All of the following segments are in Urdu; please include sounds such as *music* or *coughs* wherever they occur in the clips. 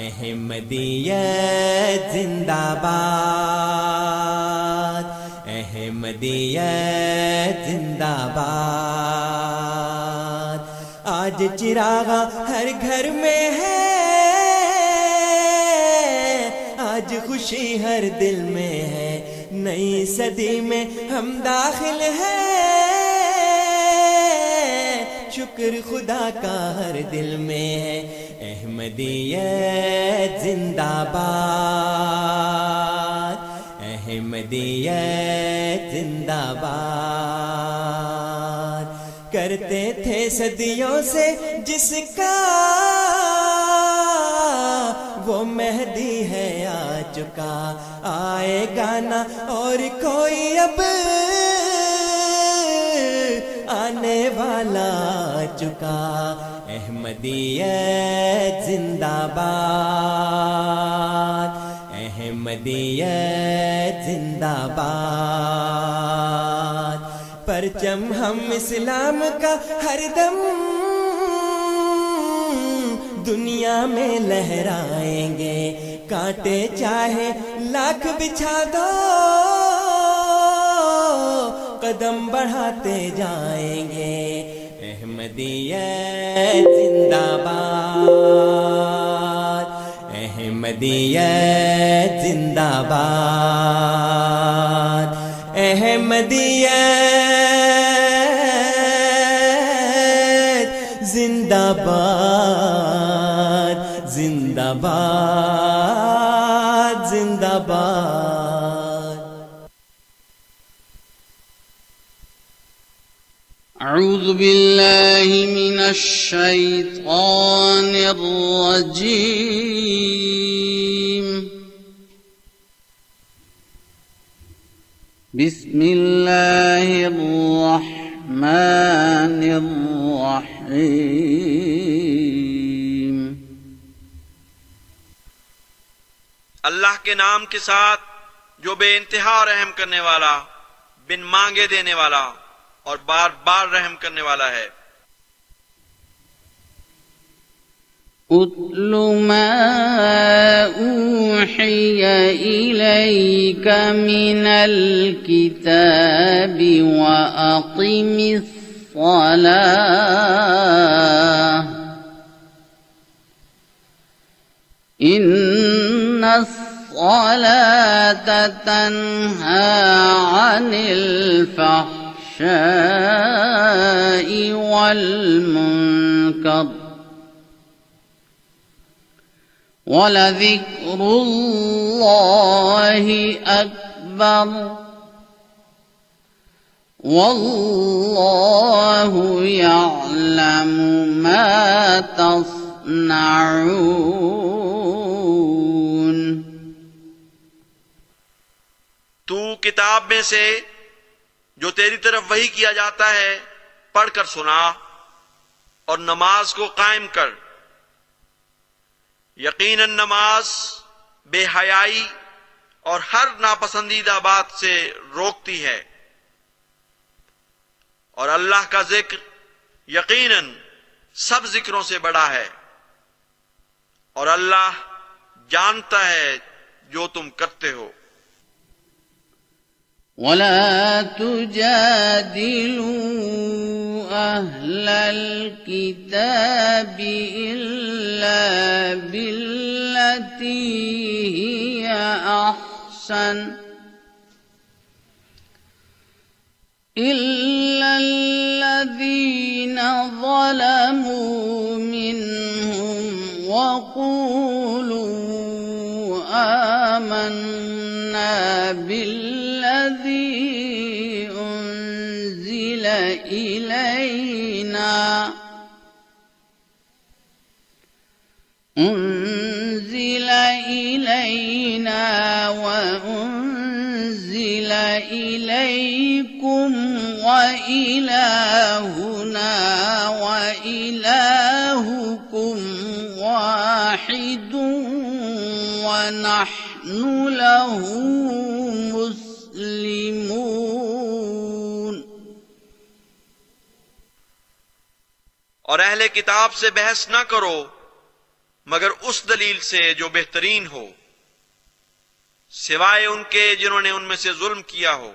احمدیت زندہ باد۔ احمدیت زندہ باد۔ آج چراغا ہر گھر میں ہے۔ آج خوشی ہر دل میں ہے۔ نئی صدی میں ہم داخل ہیں۔ شکر خدا کا ہر دل میں ہے۔ احمدیت زندہ باد۔ احمدیت زندہ باد۔ کرتے تھے صدیوں سے جس کا وہ مہدی ہے آ چکا۔ آئے گانا اور کوئی اب آنے والا چکا۔ احمدیت زندہ باد۔ احمدیت زندہ باد۔ پرچم ہم اسلام کا ہر دم۔ دنیا میں لہرائیں گے۔ کانٹے چاہے لاکھ بچھا دو۔ قدم بڑھاتے جائیں گے۔ احمدیت زندہ باد احمدیت زندہ باد احمدیت زندہ باد زندہ باد زندہ باد۔ أعوذ بالله من الشيطان الرجيم. بسم الله الرحمن الرحيم. اللہ کے نام کے ساتھ جو بے انتہا رحم کرنے والا، بن مانگے دینے والا اور بار بار رحم کرنے والا ہے۔ اتل ما اوحي اليك من الكتاب واقم الصلاه ان الصلاه تنهى عن الفحر الفحشاء والمنكر ولذكر الله أكبر والله يعلم ما تصنعون تو کتاب میں سے جو تیری طرف وہی کیا جاتا ہے، پڑھ کر سنا اور نماز کو قائم کر۔ یقیناً نماز بے حیائی اور ہر ناپسندیدہ بات سے روکتی ہے۔ اور اللہ کا ذکر یقیناً سب ذکروں سے بڑا ہے۔ اور اللہ جانتا ہے جو تم کرتے ہو۔ ولا تجادلوا أهل الكتاب إلا بالتي هي أحسن إلا الذين ظلموا منهم وقولوا آمنا بالله بالذي أنزل إلينا أنزل إلينا وأنزل إليكم وإلهنا وإلهكم واحد ونحن له مسلمون مسلمون اور اہل کتاب سے بحث نہ کرو، مگر اس دلیل سے جو بہترین ہو۔ سوائے ان کے جنہوں نے ان میں سے ظلم کیا ہو۔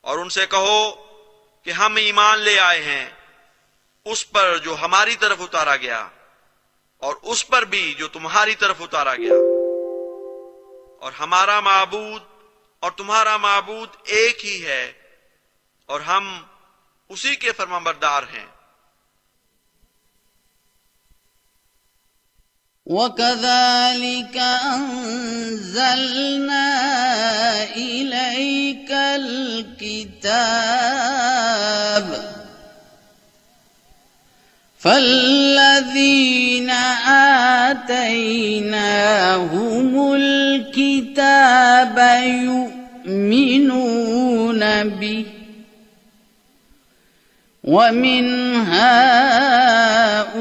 اور ان سے کہو کہ ہم ایمان لے آئے ہیں، اس پر جو ہماری طرف اتارا گیا، اور اس پر بھی جو تمہاری طرف اتارا گیا۔ اور ہمارا معبود اور تمہارا معبود ایک ہی ہے اور ہم اسی کے فرمانبردار ہیں۔ وكذلك أنزلنا إليك الكتاب فالذين آتيناهم الكتاب يؤمنون به ومن هؤلاء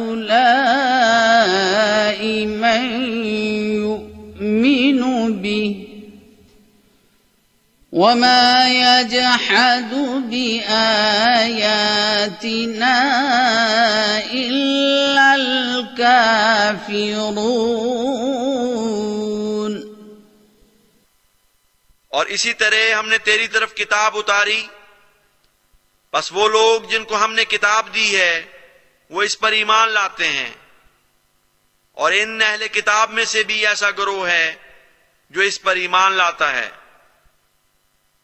وما يجحد بآياتنا إلا الكافرون اور اسی طرح ہم نے تیری طرف کتاب اتاری۔ بس وہ لوگ جن کو ہم نے کتاب دی ہے، وہ اس پر ایمان لاتے ہیں۔ اور ان اہل کتاب میں سے بھی ایسا گروہ ہے جو اس پر ایمان لاتا ہے۔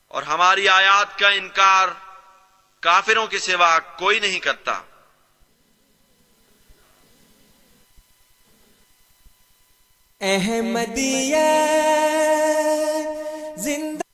اور ہماری آیات کا انکار کافروں کے سوا کوئی نہیں کرتا۔ احمدیہ زندہ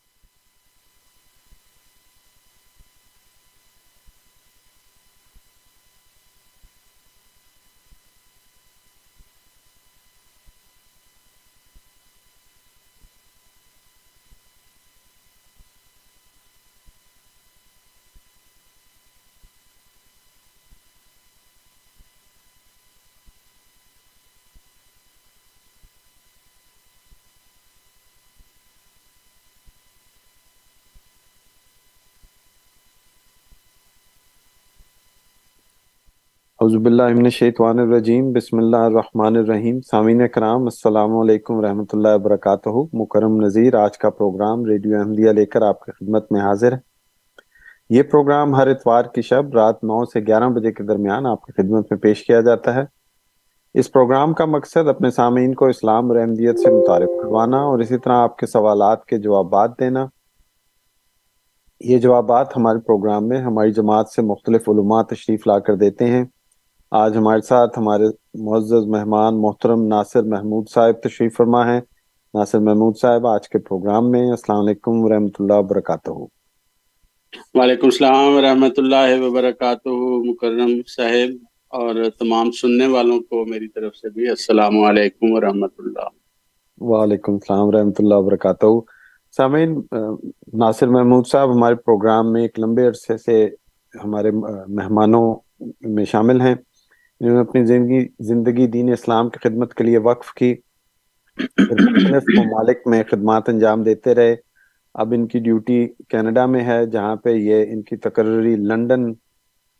اعوذ باللہ من الشیطان الرجیم، بسم اللہ الرحمن الرحیم۔ سامعین کرام السلام علیکم ورحمۃ اللہ وبرکاتہ۔ مکرم نذیر، آج کا پروگرام ریڈیو احمدیہ لے کر آپ کی خدمت میں حاضر ہے۔ یہ پروگرام ہر اتوار کی شب رات نو سے گیارہ بجے کے درمیان آپ کی خدمت میں پیش کیا جاتا ہے۔ اس پروگرام کا مقصد اپنے سامعین کو اسلام اور احمدیت سے متعارف کروانا اور اسی طرح آپ کے سوالات کے جوابات دینا۔ یہ جوابات ہمارے پروگرام میں ہماری جماعت سے مختلف علومات تشریف لا کر دیتے ہیں۔ آج ہمارے ساتھ ہمارے معزز مہمان محترم ناصر محمود صاحب تشریف فرما ہے ناصر محمود صاحب آج کے پروگرام میں السلام علیکم ورحمۃ اللہ وبرکاتہ۔ وعلیکم السلام ورحمۃ اللہ وبرکاتہ مکرم صاحب اور تمام سننے والوں کو میری طرف سے بھی السلام علیکم ورحمۃ اللہ۔ وعلیکم السلام ورحمۃ اللہ وبرکاتہ۔ سامعین ناصر محمود صاحب ہمارے پروگرام میں ایک لمبے عرصے سے ہمارے مہمانوں میں شامل ہیں۔ انہوں نے اپنی زندگی زندگی دین اسلام کی خدمت کے لیے وقف کی ممالک میں خدمات انجام دیتے رہے۔ اب ان کی ڈیوٹی کینیڈا میں ہے، جہاں پہ یہ ان کی تقرری لنڈن،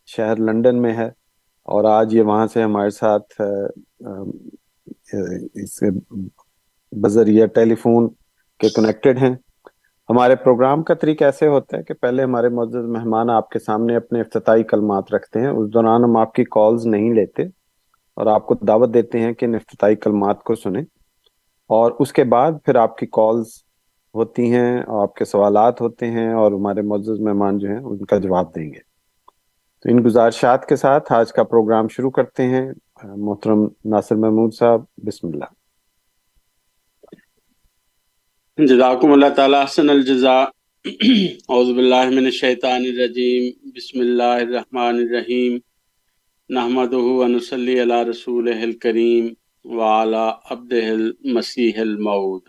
شہر لنڈن میں ہے۔ اور آج یہ وہاں سے ہمارے ساتھ اس بذریعہ ٹیلی فون کے کنیکٹڈ ہیں۔ ہمارے پروگرام کا طریقہ ایسے ہوتا ہے کہ پہلے ہمارے معزز مہمان آپ کے سامنے اپنے افتتاحی کلمات رکھتے ہیں، اس دوران ہم آپ کی کالز نہیں لیتے اور آپ کو دعوت دیتے ہیں کہ ان افتتاحی کلمات کو سنیں۔ اور اس کے بعد پھر آپ کی کالز ہوتی ہیں اور آپ کے سوالات ہوتے ہیں اور ہمارے معزز مہمان جو ہیں، ان کا جواب دیں گے۔ تو ان گزارشات کے ساتھ آج کا پروگرام شروع کرتے ہیں، محترم ناصر محمود صاحب، بسم اللہ۔ جزاکم اللہ تعالی حسن الجزاء۔ اعوذ باللہ من الشیطان الرجیم۔ بسم اللہ الرحمن الرحیم۔ نحمدہ ونصلی علی رسولہ الکریم وعلی عبدہ المسیح المعود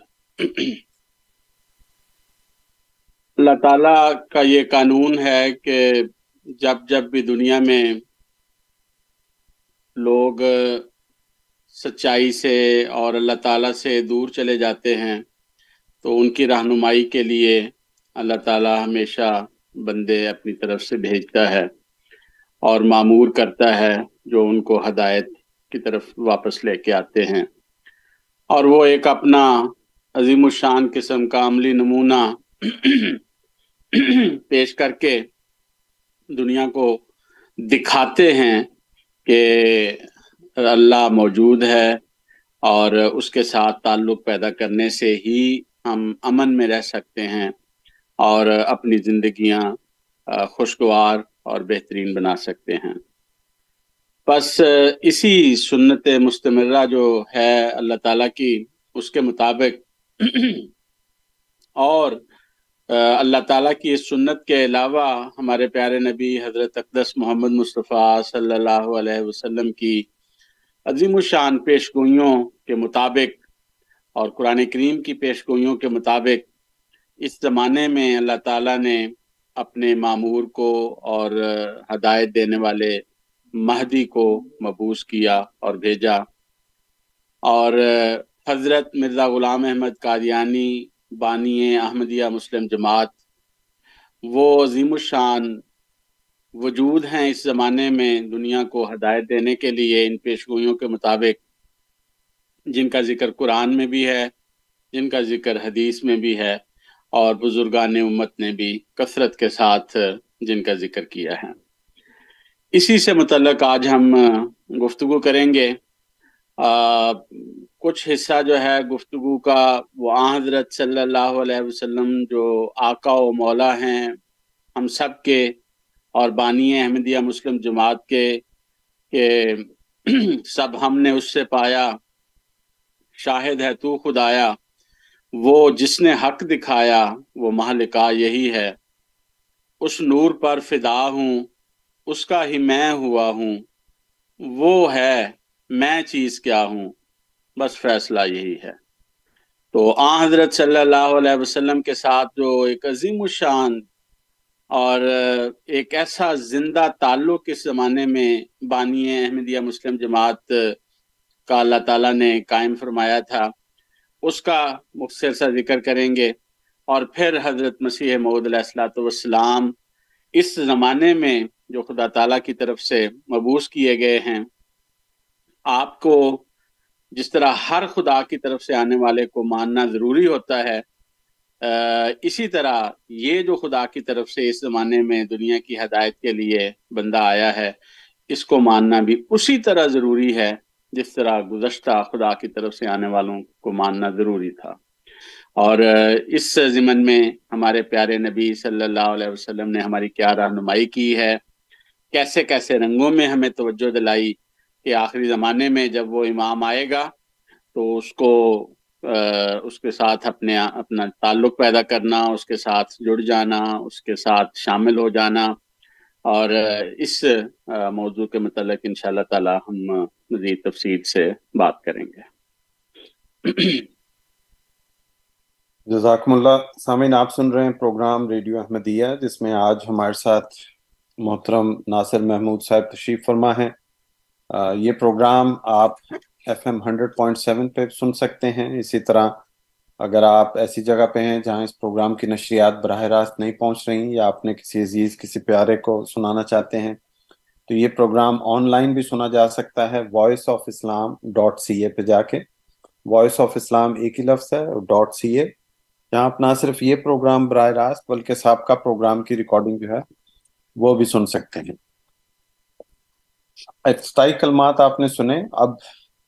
اللہ تعالیٰ کا یہ قانون ہے کہ جب جب بھی دنیا میں لوگ سچائی سے اور اللہ تعالیٰ سے دور چلے جاتے ہیں تو ان کی رہنمائی کے لیے اللہ تعالیٰ ہمیشہ بندے اپنی طرف سے بھیجتا ہے اور معمور کرتا ہے جو ان کو ہدایت کی طرف واپس لے کے آتے ہیں۔ اور وہ ایک اپنا عظیم الشان قسم کا عملی نمونہ پیش کر کے دنیا کو دکھاتے ہیں کہ اللہ موجود ہے اور اس کے ساتھ تعلق پیدا کرنے سے ہی ہم امن میں رہ سکتے ہیں اور اپنی زندگیاں خوشگوار اور بہترین بنا سکتے ہیں۔ بس اسی سنت مستمرہ جو ہے اللہ تعالیٰ کی، اس کے مطابق *clears throat* اور اللہ تعالیٰ کی اس سنت کے علاوہ ہمارے پیارے نبی حضرت اقدس محمد مصطفیٰ صلی اللہ علیہ وسلم کی عظیم الشان پیش گوئیوں کے مطابق اور قرآن کریم کی پیش گوئیوں کے مطابق اس زمانے میں اللہ تعالیٰ نے اپنے معمور کو اور ہدایت دینے والے مہدی کو مبوس کیا اور بھیجا۔ اور حضرت مرزا غلام احمد قادیانی بانی احمدیہ مسلم جماعت، وہ عظیم الشان وجود ہیں اس زمانے میں دنیا کو ہدایت دینے کے لیے ان پیشگوئیوں کے مطابق۔ جن کا ذکر قرآن میں بھی ہے، جن کا ذکر حدیث میں بھی ہے، اور بزرگان امت نے بھی کثرت کے ساتھ جن کا ذکر کیا ہے۔ اسی سے متعلق آج ہم گفتگو کریں گے۔ کچھ حصہ جو ہے گفتگو کا، وہ حضرت صلی اللہ علیہ وسلم جو آقا و مولا ہیں، ہم سب کے، اور بانی احمدیہ مسلم جماعت کے کہ سب ہم نے اس سے پایا۔ شاہد ہے تو خدایا۔ وہ جس نے حق دکھایا، وہ مہلکا یہی ہے۔ اس نور پر فدا ہوں، اس کا ہی میں ہوا ہوں۔ وہ ہے، میں چیز کیا ہوں؟ بس فیصلہ یہی ہے۔ تو آ حضرت صلی اللہ علیہ وسلم کے ساتھ جو ایک عظیم الشان اور ایک ایسا زندہ تعلق اس زمانے میں بانی احمدیہ مسلم جماعت کا اللہ تعالیٰ نے قائم فرمایا تھا، اس کا مختصر سا ذکر کریں گے۔ اور پھر حضرت مسیح محدود علیہ السلاۃ والسلام اس زمانے میں جو خدا تعالیٰ کی طرف سے مبوس کیے گئے ہیں، آپ کو جس طرح ہر خدا کی طرف سے آنے والے کو ماننا ضروری ہوتا ہے اسی طرح یہ جو خدا کی طرف سے اس زمانے میں دنیا کی ہدایت کے لیے بندہ آیا ہے، اس کو ماننا بھی اسی طرح ضروری ہے۔ جس طرح گزشتہ خدا کی طرف سے آنے والوں کو ماننا ضروری تھا۔ اور اس ضمن میں ہمارے پیارے نبی صلی اللہ علیہ وسلم نے ہماری کیا رہنمائی کی ہے؟ کیسے کیسے رنگوں میں ہمیں توجہ دلائی کہ آخری زمانے میں جب وہ امام آئے گا تو اس کو اس کے ساتھ اپنے، اپنا تعلق پیدا کرنا، اس کے ساتھ جڑ جانا، اس کے ساتھ شامل ہو جانا۔ اور اس موضوع کے متعلق ان شاء اللہ تعالی ہم مزید تفصیل سے بات کریں گے۔ جزاکم اللہ۔ سامعین، آپ سن رہے ہیں پروگرام ریڈیو احمدیہ، جس میں آج ہمارے ساتھ محترم ناصر محمود صاحب تشریف فرما ہے یہ پروگرام آپ F M hundred point seven پہ سن سکتے ہیں۔ اسی طرح اگر آپ ایسی جگہ پہ ہیں جہاں اس پروگرام کی نشریات براہ راست نہیں پہنچ رہی یا آپ نے کسی عزیز، کسی پیارے کو سنانا چاہتے ہیں، تو یہ پروگرام آن لائن بھی سنا جا سکتا ہے Voice of Islam dot C A پہ جا کے۔ وائس آف اسلام ایک ہی لفظ ہے اور ڈاٹ سی اے جہاں آپ نہ صرف یہ پروگرام براہ راست بلکہ سابقہ پروگرام کی ریکارڈنگ جو ہے وہ بھی سن سکتے ہیں۔ اچھا، افتتاحی کلمات آپ نے سنے۔ اب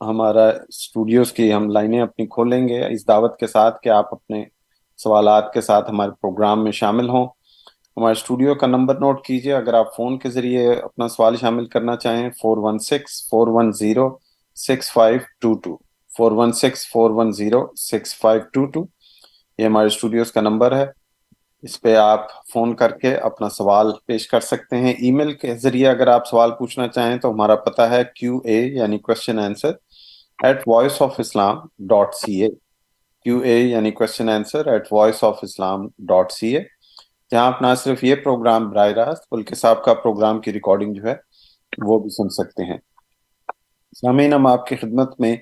ہمارا اسٹوڈیوز کی ہم لائنیں اپنی کھولیں گے۔ اس دعوت کے ساتھ کہ آپ اپنے سوالات کے ساتھ ہمارے پروگرام میں شامل ہوں۔ ہمارے اسٹوڈیو کا نمبر نوٹ کیجیے۔ اگر آپ فون کے ذریعے اپنا سوال شامل کرنا چاہیں four one six four one zero six five two two four one six four one zero six five two two یہ ہمارے اسٹوڈیوز کا نمبر ہے۔ اس پہ آپ فون کر کے اپنا سوال پیش کر سکتے ہیں۔ ای میل کے ذریعے اگر آپ سوال پوچھنا چاہیں تو ہمارا پتہ ہے کیو اے یعنی question answer at Voice of Islam dot C A Q A یعنی question answer at Voice of Islam dot C A جہاں آپ نہ صرف یہ پروگرام براہ راست بلکہ صاحب کا پروگرام کی ریکارڈنگ جو ہے وہ بھی سن سکتے ہیں۔ سامعین، ہم آپ کی خدمت میں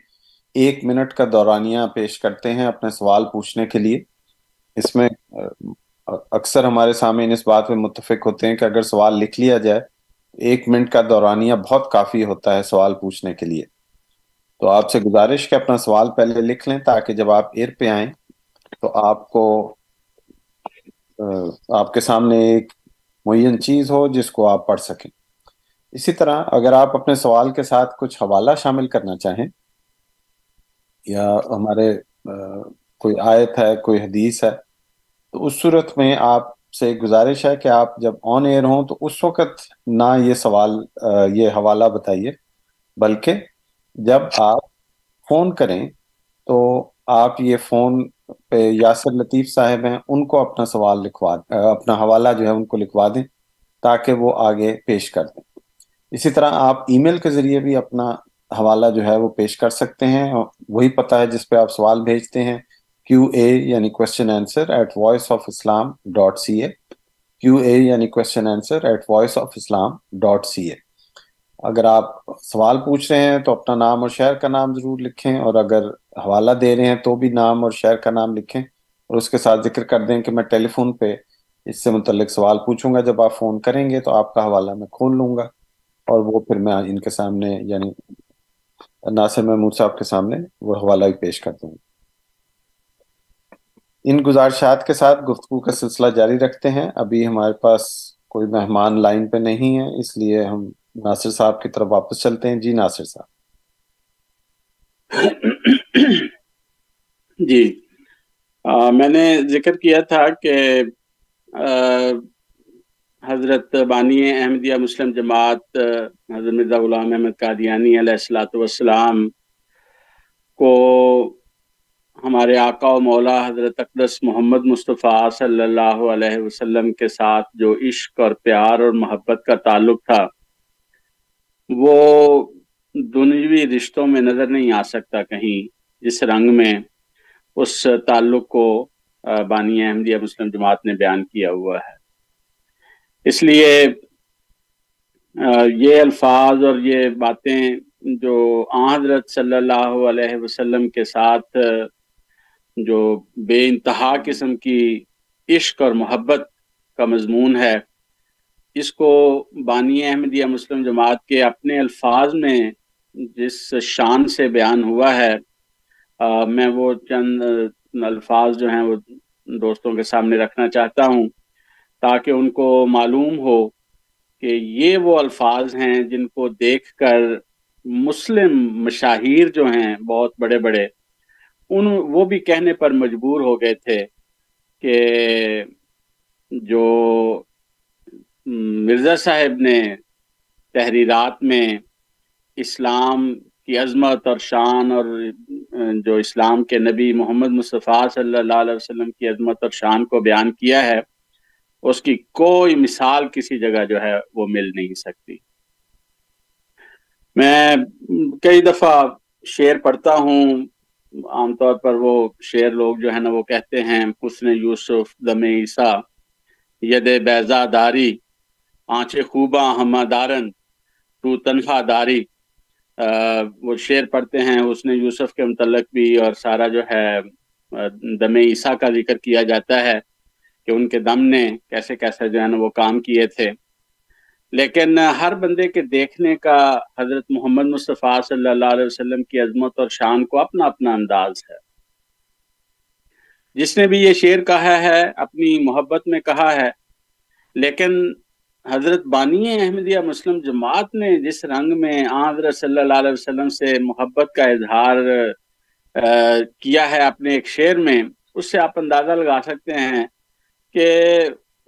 ایک منٹ کا دورانیہ پیش کرتے ہیں اپنے سوال پوچھنے کے لیے۔ اس میں، اکثر ہمارے سامعین اس بات میں متفق ہوتے ہیں کہ اگر سوال لکھ لیا جائے، ایک منٹ کا دورانیہ بہت کافی ہوتا ہے سوال پوچھنے کے لیے۔ تو آپ سے گزارش کہ اپنا سوال پہلے لکھ لیں تاکہ جب آپ ایر پہ آئیں تو آپ کو آپ کے سامنے ایک معین چیز ہو جس کو آپ پڑھ سکیں۔ اسی طرح اگر آپ اپنے سوال کے ساتھ کچھ حوالہ شامل کرنا چاہیں، یا ہمارے کوئی آیت ہے، کوئی حدیث ہے، تو اس صورت میں آپ سے گزارش ہے کہ آپ جب آن ایئر ہوں تو اس وقت نہ یہ سوال یہ حوالہ بتائیے، بلکہ جب آپ فون کریں تو آپ یہ فون پہ یاسر لطیف صاحب ہیں، ان کو اپنا سوال لکھوا اپنا حوالہ جو ہے ان کو لکھوا دیں تاکہ وہ آگے پیش کر دیں۔ اسی طرح آپ ای میل کے ذریعے بھی اپنا حوالہ جو ہے وہ پیش کر سکتے ہیں۔ وہی پتہ ہے جس پہ آپ سوال بھیجتے ہیں۔ کیو اے یعنی question answer at Voice of Islam dot C A Q A یعنی question answer at Voice of Islam dot C A اگر آپ سوال پوچھ رہے ہیں تو اپنا نام اور شہر کا نام ضرور لکھیں اور اگر حوالہ دے رہے ہیں تو بھی نام اور شہر کا نام لکھیں اور اس کے ساتھ ذکر کر دیں کہ میں ٹیلی فون پہ اس سے متعلق سوال پوچھوں گا جب آپ فون کریں گے تو آپ کا حوالہ میں کھول لوں گا اور وہ پھر میں ان کے سامنے یعنی ناصر محمود صاحب کے سامنے وہ حوالہ بھی پیش کر دوں گا۔ ان گزارشات کے ساتھ گفتگو کا سلسلہ جاری رکھتے ہیں۔ ابھی ہمارے پاس کوئی مہمان لائن پہ نہیں ہے، اس لیے ہم ناصر صاحب کی طرف واپس چلتے ہیں۔ جی ناصر صاحب۔ جی۔ میں نے ذکر کیا تھا کہ حضرت بانی احمدیہ مسلم جماعت حضرت مرزا غلام احمد قادیانی علیہ السلاۃ والسلام کو ہمارے آقا و مولا حضرت اقدس محمد مصطفیٰ صلی اللہ علیہ وسلم کے ساتھ جو عشق اور پیار اور محبت کا تعلق تھا وہ دنیوی رشتوں میں نظر نہیں آ سکتا کہیں جس رنگ میں اس تعلق کو بانی احمدیہ مسلم جماعت نے بیان کیا ہوا ہے۔ اس لیے یہ الفاظ اور یہ باتیں جو حضرت صلی اللہ علیہ وسلم کے ساتھ جو بے انتہا قسم کی عشق اور محبت کا مضمون ہے اس کو بانی احمدیہ مسلم جماعت کے اپنے الفاظ میں جس شان سے بیان ہوا ہے آ, میں وہ چند الفاظ جو ہیں وہ دوستوں کے سامنے رکھنا چاہتا ہوں تاکہ ان کو معلوم ہو کہ یہ وہ الفاظ ہیں جن کو دیکھ کر مسلم مشاہیر جو ہیں بہت بڑے بڑے ان وہ بھی کہنے پر مجبور ہو گئے تھے کہ جو مرزا صاحب نے تحریرات میں اسلام کی عظمت اور شان اور جو اسلام کے نبی محمد مصطفیٰ صلی اللہ علیہ وسلم کی عظمت اور شان کو بیان کیا ہے، اس کی کوئی مثال کسی جگہ جو ہے وہ مل نہیں سکتی۔ میں کئی دفعہ شعر پڑھتا ہوں، عام طور پر وہ شعر لوگ جو ہے نا وہ کہتے ہیں، حسن یوسف، دم عیسیٰ، ید بیزا داری۔ آنچے خوبا ہما دارن تو تنخواہ داری وہ شعر پڑھتے ہیں حسن یوسف کے متعلق بھی اور سارا جو ہے دم عیسیٰ کا ذکر کیا جاتا ہے کہ ان کے دم نے کیسے کیسے جو ہے نا وہ کام کیے تھے۔ لیکن ہر بندے کے دیکھنے کا حضرت محمد مصطفیٰ صلی اللہ علیہ وسلم کی عظمت اور شان کو اپنا اپنا انداز ہے۔ جس نے بھی یہ شعر کہا ہے، اپنی محبت میں کہا ہے، لیکن حضرت بانی احمدیہ مسلم جماعت نے جس رنگ میں حضرت صلی اللہ علیہ وسلم سے محبت کا اظہار کیا ہے اپنے ایک شعر میں، اس سے آپ اندازہ لگا سکتے ہیں کہ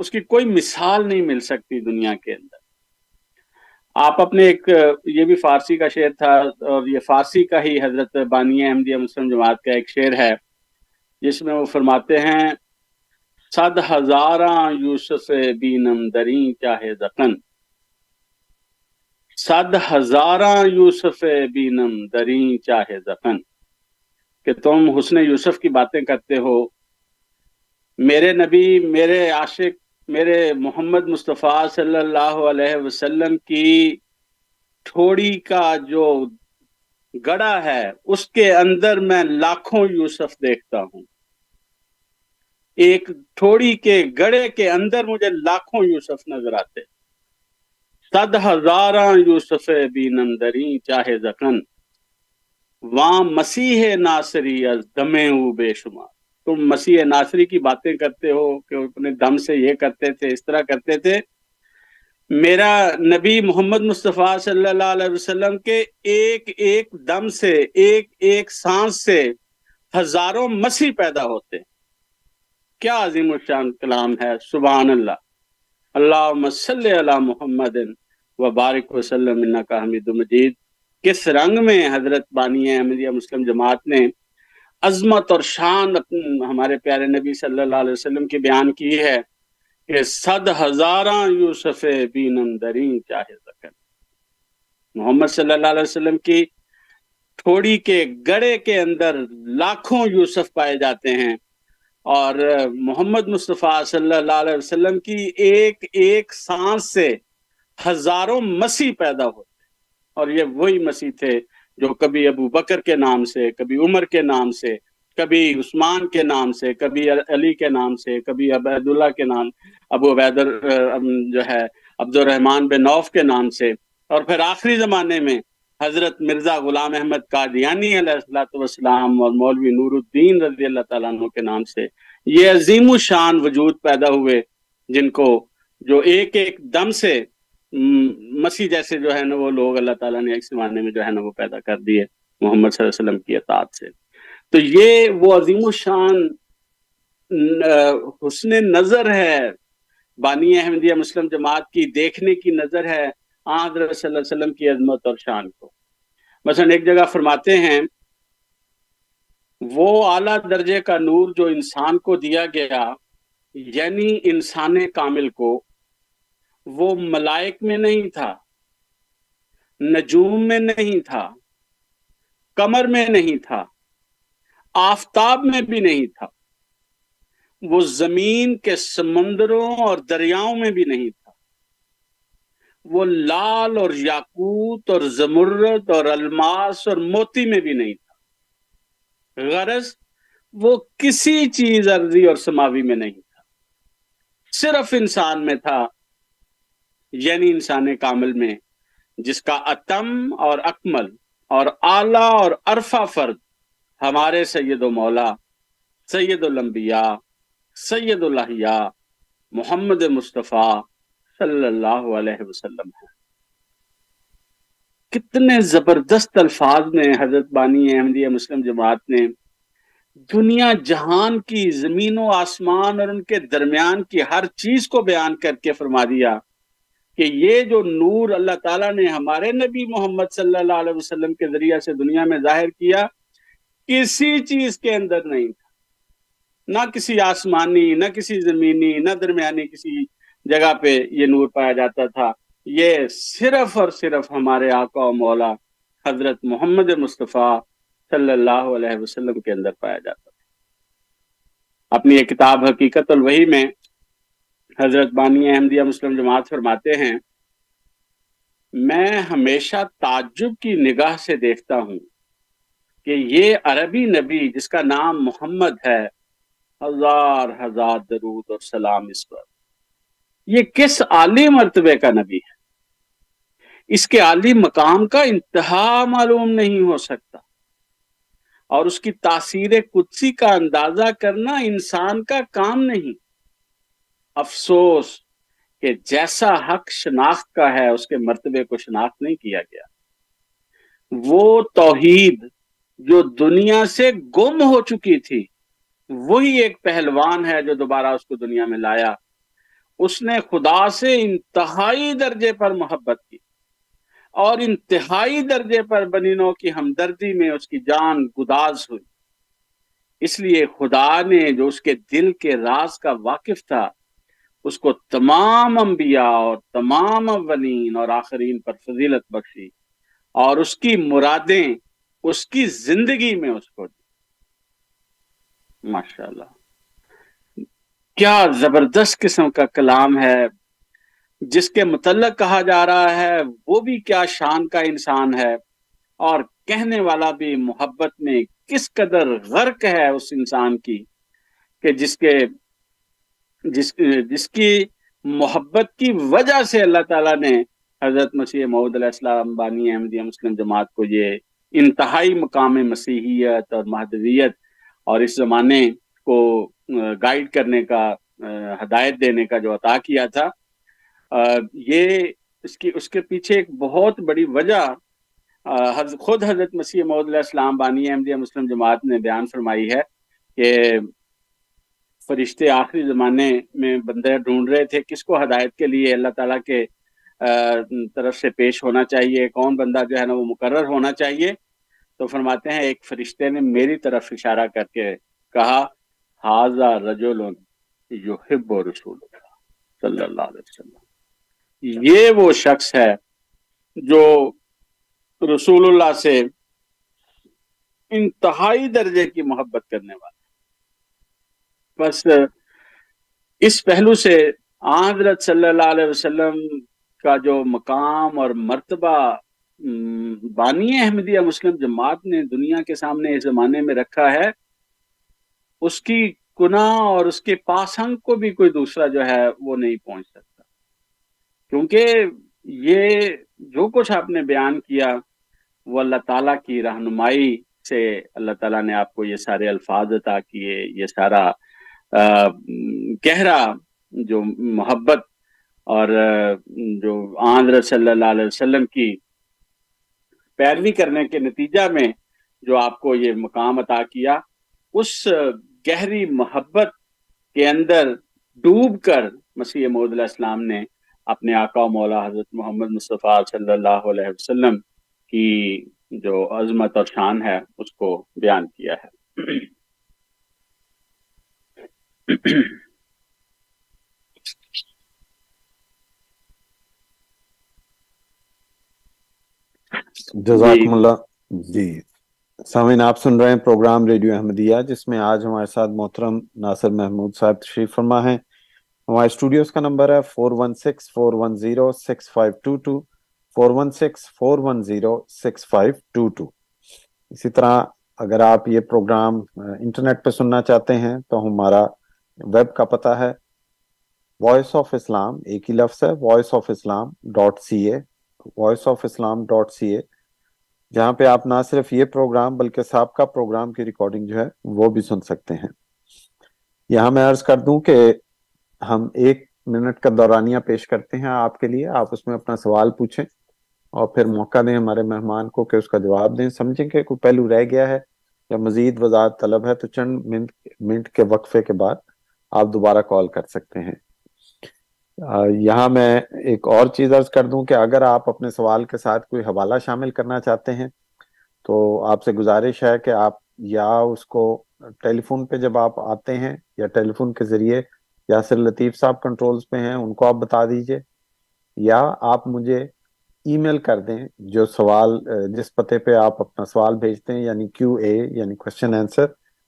اس کی کوئی مثال نہیں مل سکتی دنیا کے اندر۔ آپ اپنے ایک، یہ بھی فارسی کا شعر تھا اور یہ فارسی کا ہی حضرت بانی احمدیہ مسلم جماعت کا ایک شعر ہے، جس میں وہ فرماتے ہیں صد ہزاراں یوسف بینم درین چاہے زخن صد ہزاراں یوسف بینم درین چاہے زخن کہ تم حسن یوسف کی باتیں کرتے ہو۔ میرے نبی، میرے عاشق، میرے محمد مصطفیٰ صلی اللہ علیہ وسلم کی تھوڑی کا جو گڑا ہے، اس کے اندر میں لاکھوں یوسف دیکھتا ہوں۔ ایک تھوڑی کے گڑے کے اندر مجھے لاکھوں یوسف نظر آتے۔ صد ہزاراں یوسف بھی نندری چاہے زخن وہاں مسیح ناصری از دمے بے شمار۔ تم مسیح ناصری کی باتیں کرتے ہو کہ اپنے دم سے یہ کرتے تھے، اس طرح کرتے تھے۔ میرا نبی محمد مصطفیٰ صلی اللہ علیہ وسلم کے ایک ایک دم سے، ایک ایک سانس سے ہزاروں مسیح پیدا ہوتے۔ کیا عظیم الشان کلام ہے، سبحان اللہ۔ اللہ صلی اللہ محمد و بارک وسلم کا حمید مجید۔ کس رنگ میں حضرت بانی احمدیہ مسلم جماعت نے عظمت اور شان ہمارے پیارے نبی صلی اللہ علیہ وسلم کی بیان کی ہے کہ صد ہزاراں یوسف چاہے زکن محمد صلی اللہ علیہ وسلم کی تھوڑی کے گڑے کے اندر لاکھوں یوسف پائے جاتے ہیں۔ اور محمد مصطفیٰ صلی اللہ علیہ وسلم کی ایک ایک سانس سے ہزاروں مسیح پیدا ہوتے اور یہ وہی مسیح تھے جو کبھی ابو بکر کے نام سے، کبھی عمر کے نام سے، کبھی عثمان کے نام سے، کبھی علی کے نام سے، کبھی عبید اللہ کے نام، ابو عبید جو ہے عبد الرحمان بن نوف کے نام سے۔ اور پھر آخری زمانے میں حضرت مرزا غلام احمد قادیانی علیہ السلاۃ والسلام اور مولوی نور الدین رضی اللہ تعالیٰ عنہ کے نام سے یہ عظیم الشان وجود پیدا ہوئے، جن کو جو ایک ایک دم سے مسیح جیسے جو ہے نا وہ لوگ اللہ تعالیٰ نے ایک زمانے میں جو ہے نا وہ پیدا کر دیے محمد صلی اللہ علیہ وسلم کی اطاعت سے۔ تو یہ وہ عظیم الشان حسن نظر ہے، بانی احمدیہ مسلم جماعت کی دیکھنے کی نظر ہے حضرت صلی اللہ علیہ وسلم کی عظمت اور شان کو۔ مثلا ایک جگہ فرماتے ہیں، وہ اعلیٰ درجے کا نور جو انسان کو دیا گیا یعنی انسان کامل کو، وہ ملائک میں نہیں تھا، نجوم میں نہیں تھا کمر میں نہیں تھا، آفتاب میں بھی نہیں تھا۔ وہ زمین کے سمندروں اور دریاؤں میں بھی نہیں تھا۔ وہ لال اور یاقوت اور زمرد اور الماس اور موتی میں بھی نہیں تھا۔ غرض، وہ کسی چیز عرضی اور سماوی میں نہیں تھا۔ صرف انسان میں تھا یعنی انسان کامل میں، جس کا اتم اور اکمل اور اعلی اور عرفہ فرد ہمارے سید و مولا، سید الانبیاء، سید اللہ محمد مصطفیٰ صلی اللہ علیہ وسلم ہے کتنے زبردست الفاظ میں حضرت بانی احمدیہ مسلم جماعت نے دنیا جہان کی زمین و آسمان اور ان کے درمیان کی ہر چیز کو بیان کر کے فرما دیا کہ یہ جو نور اللہ تعالیٰ نے ہمارے نبی محمد صلی اللہ علیہ وسلم کے ذریعہ سے دنیا میں ظاہر کیا، کسی چیز کے اندر نہیں تھا۔ نہ کسی آسمانی، نہ کسی زمینی، نہ درمیانی کسی جگہ پہ یہ نور پایا جاتا تھا۔ یہ صرف اور صرف ہمارے آقا و مولا حضرت محمد مصطفیٰ صلی اللہ علیہ وسلم کے اندر پایا جاتا تھا۔ اپنی یہ کتاب حقیقت الوحی میں حضرت بانی احمدیہ مسلم جماعت فرماتے ہیں، میں ہمیشہ تعجب کی نگاہ سے دیکھتا ہوں کہ یہ عربی نبی جس کا نام محمد ہے، ہزار ہزار درود اور سلام اس پر۔ یہ کس عالی مرتبے کا نبی ہے؟ اس کے عالی مقام کا انتہا معلوم نہیں ہو سکتا۔ اور اس کی تاثیر قدسی کا اندازہ کرنا انسان کا کام نہیں۔ افسوس کہ جیسا حق شناخت کا ہے، اس کے مرتبے کو شناخت نہیں کیا گیا۔ وہ توحید جو دنیا سے گم ہو چکی تھی، وہی ایک پہلوان ہے جو دوبارہ اس کو دنیا میں لایا۔ اس نے خدا سے انتہائی درجے پر محبت کی اور انتہائی درجے پر بنینوں کی ہمدردی میں اس کی جان گداز ہوئی۔ اس لیے خدا نے جو اس کے دل کے راز کا واقف تھا، اس کو تمام انبیاء اور تمام اولین اور آخرین پر فضیلت بخشی اور اس کی مرادیں اس کی زندگی میں اس کو دی۔ ماشاء اللہ کیا زبردست قسم کا کلام ہے، جس کے متعلق کہا جا رہا ہے، وہ بھی کیا شان کا انسان ہے۔ اور کہنے والا بھی محبت میں کس قدر غرق ہے اس انسان کی کہ جس کے، جس جس کی محبت کی وجہ سے اللہ تعالیٰ نے حضرت مسیح محمد علیہ السلام، بانی احمدیہ مسلم جماعت کو یہ انتہائی مقام مسیحیت اور مہدویت اور اس زمانے کو گائیڈ کرنے کا ہدایت دینے کا جو عطا کیا تھا۔ یہ اس کی، اس کے پیچھے ایک بہت بڑی وجہ خود حضرت مسیح محمد علیہ السلام، بانی احمدیہ مسلم جماعت نے بیان فرمائی ہے کہ فرشتے آخری زمانے میں بندے ڈھونڈ رہے تھے کس کو ہدایت کے لیے اللہ تعالیٰ کے طرف سے پیش ہونا چاہیے، کون بندہ جو ہے نا وہ مقرر ہونا چاہیے۔ تو فرماتے ہیں ایک فرشتے نے میری طرف اشارہ کر کے کہا حاضہ رجل یحب رسول اللہ صلی اللہ علیہ وسلم. یہ وہ شخص ہے جو رسول اللہ سے انتہائی درجے کی محبت کرنے والا بس اس پہلو سے حضرت صلی اللہ علیہ وسلم کا جو مقام اور مرتبہ بانی احمدیہ مسلم جماعت نے دنیا کے سامنے اس زمانے میں رکھا ہے اس کی گناہ اور اس کے پاسنگ کو بھی کوئی دوسرا جو ہے وہ نہیں پہنچ سکتا۔ کیونکہ یہ جو کچھ آپ نے بیان کیا، وہ اللہ تعالیٰ کی رہنمائی سے اللہ تعالیٰ نے آپ کو یہ سارے الفاظ عطا کیے، یہ سارا گہرا جو محبت اور جو آندر صلی اللہ علیہ وسلم کی پیروی کرنے کے نتیجہ میں جو آپ کو یہ مقام عطا کیا، اس گہری محبت کے اندر ڈوب کر مسیح محدود علیہ السلام نے اپنے آقا و مولا حضرت محمد مصطفیٰ صلی اللہ علیہ وسلم کی جو عظمت اور شان ہے اس کو بیان کیا ہے۔ جزاکم جی۔ اللہ۔ جی۔ سامعین، آپ سن رہے ہیں پروگرام ریڈیو احمدیہ، جس میں آج ہمارے ساتھ محترم ناصر محمود صاحب تشریف فرما ہے ہمارے اسٹوڈیوز کا نمبر ہے four one six four one zero six five two two four one six four one zero six five two two اسی طرح اگر آپ یہ پروگرام انٹرنیٹ پہ سننا چاہتے ہیں تو ہمارا ویب کا پتہ ہے وائس آف اسلام ایک ہی لفظ ہے Voice of Islam dot C A Voice of Islam dot C A جہاں پہ آپ نہ صرف یہ پروگرام بلکہ سابقہ پروگرام کی ریکارڈنگ جو ہے وہ بھی سن سکتے ہیں۔ یہاں میں عرض کر دوں کہ ہم ایک منٹ کا دورانیہ پیش کرتے ہیں آپ کے لیے۔ آپ اس میں اپنا سوال پوچھیں اور پھر موقع دیں ہمارے مہمان کو کہ اس کا جواب دیں۔ سمجھیں کہ کوئی پہلو رہ گیا ہے یا مزید وضاحت طلب ہے تو چند منٹ منٹ کے وقفے کے بعد آپ دوبارہ کال کر سکتے ہیں۔ یہاں میں ایک اور چیز عرض کر دوں کہ اگر آپ اپنے سوال کے ساتھ کوئی حوالہ شامل کرنا چاہتے ہیں، تو آپ سے گزارش ہے کہ آپ یا اس کو ٹیلی فون پہ جب آپ آتے ہیں یا ٹیلی فون کے ذریعے، یاسر لطیف صاحب کنٹرولز پہ ہیں، ان کو آپ بتا دیجیے، یا آپ مجھے ای میل کر دیں جو سوال، جس پتے پہ آپ اپنا سوال بھیجتے ہیں یعنی کیو اے یعنی question answer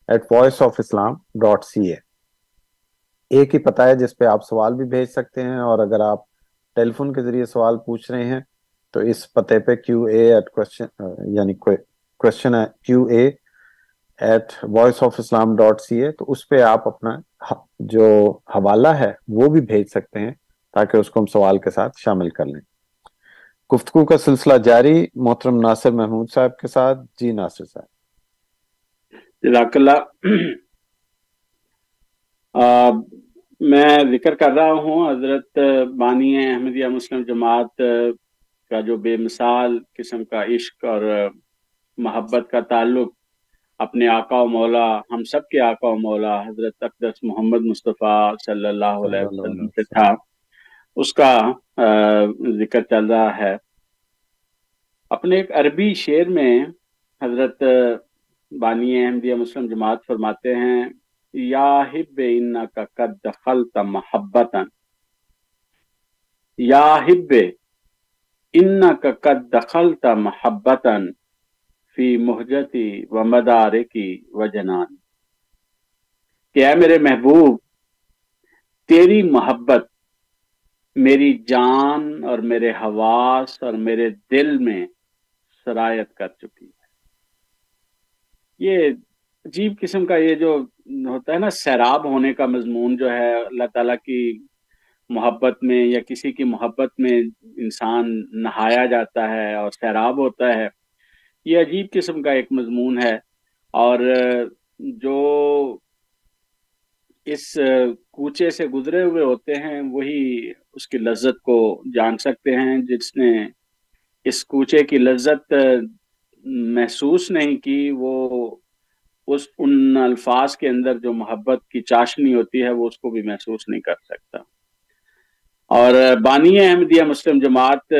at Voice of Islam dot C A ایک ہی پتہ ہے جس پہ آپ سوال بھی بھیج سکتے ہیں اور اگر آپ ٹیلی فون کے ذریعے سوال پوچھ رہے ہیں تو اس پتے پہ کیو اے ایٹ کوشچن یعنی question Q A at Voice of Islam dot C A تو اس پہ آپ اپنا جو حوالہ ہے وہ بھی بھیج سکتے ہیں تاکہ اس کو ہم سوال کے ساتھ شامل کر لیں۔ گفتگو کا سلسلہ جاری، محترم ناصر محمود صاحب کے ساتھ جی ناصر صاحب۔ جزاک اللہ۔ میں ذکر کر رہا ہوں حضرت بانی احمدیہ مسلم جماعت کا جو بے مثال قسم کا عشق اور محبت کا تعلق اپنے آقا و مولا ہم سب کے آقا و مولا حضرت اقدس محمد مصطفیٰ صلی اللہ علیہ وسلم سے تھا۔ اس کا ذکر چل رہا ہے۔ اپنے ایک عربی شعر میں حضرت بانی احمدیہ مسلم جماعت فرماتے ہیں یا ہب انکا قد دخلت محبتا یا ہب انکا قد دخلت محبتا فی محجتی و مدارکی و جنان کہ اے میرے محبوب تیری محبت میری جان اور میرے حواس اور میرے دل میں سرایت کر چکی ہے یہ عجیب قسم کا یہ جو ہوتا ہے نا، سیراب ہونے کا مضمون جو ہے، اللہ تعالیٰ کی محبت میں یا کسی کی محبت میں انسان نہایا جاتا ہے اور سیراب ہوتا ہے۔ یہ عجیب قسم کا ایک مضمون ہے۔ اور جو اس کوچے سے گزرے ہوئے ہوتے ہیں، وہی اس کی لذت کو جان سکتے ہیں۔ جس نے اس کوچے کی لذت محسوس نہیں کی، وہ اس ان الفاظ کے اندر جو محبت کی چاشنی ہوتی ہے وہ اس کو بھی محسوس نہیں کر سکتا۔ اور بانی احمدیہ مسلم جماعت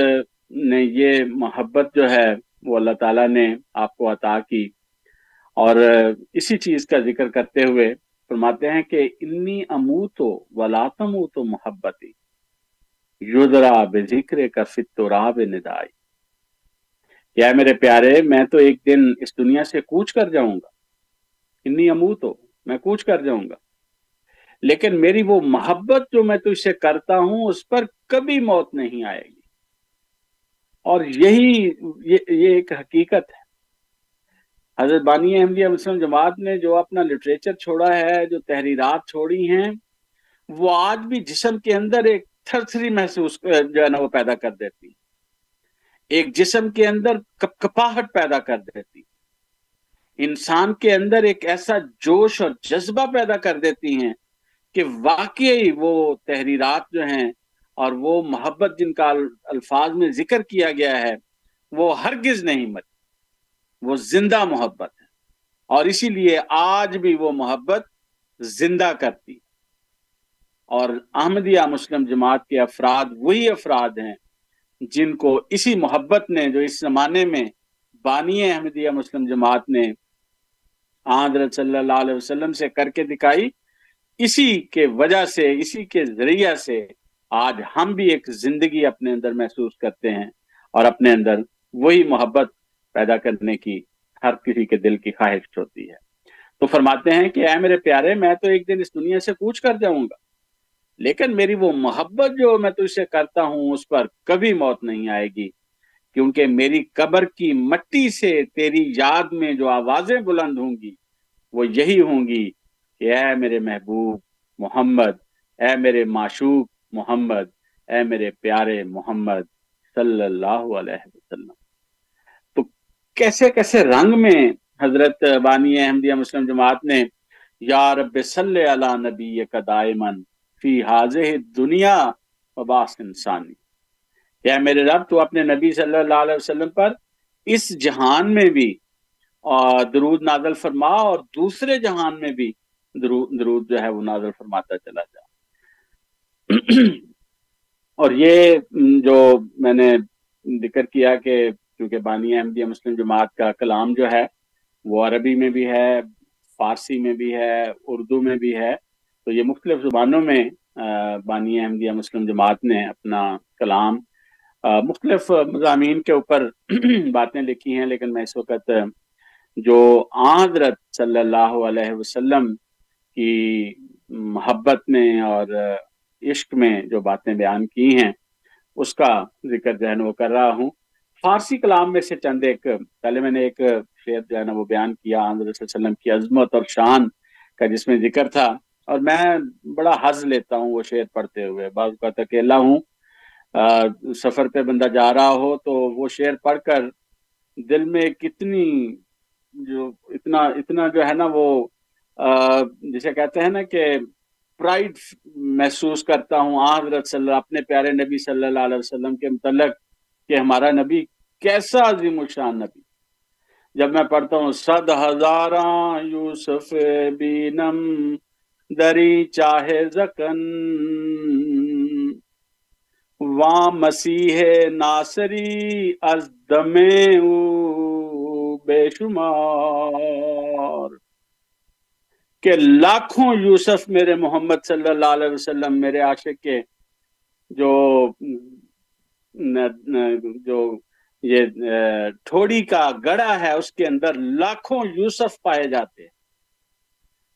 نے یہ محبت جو ہے وہ اللہ تعالیٰ نے آپ کو عطا کی۔ اور اسی چیز کا ذکر کرتے ہوئے فرماتے ہیں کہ انی اموتو ولاتموتو محبتی۔ یدرا بذکر کا فتوراب ندائی۔ یا میرے پیارے، میں تو ایک دن اس دنیا سے کوچ کر جاؤں گا۔ انی اموتو میں کوچ کر جاؤں گا۔ لیکن میری وہ محبت جو میں تجھ سے کرتا ہوں، اس پر کبھی موت نہیں آئے گی۔ اور یہی، یہ ایک حقیقت ہے۔ حضرت بانی احمدیہ مسلم جماعت نے جو اپنا لٹریچر چھوڑا ہے، جو تحریرات چھوڑی ہیں، وہ آج بھی جسم کے اندر ایک تھر تھری محسوس، جو ہے نا، وہ پیدا کر دیتی۔ ایک جسم کے اندر کپ کپاہٹ پیدا کر دیتی۔ انسان کے اندر ایک ایسا جوش اور جذبہ پیدا کر دیتی ہیں کہ واقعی وہ تحریرات جو ہیں اور وہ محبت جن کا الفاظ میں ذکر کیا گیا ہے، وہ ہرگز نہیں مت، وہ زندہ محبت ہے۔ اور اسی لیے آج بھی وہ محبت زندہ کرتی اور احمدیہ مسلم جماعت کے افراد وہی افراد ہیں جن کو اسی محبت نے جو اس زمانے میں بانی احمدیہ مسلم جماعت نے حضرت صلی اللہ علیہ وسلم سے کر کے دکھائی، اسی کے وجہ سے، اسی کے ذریعہ سے آج ہم بھی ایک زندگی اپنے اندر محسوس کرتے ہیں اور اپنے اندر وہی محبت پیدا کرنے کی ہر کسی کے دل کی خواہش ہوتی ہے۔ تو فرماتے ہیں کہ اے میرے پیارے، میں تو ایک دن اس دنیا سے کوچ کر جاؤں گا، لیکن میری وہ محبت جو میں تو اسے کرتا ہوں، اس پر کبھی موت نہیں آئے گی۔ کیونکہ میری قبر کی مٹی سے تیری یاد میں جو آوازیں بلند ہوں گی، وہ یہی ہوں گی کہ اے میرے محبوب محمد، اے میرے معشوق محمد، اے میرے پیارے محمد صلی اللہ علیہ وسلم۔ تو کیسے کیسے رنگ میں حضرت بانی احمدیہ مسلم جماعت نے یا رب صلی اللہ نبی کا دائمن فی حاضر دنیا وباس انسانی۔ یا میرے رب، تو اپنے نبی صلی اللہ علیہ وسلم پر اس جہان میں بھی درود نازل فرما اور دوسرے جہان میں بھی درود جو ہے وہ نازل فرماتا چلا جا۔ اور یہ جو میں نے ذکر کیا کہ کیونکہ بانی احمدیہ مسلم جماعت کا کلام جو ہے وہ عربی میں بھی ہے، فارسی میں بھی ہے، اردو میں بھی ہے، تو یہ مختلف زبانوں میں بانی احمدیہ مسلم جماعت نے اپنا کلام مختلف مضامین کے اوپر *clears throat* باتیں لکھی ہیں، لیکن میں اس وقت جو حضرت صلی اللہ علیہ وسلم کی محبت میں اور عشق میں جو باتیں بیان کی ہیں، اس کا ذکر جو ہے نا وہ کر رہا ہوں۔ فارسی کلام میں سے چند ایک، پہلے میں نے ایک شعر جو ہے نا وہ بیان کیا حضرت صلی اللہ علیہ وسلم کی عظمت اور شان کا جس میں ذکر تھا، اور میں بڑا حض لیتا ہوں وہ شعر پڑھتے ہوئے۔ بعض اوقات اکیلا ہوں سفر پہ بندہ جا رہا ہو تو وہ شعر پڑھ کر دل میں کتنی جو اتنا اتنا جو ہے نا وہ جسے کہتے ہیں نا کہ پرائڈ محسوس کرتا ہوں حضرت صلی اللہ اپنے پیارے نبی صلی اللہ علیہ وسلم کے متعلق کہ ہمارا نبی کیسا عظیم الشان نبی۔ جب میں پڑھتا ہوں، صد ہزاراں یوسف بینم، دری چاہے زکن وہاں مسیح ناصری از دمے بے شمار کہ لاکھوں یوسف میرے محمد صلی اللہ علیہ وسلم میرے عاشق کے جو جو یہ ٹھوڑی کا گڑا ہے، اس کے اندر لاکھوں یوسف پائے جاتے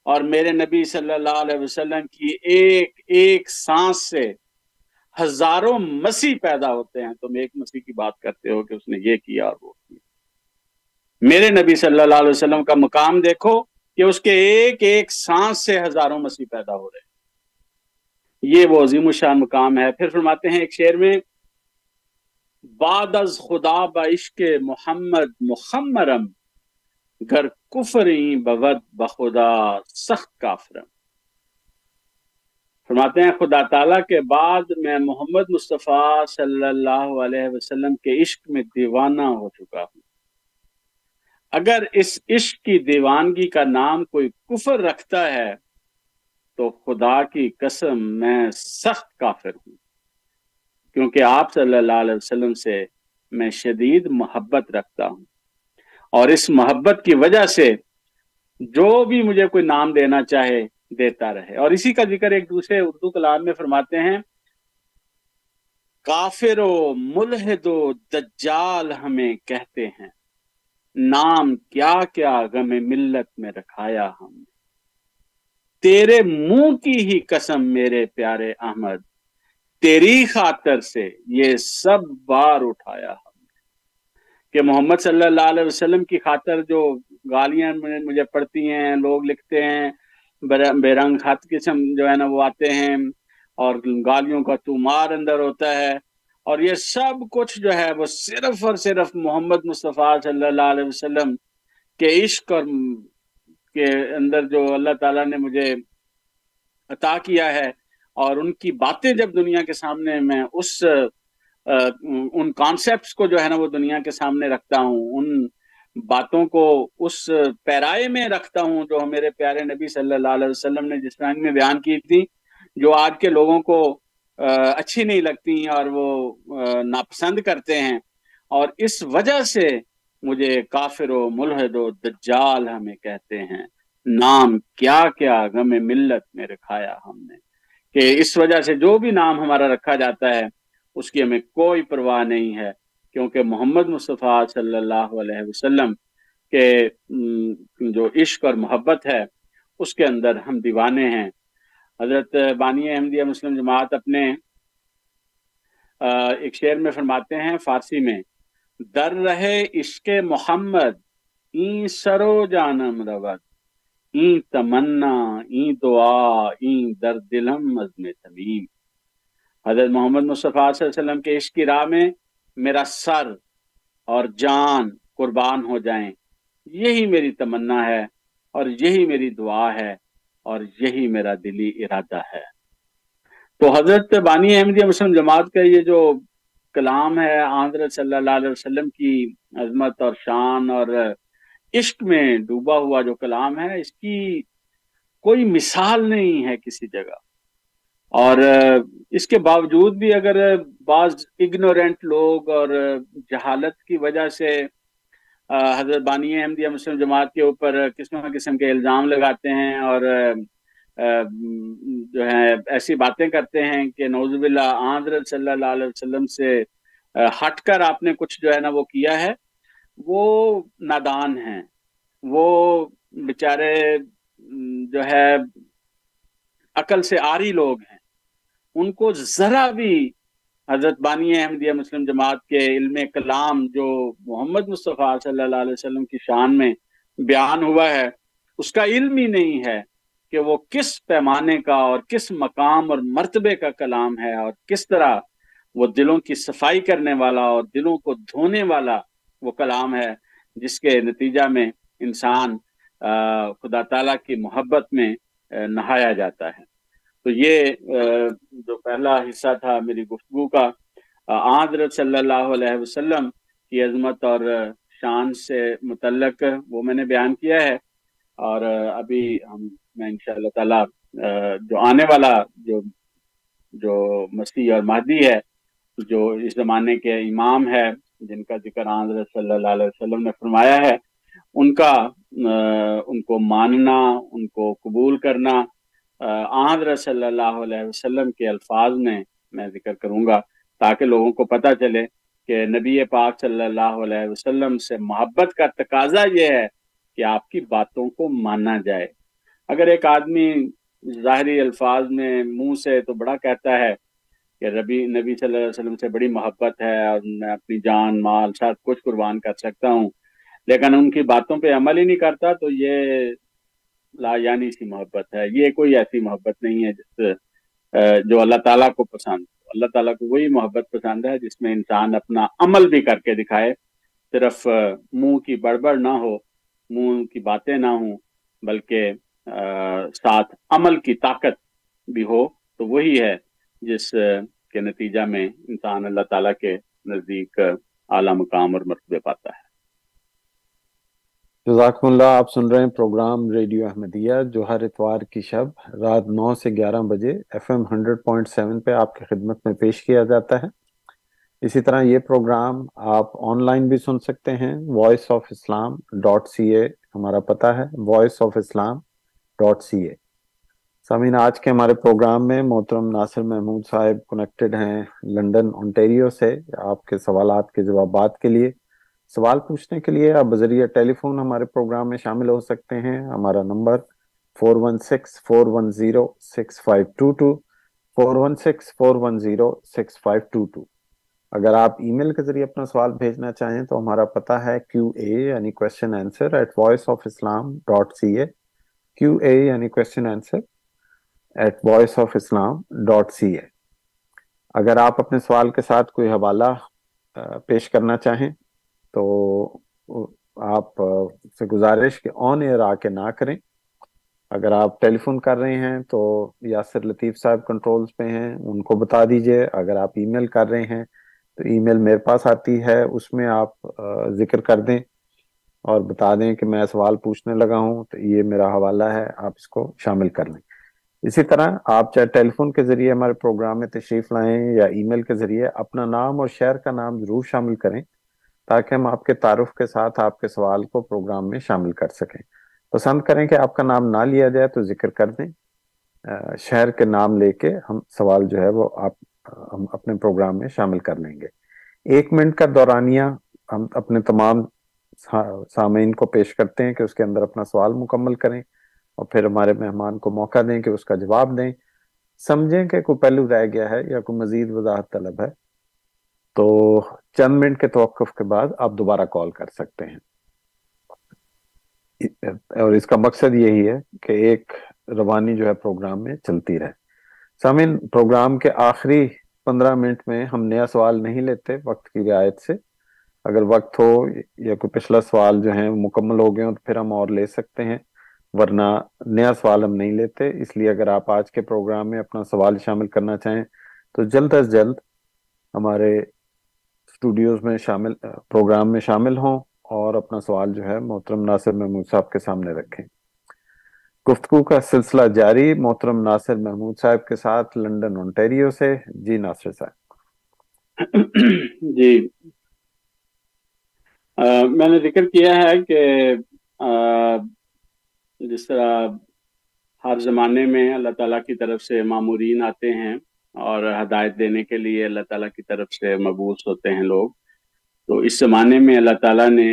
اور میرے نبی صلی اللہ علیہ وسلم کی ایک ایک سانس سے ہزاروں مسیح پیدا ہوتے ہیں۔ تم ایک مسیح کی بات کرتے ہو کہ اس نے یہ کیا اور وہ کیا۔ میرے نبی صلی اللہ علیہ وسلم کا مقام دیکھو کہ اس کے ایک ایک سانس سے ہزاروں مسیح پیدا ہو رہے ہیں۔ یہ وہ عظیم الشان مقام ہے۔ پھر فرماتے ہیں ایک شعر میں، بعد از خدا عشق محمد محمرم گر کفری بود بخدا سخت کافرم۔ فرماتے ہیں، خدا تعالیٰ کے بعد میں محمد مصطفیٰ صلی اللہ علیہ وسلم کے عشق میں دیوانہ ہو چکا ہوں۔ اگر اس عشق کی دیوانگی کا نام کوئی کفر رکھتا ہے، تو خدا کی قسم میں سخت کافر ہوں۔ کیونکہ آپ صلی اللہ علیہ وسلم سے میں شدید محبت رکھتا ہوں۔ اور اس محبت کی وجہ سے جو بھی مجھے کوئی نام دینا چاہے دیتا رہے۔ اور اسی کا ذکر ایک دوسرے اردو کلام میں فرماتے ہیں، کافر و ملحد و دجال ہمیں کہتے ہیں، نام کیا کیا غم ملت میں رکھایا ہم نے۔ تیرے منہ کی ہی قسم میرے پیارے احمد، تیری خاطر سے یہ سب بار اٹھایا ہم نے۔ کہ محمد صلی اللہ علیہ وسلم کی خاطر جو گالیاں مجھے پڑتی ہیں، لوگ لکھتے ہیں بیرنگ خط قسم جو ہے نا وہ آتے ہیں اور گالیوں کا تمار اندر ہوتا ہے اور یہ سب کچھ جو ہے وہ صرف اور صرف محمد مصطفیٰ صلی اللہ علیہ وسلم کے عشق اور کے اندر جو اللہ تعالیٰ نے مجھے عطا کیا ہے اور ان کی باتیں جب دنیا کے سامنے میں اس ان کانسیپٹس کو جو ہے نا وہ دنیا کے سامنے رکھتا ہوں، ان باتوں کو اس پیرائے میں رکھتا ہوں جو میرے پیارے نبی صلی اللہ علیہ وسلم نے جس رنگ میں بیان کی تھی، جو آج کے لوگوں کو اچھی نہیں لگتی اور وہ ناپسند کرتے ہیں۔ اور اس وجہ سے مجھے کافر و ملحد و دجال ہمیں کہتے ہیں، نام کیا کیا غم ملت میں رکھایا ہم نے۔ کہ اس وجہ سے جو بھی نام ہمارا رکھا جاتا ہے، اس کی ہمیں کوئی پرواہ نہیں ہے۔ کیونکہ محمد مصطفیٰ صلی اللہ علیہ وسلم کے جو عشق اور محبت ہے، اس کے اندر ہم دیوانے ہیں۔ حضرت بانی احمدیہ مسلم جماعت اپنے ایک شعر میں فرماتے ہیں فارسی میں، در رہے عشق محمد، این سرو جانم روت این تمنا، این دعا، این در دلم عزم تمیم۔ حضرت محمد مصطفیٰ صلی اللہ علیہ وسلم کے عشق کی راہ میں میرا سر اور جان قربان ہو جائیں۔ یہی میری تمنا ہے اور یہی میری دعا ہے اور یہی میرا دلی ارادہ ہے۔ تو حضرت بانی احمدیہ مسلم جماعت کا یہ جو کلام ہے آندر صلی اللہ علیہ وسلم کی عظمت اور شان اور عشق میں ڈوبا ہوا جو کلام ہے، اس کی کوئی مثال نہیں ہے کسی جگہ۔ اور اس کے باوجود بھی اگر بعض اگنورینٹ لوگ اور جہالت کی وجہ سے حضرت بانی احمدیہ مسلم جماعت کے اوپر قسم قسم کے الزام لگاتے ہیں اور جو ہے ایسی باتیں کرتے ہیں کہ نوز باللہ آندر صلی اللہ علیہ وسلم سے ہٹ کر آپ نے کچھ جو ہے نا وہ کیا ہے، وہ نادان ہیں۔ وہ بیچارے جو ہے، عقل سے آری لوگ ہیں۔ ان کو ذرا بھی حضرت بانی احمدیہ مسلم جماعت کے علم کلام جو محمد مصطفیٰ صلی اللہ علیہ وسلم کی شان میں بیان ہوا ہے، اس کا علم ہی نہیں ہے کہ وہ کس پیمانے کا اور کس مقام اور مرتبے کا کلام ہے اور کس طرح وہ دلوں کی صفائی کرنے والا اور دلوں کو دھونے والا وہ کلام ہے، جس کے نتیجہ میں انسان خدا تعالیٰ کی محبت میں نہایا جاتا ہے۔ تو یہ جو پہلا حصہ تھا میری گفتگو کا آدر صلی اللہ علیہ وسلم کی عظمت اور شان سے متعلق وہ میں نے بیان کیا ہے اور ابھی ہم، میں ان شاء اللہ تعالیٰ جو آنے والا جو جو مسیح اور مہدی ہے، جو اس زمانے کے امام ہے، جن کا ذکر آندر صلی اللہ علیہ وسلم نے فرمایا ہے، ان کا ان کو ماننا، ان کو قبول کرنا آندر صلی اللہ علیہ وسلم کے الفاظ میں میں ذکر کروں گا تاکہ لوگوں کو پتہ چلے کہ نبی پاک صلی اللہ علیہ وسلم سے محبت کا تقاضا یہ ہے کہ آپ کی باتوں کو مانا جائے۔ اگر ایک آدمی ظاہری الفاظ میں منہ سے تو بڑا کہتا ہے کہ ربی، نبی صلی اللہ علیہ وسلم سے بڑی محبت ہے اور میں اپنی جان، مال، سب کچھ قربان کر سکتا ہوں، لیکن ان کی باتوں پہ عمل ہی نہیں کرتا تو یہ لا یعنی سی محبت ہے، یہ کوئی ایسی محبت نہیں ہے جس جو اللہ تعالیٰ کو پسند اللہ تعالیٰ کو وہی محبت پسند ہے جس میں انسان اپنا عمل بھی کر کے دکھائے۔ صرف منہ کی بڑبڑ نہ ہو، منہ کی باتیں نہ ہوں، بلکہ ساتھ عمل کی طاقت بھی ہو، تو وہی ہے جس کے نتیجہ میں انسان اللہ تعالیٰ کے نزدیک اعلیٰ مقام اور مرتبے پاتا ہے۔ جزاکم اللہ، آپ سن رہے ہیں پروگرام ریڈیو احمدیہ، جو ہر اتوار کی شب رات نو سے گیارہ بجے F M hundred point seven پہ آپ کی خدمت میں پیش کیا جاتا ہے۔ اسی طرح یہ پروگرام آپ آن لائن بھی سن سکتے ہیں۔ Voice of Islam dot C A ہمارا پتہ ہے۔ Voice of Islam dot C A سامعین، آج کے ہمارے پروگرام میں محترم ناصر محمود صاحب کنیکٹڈ ہیں لنڈن اونٹیریو سے، آپ کے سوالات کے جوابات کے لیے۔ سوال پوچھنے کے لیے آپ بذریعہ ٹیلی فون ہمارے پروگرام میں شامل ہو سکتے ہیں۔ ہمارا number four one six four one zero six five two two four one six four one zero six five two two اگر آپ ای میل کے ذریعے اپنا سوال بھیجنا چاہیں تو ہمارا پتہ ہے کیو اے یعنی question answer at Voice of Islam dot C A Q A یعنی question answer at Voice of Islam dot C A اگر آپ اپنے سوال کے ساتھ کوئی حوالہ پیش کرنا چاہیں تو آپ سے گزارش کہ آن ایئر آ کے نہ کریں۔ اگر آپ ٹیلی فون کر رہے ہیں تو یاسر لطیف صاحب کنٹرولز پہ ہیں، ان کو بتا دیجیے۔ اگر آپ ای میل کر رہے ہیں تو ای میل میرے پاس آتی ہے، اس میں آپ ذکر کر دیں اور بتا دیں کہ میں سوال پوچھنے لگا ہوں، تو یہ میرا حوالہ ہے، آپ اس کو شامل کر لیں۔ اسی طرح آپ چاہے ٹیلی فون کے ذریعے ہمارے پروگرام میں تشریف لائیں یا ای میل کے ذریعے اپنا نام اور شہر کا نام ضرور شامل کریں۔ تاکہ ہم آپ کے تعارف کے ساتھ آپ کے سوال کو پروگرام میں شامل کر سکیں۔ پسند کریں کہ آپ کا نام نہ لیا جائے تو ذکر کر دیں۔ شہر کے نام لے کے ہم سوال جو ہے وہ آپ، ہم اپنے پروگرام میں شامل کر لیں گے۔ ایک منٹ کا دورانیہ ہم اپنے تمام سامعین کو پیش کرتے ہیں کہ اس کے اندر اپنا سوال مکمل کریں اور پھر ہمارے مہمان کو موقع دیں کہ اس کا جواب دیں۔ سمجھیں کہ کوئی پہلو رہ گیا ہے یا کوئی مزید وضاحت طلب ہے۔ تو چند منٹ کے توقف کے بعد آپ دوبارہ کال کر سکتے ہیں۔ اور اس کا مقصد یہی ہے کہ ایک روانی جو ہے پروگرام میں چلتی رہے۔ سامن پروگرام کے آخری پندرہ منٹ میں ہم نیا سوال نہیں لیتے وقت کی رعایت سے۔ اگر وقت ہو یا کوئی پچھلا سوال جو ہے مکمل ہو گئے ہو تو پھر ہم اور لے سکتے ہیں، ورنہ نیا سوال ہم نہیں لیتے۔ اس لیے اگر آپ آج کے پروگرام میں اپنا سوال شامل کرنا چاہیں تو جلد از جلد ہمارے اسٹوڈیوز میں شامل پروگرام میں شامل ہوں اور اپنا سوال جو ہے محترم ناصر محمود صاحب کے سامنے رکھیں۔ گفتگو کا سلسلہ جاری، محترم ناصر محمود صاحب کے ساتھ لنڈن اونٹیریو سے۔ جی ناصر صاحب۔ جی۔ میں نے ذکر کیا ہے کہ جس طرح ہر زمانے میں اللہ تعالیٰ کی طرف سے معمورین آتے ہیں اور ہدایت دینے کے لیے اللہ تعالیٰ کی طرف سے مبوس ہوتے ہیں لوگ۔ تو اس زمانے میں اللہ تعالیٰ نے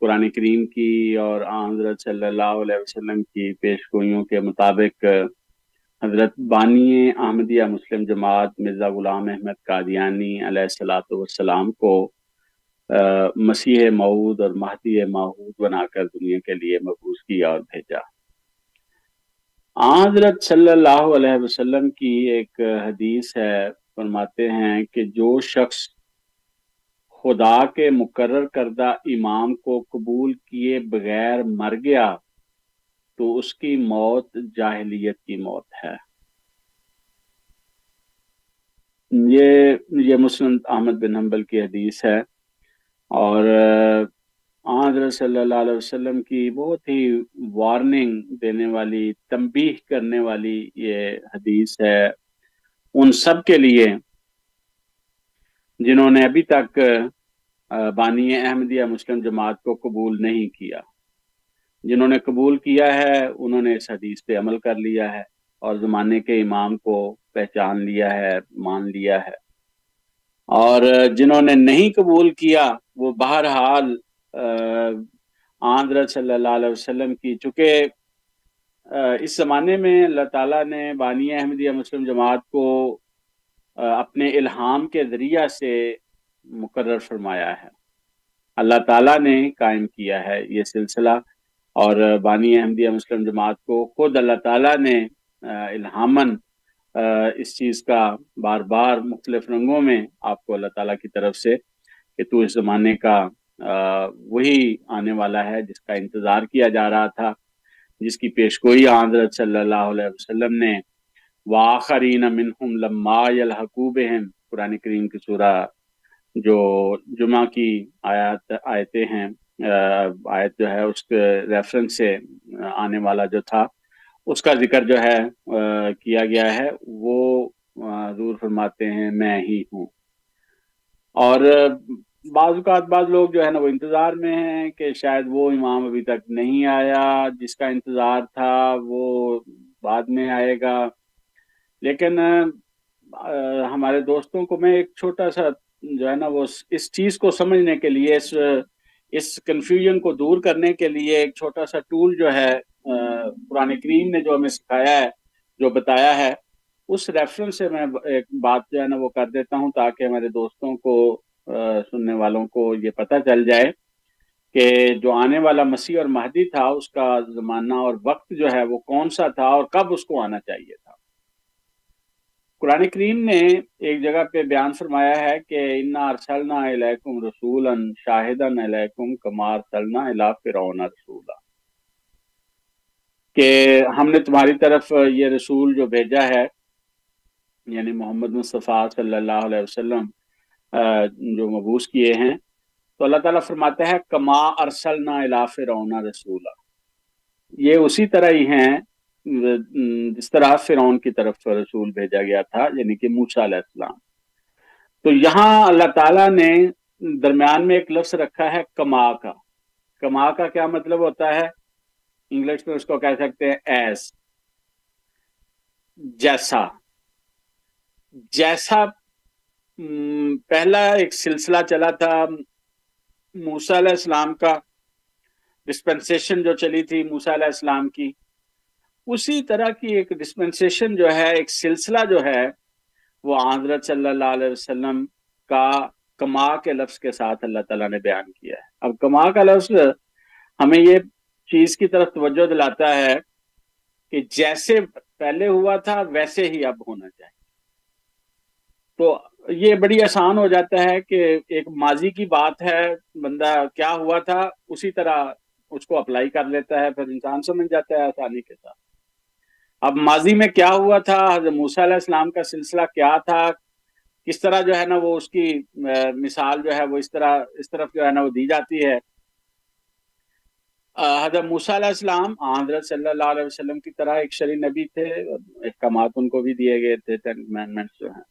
قرآن کریم کی اور حضرت صلی اللہ علیہ وسلم کی پیش گوئیوں کے مطابق حضرت بانی احمدیہ مسلم جماعت مرزا غلام احمد قادیانی علیہ السلاۃ والسلام کو مسیح معود اور مہدی معود بنا کر دنیا کے لیے مبوس کیا اور بھیجا۔ حضرت صلی اللہ علیہ وسلم کی ایک حدیث ہے، فرماتے ہیں کہ جو شخص خدا کے مقرر کردہ امام کو قبول کیے بغیر مر گیا تو اس کی موت جاہلیت کی موت ہے۔ یہ یہ مسلم احمد بن حنبل کی حدیث ہے اور حضرت صلی اللہ علیہ وسلم کی بہت ہی وارننگ دینے والی، تنبیہ کرنے والی یہ حدیث ہے۔ ان سب کے لیے جنہوں نے ابھی تک بانی احمدیہ مسلم جماعت کو قبول نہیں کیا۔ جنہوں نے قبول کیا ہے، انہوں نے اس حدیث پہ عمل کر لیا ہے اور زمانے کے امام کو پہچان لیا ہے، مان لیا ہے۔ اور جنہوں نے نہیں قبول کیا، وہ بہرحال آندر صلی اللہ علیہ وسلم کی، چونکہ اس زمانے میں اللہ تعالیٰ نے بانی احمدیہ مسلم جماعت کو اپنے الہام کے ذریعہ سے مقرر فرمایا ہے۔ اللہ تعالیٰ نے قائم کیا ہے یہ سلسلہ اور بانی احمدیہ مسلم جماعت کو خود اللہ تعالیٰ نے الہامن اس چیز کا بار بار مختلف رنگوں میں آپ کو اللہ تعالیٰ کی طرف سے کہ تو اس زمانے کا وہی آنے والا ہے جس کا انتظار کیا جا رہا تھا، جس کی پیشگوئی حضرت صلی اللہ علیہ وسلم نے، وآخرین منہم لما یلحقوبہم قرآن کریم کی سورہ جو جمعہ کی آیات، آیتیں ہیں آیت جو ہے، اس کے ریفرنس سے آنے والا جو تھا، اس کا ذکر جو ہے کیا گیا ہے، وہ حضور فرماتے ہیں، میں ہی ہوں۔ اور بعض اوقات بعض لوگ جو ہے نا وہ انتظار میں ہیں کہ شاید وہ امام ابھی تک نہیں آیا، جس کا انتظار تھا وہ بعد میں آئے گا۔ لیکن ہمارے دوستوں کو میں ایک چھوٹا سا جو ہے نا وہ اس چیز کو سمجھنے کے لیے، اس اس کنفیوژن کو دور کرنے کے لیے ایک چھوٹا سا ٹول جو ہے قرآن کریم نے جو ہمیں سکھایا ہے، جو بتایا ہے، اس ریفرنس سے میں ایک بات جو ہے نا وہ کر دیتا ہوں تاکہ ہمارے دوستوں کو سننے والوں کو یہ پتہ چل جائے کہ جو آنے والا مسیح اور مہدی تھا، اس کا زمانہ اور وقت جو ہے وہ کون سا تھا اور کب اس کو آنا چاہیے تھا۔ قرآن کریم نے ایک جگہ پہ بیان فرمایا ہے کہ انا ارسلنا علیکم رسولا شاہدن علیکم کما ارسلنا الی فرعون رسولا۔ کہ ہم نے تمہاری طرف یہ رسول جو بھیجا ہے یعنی محمد مصطفیٰ صلی اللہ علیہ وسلم جو مبوس کیے ہیں۔ تو اللہ تعالیٰ فرماتا ہے کما ارسلنا الی فرعون رسولا۔ یہ اسی طرح ہی ہیں، جس طرح فرعون کی طرف رسول بھیجا گیا تھا یعنی کہ موسیٰ علیہ السلام۔ تو یہاں اللہ تعالیٰ نے درمیان میں ایک لفظ رکھا ہے، کما کا۔ کما کا کیا مطلب ہوتا ہے؟ انگلش میں اس کو کہہ سکتے ہیں ایس جیسا۔ جیسا پہلا ایک سلسلہ چلا تھا موسیٰ علیہ السلام کا ڈسپنسیشن جو چلی تھی موسیٰ علیہ السلام کی۔ اسی طرح کی ایک ڈسپنسیشن جو ہے، ایک سلسلہ جو ہے، وہ حضرت صلی اللہ علیہ وسلم کا کما کے لفظ کے ساتھ اللہ تعالیٰ نے بیان کیا ہے۔ اب کما کا لفظ ہمیں یہ چیز کی طرف توجہ دلاتا ہے کہ جیسے پہلے ہوا تھا، ویسے ہی اب ہونا چاہیے۔ تو یہ بڑی آسان ہو جاتا ہے کہ ایک ماضی کی بات ہے، بندہ کیا ہوا تھا، اسی طرح اس کو اپلائی کر لیتا ہے، پھر انسان سمجھ جاتا ہے آسانی کے ساتھ۔ اب ماضی میں کیا ہوا تھا؟ حضرت موسیٰ علیہ السلام کا سلسلہ کیا تھا؟ کس طرح جو ہے نا وہ اس کی مثال جو ہے وہ اس طرح، اس طرف جو ہے نا وہ دی جاتی ہے۔ حضرت موسیٰ علیہ السلام حضرت صلی اللہ علیہ وسلم کی طرح ایک شری نبی تھے احکامات ان کو بھی دیے گئے تھے جو ہیں۔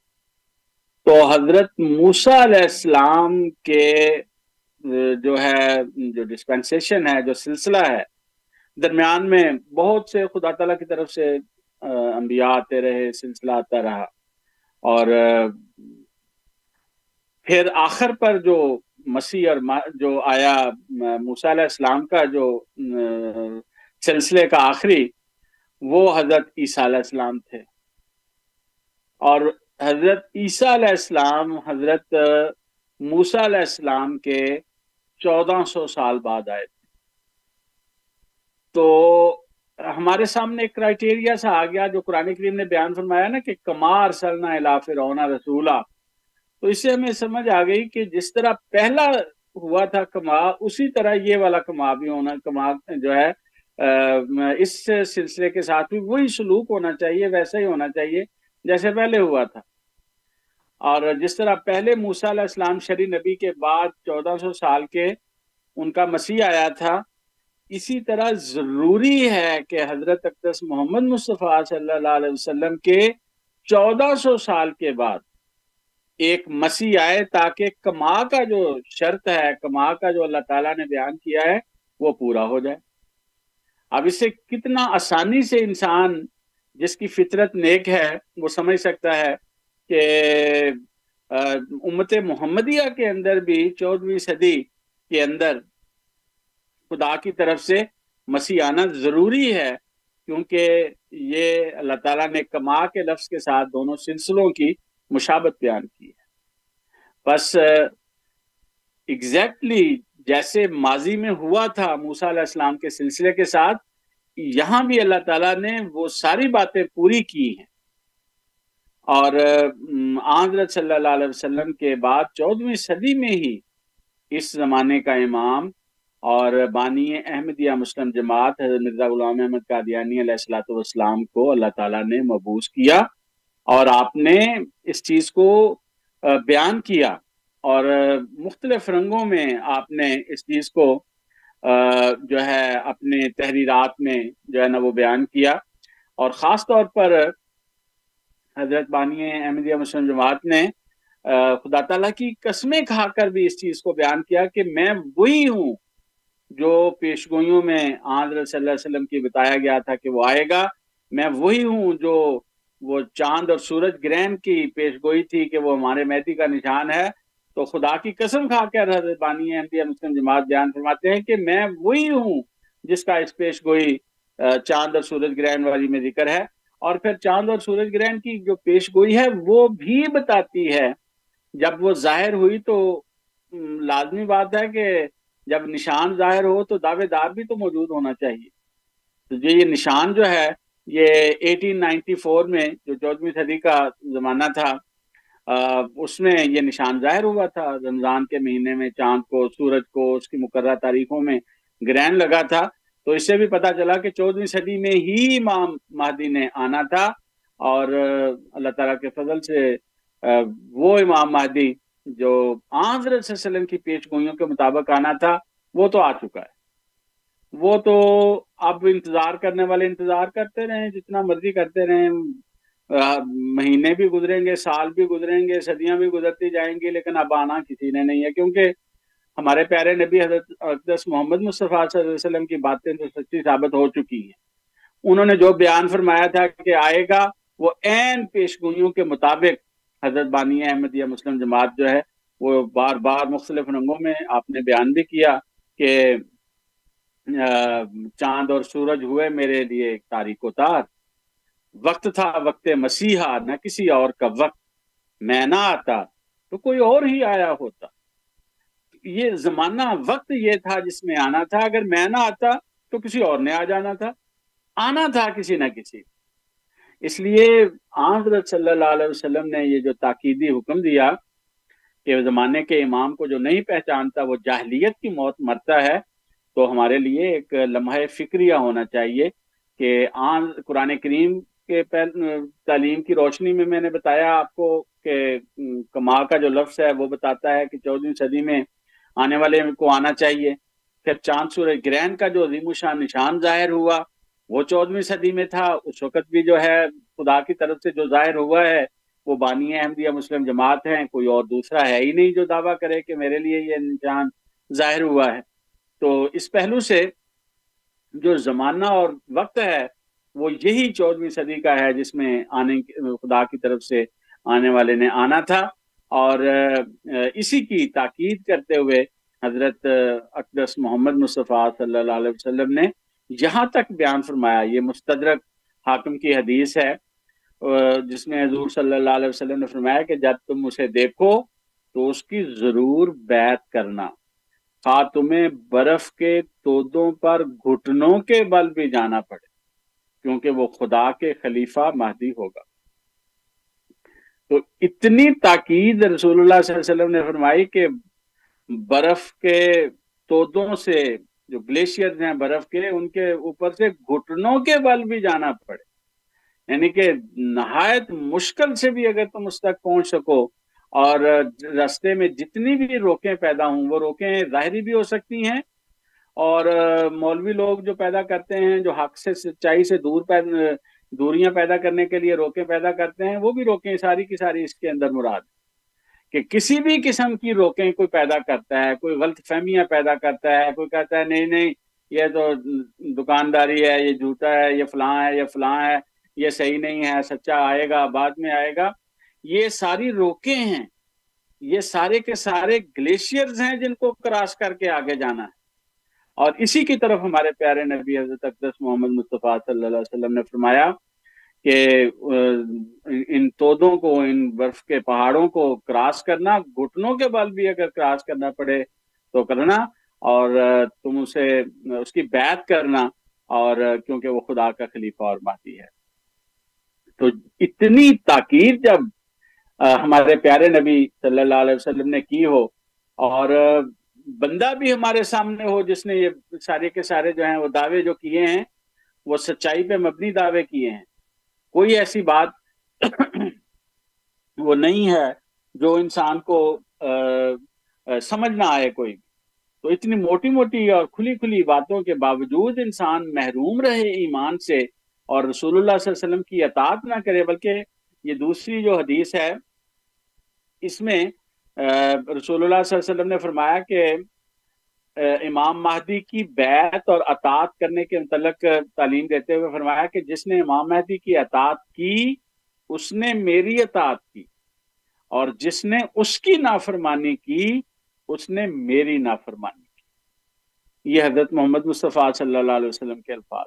تو حضرت موسیٰ علیہ السلام کے جو ہے، جو ڈسپینسیشن ہے، جو سلسلہ ہے، درمیان میں بہت سے خدا تعالیٰ کی طرف سے انبیاء آتے رہے، سلسلہ آتا رہا۔ اور پھر آخر پر جو مسیح اور جو آیا موسیٰ علیہ السلام کا جو سلسلے کا آخری، وہ حضرت عیسیٰ علیہ السلام تھے۔ اور حضرت عیسیٰ علیہ السلام، حضرت موسیٰ علیہ السلام کے چودہ سو سال بعد آئے تھے۔ تو ہمارے سامنے ایک کرائٹیریا سا آ گیا جو قرآن کریم نے بیان فرمایا نا کہ کمار سلنا الا فرعون رسولہ تو اس سے ہمیں سمجھ آ گئی کہ جس طرح پہلا ہوا تھا کما، اسی طرح یہ والا کما بھی ہونا، کما جو ہے اس سلسلے کے ساتھ بھی وہی سلوک ہونا چاہیے، ویسا ہی ہونا چاہیے۔ جیسے پہلے ہوا تھا۔ اور جس طرح پہلے موسیٰ علیہ السلام شری نبی کے بعد چودہ سو سال کے ان کا مسیح آیا تھا، اسی طرح ضروری ہے کہ حضرت اقدس محمد مصطفیٰ صلی اللہ علیہ وسلم کے چودہ سو سال کے بعد ایک مسیح آئے تاکہ کما کا جو شرط ہے، کما کا جو اللہ تعالیٰ نے بیان کیا ہے، وہ پورا ہو جائے۔ اب اس سے کتنا آسانی سے انسان جس کی فطرت نیک ہے، وہ سمجھ سکتا ہے کہ امت محمدیہ کے اندر بھی چودہویں صدی کے اندر خدا کی طرف سے مسیح آنا ضروری ہے، کیونکہ یہ اللہ تعالیٰ نے کما کے لفظ کے ساتھ دونوں سلسلوں کی مشابت بیان کی ہے۔ بس ایگزیکٹلی جیسے ماضی میں ہوا تھا موسیٰ علیہ السلام کے سلسلے کے ساتھ یہاں بھی اللہ تعالیٰ نے وہ ساری باتیں پوری کی ہیں۔ اور آندرت صلی اللہ علیہ وسلم کے بعد چودہویں صدی میں ہی اس زمانے کا امام اور بانی احمدیہ مسلم جماعت حضرت مرزا غلام احمد قادیانی علیہ السلاۃ والسلام کو اللہ تعالیٰ نے مبوس کیا اور آپ نے اس چیز کو بیان کیا اور مختلف رنگوں میں آپ نے اس چیز کو جو ہے اپنے تحریرات میں جو ہے نا وہ بیان کیا۔ اور خاص طور پر حضرت بانی احمدیہ مسلم جماعت نے خدا تعالیٰ کی قسمیں کھا کر بھی اس چیز کو بیان کیا کہ میں وہی ہوں جو پیشگوئیوں میں آندر صلی اللہ علیہ وسلم کی بتایا گیا تھا کہ وہ آئے گا۔ میں وہی ہوں جو وہ چاند اور سورج گرہن کی پیشگوئی تھی کہ وہ ہمارے مہدی کا نشان ہے۔ تو خدا کی قسم کھا کر حضرت بانی احمدیہ مسلم جماعت بیان فرماتے ہیں کہ میں وہی ہوں جس کا اس پیش گوئی چاند اور سورج گرہن والی میں ذکر ہے۔ اور پھر چاند اور سورج گرہن کی جو پیش گوئی ہے وہ بھی بتاتی ہے۔ جب وہ ظاہر ہوئی تو لازمی بات ہے کہ جب نشان ظاہر ہو تو دعوے دار بھی تو موجود ہونا چاہیے۔ تو جو یہ نشان جو ہے، یہ ایٹین نائنٹی فور میں جو چودہویں صدی کا زمانہ تھا اس میں یہ نشان ظاہر ہوا تھا، رمضان کے مہینے میں چاند کو، سورج کو، اس کی مقررہ تاریخوں میں گرہن لگا تھا۔ تو اس سے بھی پتا چلا کہ چودہویں صدی میں ہی امام مہدی نے آنا تھا اور اللہ تعالیٰ کے فضل سے وہ امام مہدی جو علیہ وسلم کی پیش گوئیوں کے مطابق آنا تھا، وہ تو آ چکا ہے۔ وہ تو اب انتظار کرنے والے انتظار کرتے رہیں جتنا مرضی کرتے رہیں مہینے بھی گزریں گے، سال بھی گزریں گے، صدیاں بھی گزرتی جائیں گی، لیکن اب آنا کسی نے نہیں ہے۔ کیونکہ ہمارے پیارے نبی حضرت اقدس محمد مصطفیٰ صلی اللہ علیہ وسلم کی باتیں تو سچی ثابت ہو چکی ہیں۔ انہوں نے جو بیان فرمایا تھا کہ آئے گا، وہ عین پیشگوئیوں کے مطابق حضرت بانی احمد یا مسلم جماعت جو ہے، وہ بار بار مختلف رنگوں میں آپ نے بیان بھی کیا کہ چاند اور سورج ہوئے میرے لیے ایک تاریخ و تار۔ وقت تھا، وقت مسیحا، نہ کسی اور کا وقت۔ میں نہ آتا تو کوئی اور ہی آیا ہوتا۔ یہ زمانہ وقت یہ تھا جس میں آنا تھا۔ اگر میں نہ آتا تو کسی اور نے آ جانا تھا۔ آنا تھا کسی نہ کسی۔ اس لیے حضرت صلی اللہ علیہ وسلم نے یہ جو تاکیدی حکم دیا کہ زمانے کے امام کو جو نہیں پہچانتا، وہ جاہلیت کی موت مرتا ہے، تو ہمارے لیے ایک لمحہ فکریہ ہونا چاہیے کہ آن، قرآن کریم کے تعلیم کی روشنی میں میں نے بتایا آپ کو کہ کما کا جو لفظ ہے وہ بتاتا ہے کہ چودہویں صدی میں آنے والے کو آنا چاہیے۔ پھر چاند سورج گرہن کا جو عظیم شان نشان ظاہر ہوا، وہ چودہویں صدی میں تھا۔ اس وقت بھی جو ہے، خدا کی طرف سے جو ظاہر ہوا ہے، وہ بانی احمدیہ مسلم جماعت ہیں، کوئی اور دوسرا ہے ہی نہیں جو دعویٰ کرے کہ میرے لیے یہ نشان ظاہر ہوا ہے۔ تو اس پہلو سے جو زمانہ اور وقت ہے وہ یہی چودہویں صدی کا ہے جس میں آنے خدا کی طرف سے آنے والے نے آنا تھا اور اسی کی تاکید کرتے ہوئے حضرت اقدس محمد مصطفیٰ صلی اللہ علیہ وسلم نے یہاں تک بیان فرمایا۔ یہ مستدرک حاکم کی حدیث ہے جس میں حضور صلی اللہ علیہ وسلم نے فرمایا کہ جب تم اسے دیکھو تو اس کی ضرور بیعت کرنا۔ خواہ تمہیں برف کے تودوں پر گھٹنوں کے بل بھی جانا پڑے۔ کیونکہ وہ خدا کے خلیفہ مہدی ہوگا۔ تو اتنی تاکید رسول اللہ صلی اللہ علیہ وسلم نے فرمائی کہ برف کے تودوں سے جو گلیشیئر ہیں برف کے، ان کے اوپر سے گھٹنوں کے بل بھی جانا پڑے۔ یعنی کہ نہایت مشکل سے بھی اگر تم اس تک پہنچ سکو اور رستے میں جتنی بھی روکیں پیدا ہوں، وہ روکیں ظاہری بھی ہو سکتی ہیں اور مولوی لوگ جو پیدا کرتے ہیں، جو حق سے، سچائی سے دور پیدا دوریاں پیدا کرنے کے لیے روکیں پیدا کرتے ہیں، وہ بھی روکیں، ساری کی ساری اس کے اندر مراد کہ کسی بھی قسم کی روکیں کوئی پیدا کرتا ہے، کوئی غلط فہمیاں پیدا کرتا ہے، کوئی کہتا ہے نہیں نہیں، یہ تو دکانداری ہے، یہ جھوٹا ہے، یہ فلاں ہے، یہ فلاں ہے، یہ صحیح نہیں ہے، سچا آئے گا، بعد میں آئے گا۔ یہ ساری روکیں ہیں، یہ سارے کے سارے گلیشیئرز ہیں جن کو کراس کر کے آگے جانا ہے۔ اور اسی کی طرف ہمارے پیارے نبی حضرت اقدس محمد مصطفیٰ صلی اللہ علیہ وسلم نے فرمایا کہ ان تودوں کو، ان برف کے پہاڑوں کو کراس کرنا، گھٹنوں کے بل بھی اگر کراس کرنا پڑے تو کرنا اور تم اسے، اس کی بیعت کرنا اور کیونکہ وہ خدا کا خلیفہ اور باتی ہے۔ تو اتنی تاکیر جب ہمارے پیارے نبی صلی اللہ علیہ وسلم نے کی ہو اور بندہ بھی ہمارے سامنے ہو، جس نے یہ سارے کے سارے جو ہیں وہ دعوے جو کیے ہیں، وہ سچائی پہ مبنی دعوے کیے ہیں۔ کوئی ایسی بات وہ نہیں ہے جو انسان کو سمجھ نہ آئے کوئی۔ تو اتنی موٹی موٹی اور کھلی کھلی باتوں کے باوجود انسان محروم رہے ایمان سے اور رسول اللہ صلی اللہ علیہ وسلم کی اطاعت نہ کرے، بلکہ یہ دوسری جو حدیث ہے، اس میں رسول اللہ صلی اللہ علیہ وسلم نے فرمایا کہ امام مہدی کی بیعت اور اطاعت کرنے کے متعلق تعلیم دیتے ہوئے فرمایا کہ جس نے امام مہدی کی اطاعت کی، اس نے میری اطاعت کی اور جس نے اس کی نافرمانی کی، اس نے میری نافرمانی کی۔ یہ حضرت محمد مصطفیٰ صلی اللہ علیہ وسلم کے الفاظ۔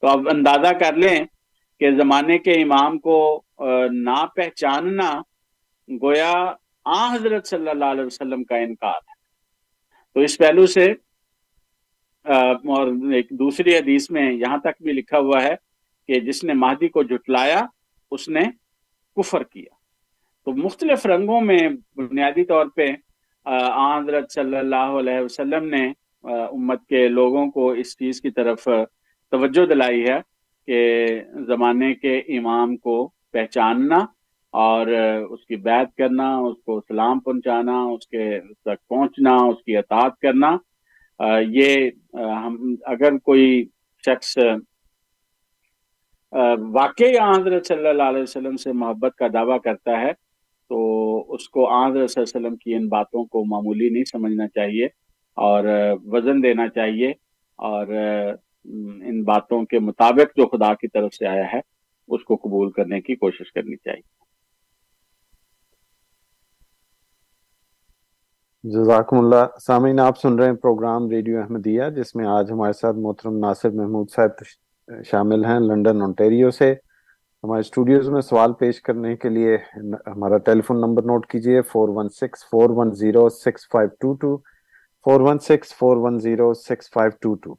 تو اب اندازہ کر لیں کہ زمانے کے امام کو نہ پہچاننا گویا آ حضرت صلی اللہ علیہ وسلم کا انکار ہے۔ تو اس پہلو سے اور ایک دوسری حدیث میں یہاں تک بھی لکھا ہوا ہے کہ جس نے مہدی کو جٹلایا اس نے کفر کیا۔ تو مختلف رنگوں میں بنیادی طور پہ حضرت صلی اللہ علیہ وسلم نے امت کے لوگوں کو اس چیز کی طرف توجہ دلائی ہے کہ زمانے کے امام کو پہچاننا اور اس کی بیعت کرنا، اس کو سلام پہنچانا، اس کے تک پہنچنا، اس کی اطاعت کرنا یہ ہم، اگر کوئی شخص واقعی حضرت صلی اللہ علیہ وسلم سے محبت کا دعویٰ کرتا ہے، تو اس کو حضرت صلی اللہ علیہ وسلم کی ان باتوں کو معمولی نہیں سمجھنا چاہیے اور وزن دینا چاہیے اور ان باتوں کے مطابق جو خدا کی طرف سے آیا ہے، اس کو قبول کرنے کی کوشش کرنی چاہیے۔ جزاکم اللہ. سامعین، آپ سن رہے ہیں پروگرام ریڈیو احمدیہ، جس میں آج ہمارے ساتھ محترم ناصر محمود صاحب شامل ہیں لنڈن انٹیریو سے۔ ہمارے اسٹوڈیوز میں سوال پیش کرنے کے لیے ہمارا ٹیلی فون نمبر نوٹ کیجیے، four one six, four one zero six five two two, four one six, four one zero six five two two.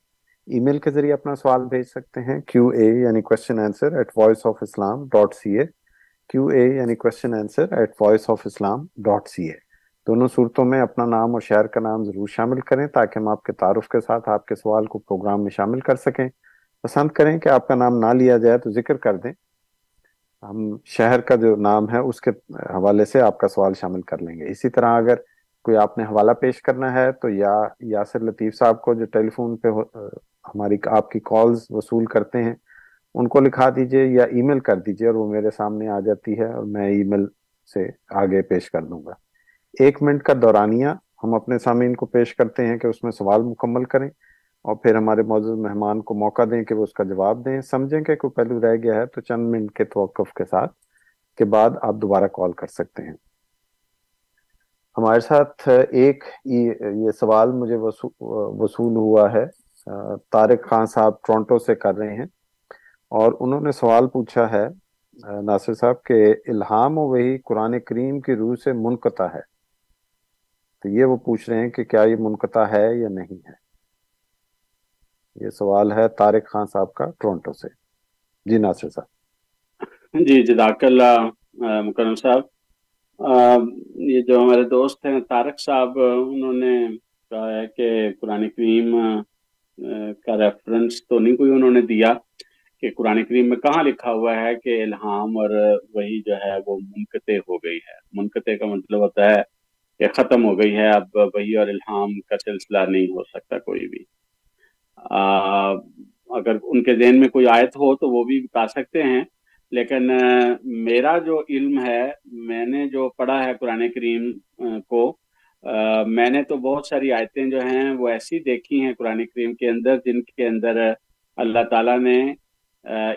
Email کے ذریعے اپنا سوال بھیج سکتے ہیں، کیو اے یعنی question answer at Voice of Islam dot C A Q A یعنی question answer at Voice of Islam dot C A دونوں صورتوں میں اپنا نام اور شہر کا نام ضرور شامل کریں تاکہ ہم آپ کے تعارف کے ساتھ آپ کے سوال کو پروگرام میں شامل کر سکیں۔ پسند کریں کہ آپ کا نام نہ لیا جائے تو ذکر کر دیں۔ ہم شہر کا جو نام ہے اس کے حوالے سے آپ کا سوال شامل کر لیں گے۔ اسی طرح اگر کوئی آپ نے حوالہ پیش کرنا ہے تو یا یاسر لطیف صاحب کو جو ٹیلی فون پہ ہماری آپ کی کالز وصول کرتے ہیں، ان کو لکھا دیجیے یا ای میل کر دیجیے اور وہ میرے سامنے آ جاتی ہے اور میں ای میل سے آگے پیش کر دوں گا۔ ایک منٹ کا دورانیہ ہم اپنے سامعین کو پیش کرتے ہیں کہ اس میں سوال مکمل کریں اور پھر ہمارے موجود مہمان کو موقع دیں کہ وہ اس کا جواب دیں۔ سمجھیں کہ کوئی پہلو رہ گیا ہے تو چند منٹ کے توقف کے ساتھ کے بعد آپ دوبارہ کال کر سکتے ہیں۔ ہمارے ساتھ ایک یہ سوال مجھے وصول ہوا ہے۔ طارق خان صاحب ٹورنٹو سے کر رہے ہیں اور انہوں نے سوال پوچھا ہے۔ ناصر صاحب کہ الہام و وہی قرآن کریم کی روح سے منقطع ہے۔ تو یہ وہ پوچھ رہے ہیں کہ کیا یہ منقطع ہے یا نہیں ہے؟ یہ سوال ہے طارق خان صاحب کا ٹورنٹو سے۔ جی ناصر صاحب۔ جی جزاک اللہ مکرم صاحب۔ یہ جو ہمارے دوست ہیں طارق صاحب، انہوں نے کہا ہے کہ قرآن کریم کا ریفرنس تو نہیں کوئی انہوں نے دیا کہ قرآن کریم میں کہاں لکھا ہوا ہے کہ الہام اور وہی جو ہے وہ منقطع ہو گئی ہے۔ منقطع کا مطلب ہوتا ہے کہ ختم ہو گئی ہے، اب وہی اور الہام کا سلسلہ نہیں ہو سکتا کوئی بھی۔ اگر ان کے ذہن میں کوئی آیت ہو تو وہ بھی بتا سکتے ہیں۔ لیکن میرا جو علم ہے، میں نے جو پڑھا ہے قرآن کریم کو میں نے تو بہت ساری آیتیں جو ہیں وہ ایسی دیکھی ہیں قرآن کریم کے اندر جن کے اندر اللہ تعالیٰ نے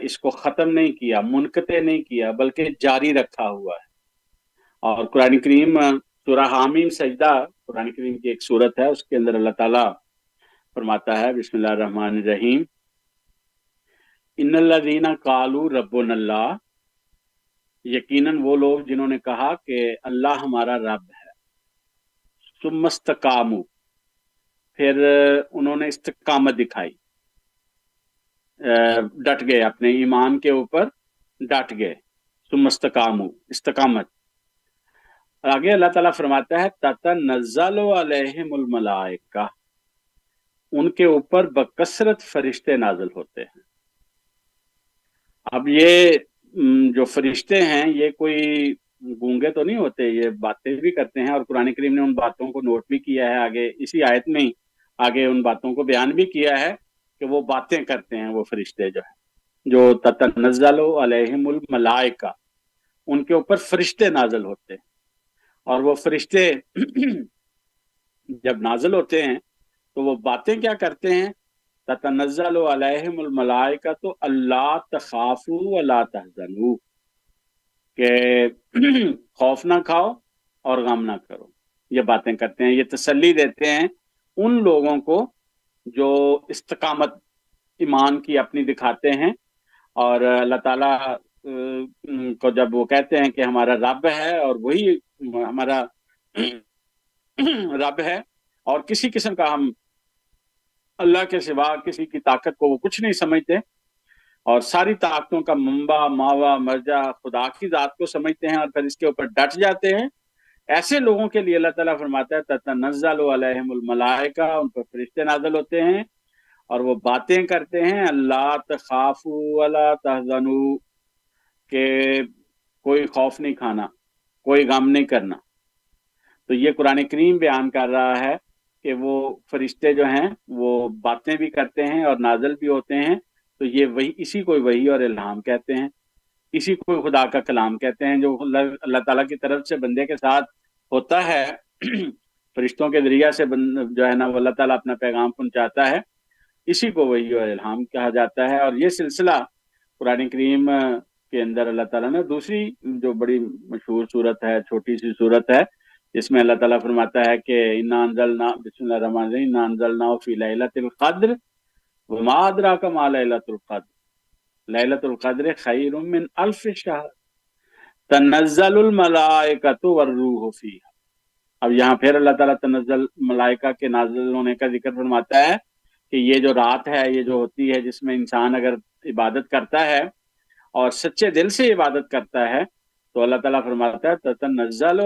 اس کو ختم نہیں کیا، منقطع نہیں کیا، بلکہ جاری رکھا ہوا ہے۔ اور قرآن کریم سورہ حامیم سجدہ، قرآن کریم کی ایک صورت ہے، اس کے اندر اللہ تعالیٰ فرماتا ہے، بسم اللہ الرحمن الرحیم، ان الذین قالوا ربنا اللہ، یقیناً وہ لوگ جنہوں نے کہا کہ اللہ ہمارا رب ہے۔ ثم استقاموا، پھر انہوں نے استقامت دکھائی۔ ڈٹ گئے اپنے ایمان کے اوپر، ڈٹ گئے۔ ثم استقاموا، استقامت۔ اور آگے اللہ تعالیٰ فرماتا ہے، تتنزل علیہم الملائکہ ان کے اوپر بکثرت فرشتے نازل ہوتے ہیں۔ اب یہ جو فرشتے ہیں، یہ کوئی گونگے تو نہیں ہوتے، یہ باتیں بھی کرتے ہیں اور قرآن کریم نے ان باتوں کو نوٹ بھی کیا ہے۔ آگے، اسی آیت میں ہی آگے ان باتوں کو بیان بھی کیا ہے کہ وہ باتیں کرتے ہیں، وہ فرشتے جو ہیں۔ جو تتنزل علیہم الملائکہ ان کے اوپر فرشتے نازل ہوتے ہیں۔ اور وہ فرشتے جب نازل ہوتے ہیں تو وہ باتیں کیا کرتے ہیں؟ تتنزل علیہم الملائکہ تو اللہ تخافو ولا تحزنو کہ خوف نہ کھاؤ اور غم نہ کرو۔ یہ باتیں کرتے ہیں، یہ تسلی دیتے ہیں ان لوگوں کو جو استقامت ایمان کی اپنی دکھاتے ہیں۔ اور اللہ تعالیٰ کو جب وہ کہتے ہیں کہ ہمارا رب ہے اور وہی ہمارا رب ہے اور کسی قسم کا ہم اللہ کے سوا کسی کی طاقت کو وہ کچھ نہیں سمجھتے اور ساری طاقتوں کا منبع، ماوا مرجع خدا کی ذات کو سمجھتے ہیں اور پھر اس کے اوپر ڈٹ جاتے ہیں۔ ایسے لوگوں کے لیے اللہ تعالیٰ فرماتا ہے، تتنزل علیہم الملائکہ ان پر فرشتے نازل ہوتے ہیں اور وہ باتیں کرتے ہیں اللہ تخافو ولا تحزنو کہ کوئی خوف نہیں کھانا، کوئی غم نہیں کرنا۔ تو یہ قرآن کریم بیان کر رہا ہے کہ وہ فرشتے جو ہیں، وہ باتیں بھی کرتے ہیں اور نازل بھی ہوتے ہیں۔ تو یہ وہی، اسی کو وہی اور الہام کہتے ہیں۔ اسی کو خدا کا کلام کہتے ہیں جو اللہ تعالیٰ کی طرف سے بندے کے ساتھ ہوتا ہے۔ *clears throat* فرشتوں کے ذریعہ سے بند جو ہے نا، وہ اللہ تعالیٰ اپنا پیغام پہنچاتا ہے۔ اسی کو وہی اور الہام کہا جاتا ہے۔ اور یہ سلسلہ قرآن کریم کے اندر اللہ تعالیٰ نے، دوسری جو بڑی مشہور صورت ہے، چھوٹی سی صورت ہے، جس میں اللہ تعالیٰ فرماتا ہے کہ انا انزلنا بسم اللہ الرحمن الرحیم، انا انزلنا فی لیلۃ القدر وما ادراک ما لیلۃ القدر۔ لیلۃ القدر خیر من الف شہر تنزل الملائکۃ والروح فیہا اب یہاں پھر اللہ تعالیٰ تنزل، ملائکہ کے نازل ہونے کا ذکر فرماتا ہے کہ یہ جو رات ہے، یہ جو ہوتی ہے، جس میں انسان اگر عبادت کرتا ہے اور سچے دل سے عبادت کرتا ہے، تو اللہ تعالیٰ فرماتا ہے تنزل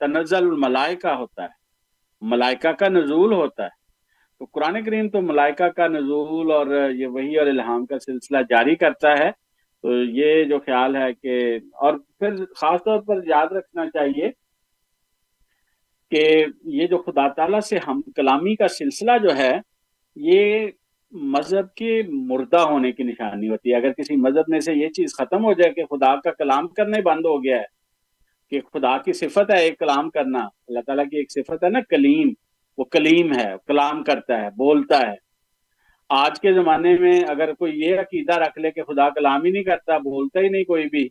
تنزل الملائکہ ہوتا ہے۔ ملائکہ کا نزول ہوتا ہے۔ تو قرآن کریم تو ملائکہ کا نزول اور یہ وہی اور الہام کا سلسلہ جاری کرتا ہے۔ تو یہ جو خیال ہے کہ، اور پھر خاص طور پر یاد رکھنا چاہیے کہ یہ جو خدا تعالیٰ سے ہم کلامی کا سلسلہ جو ہے، یہ مذہب کے مردہ ہونے کی نشانی ہوتی ہے۔ اگر کسی مذہب میں سے یہ چیز ختم ہو جائے کہ خدا کا کلام کرنا ہی بند ہو گیا ہے، کہ خدا کی صفت ہے ایک کلام کرنا، اللہ تعالیٰ کی ایک صفت ہے نا کلیم، وہ کلیم ہے کلام کرتا ہے، بولتا ہے۔ آج کے زمانے میں اگر کوئی یہ عقیدہ رکھ لے کہ خدا کلام ہی نہیں کرتا بولتا ہی نہیں کوئی بھی،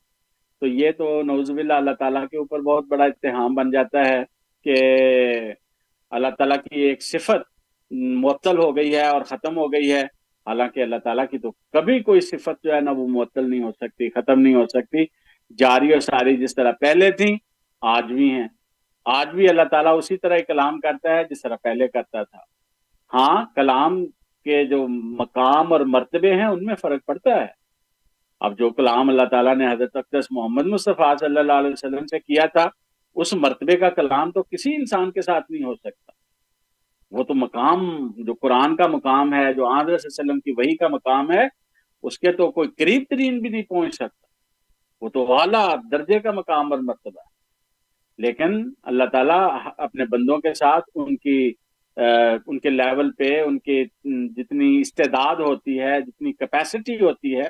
تو یہ تو نوز باللہ اللہ تعالیٰ کے اوپر بہت بڑا اتحام بن جاتا ہے کہ اللہ تعالیٰ کی ایک صفت معطل ہو گئی ہے اور ختم ہو گئی ہے۔ حالانکہ اللہ تعالیٰ کی تو کبھی کوئی صفت جو ہے نا وہ معطل نہیں ہو سکتی، ختم نہیں ہو سکتی۔ جاری اور ساری جس طرح پہلے تھیں، آج بھی ہیں۔ آج بھی اللہ تعالیٰ اسی طرح کلام کرتا ہے جس طرح پہلے کرتا تھا۔ ہاں کلام کے جو مقام اور مرتبے ہیں، ان میں فرق پڑتا ہے۔ اب جو کلام اللہ تعالیٰ نے حضرت اقدس محمد مصطفیٰ صلی اللہ علیہ وسلم سے کیا تھا، اس مرتبے کا کلام تو کسی انسان کے ساتھ نہیں ہو سکتا۔ وہ تو مقام جو قرآن کا مقام ہے، جو آدر وسلم کی وہی کا مقام ہے، اس کے تو کوئی قریب ترین بھی نہیں پہنچ سکتا۔ وہ تو اعلیٰ درجے کا مقام اور مرتبہ ہے۔ لیکن اللہ تعالیٰ اپنے بندوں کے ساتھ ان کی ان کے لیول پہ، ان کی جتنی استعداد ہوتی ہے، جتنی کیپیسٹی ہوتی ہے،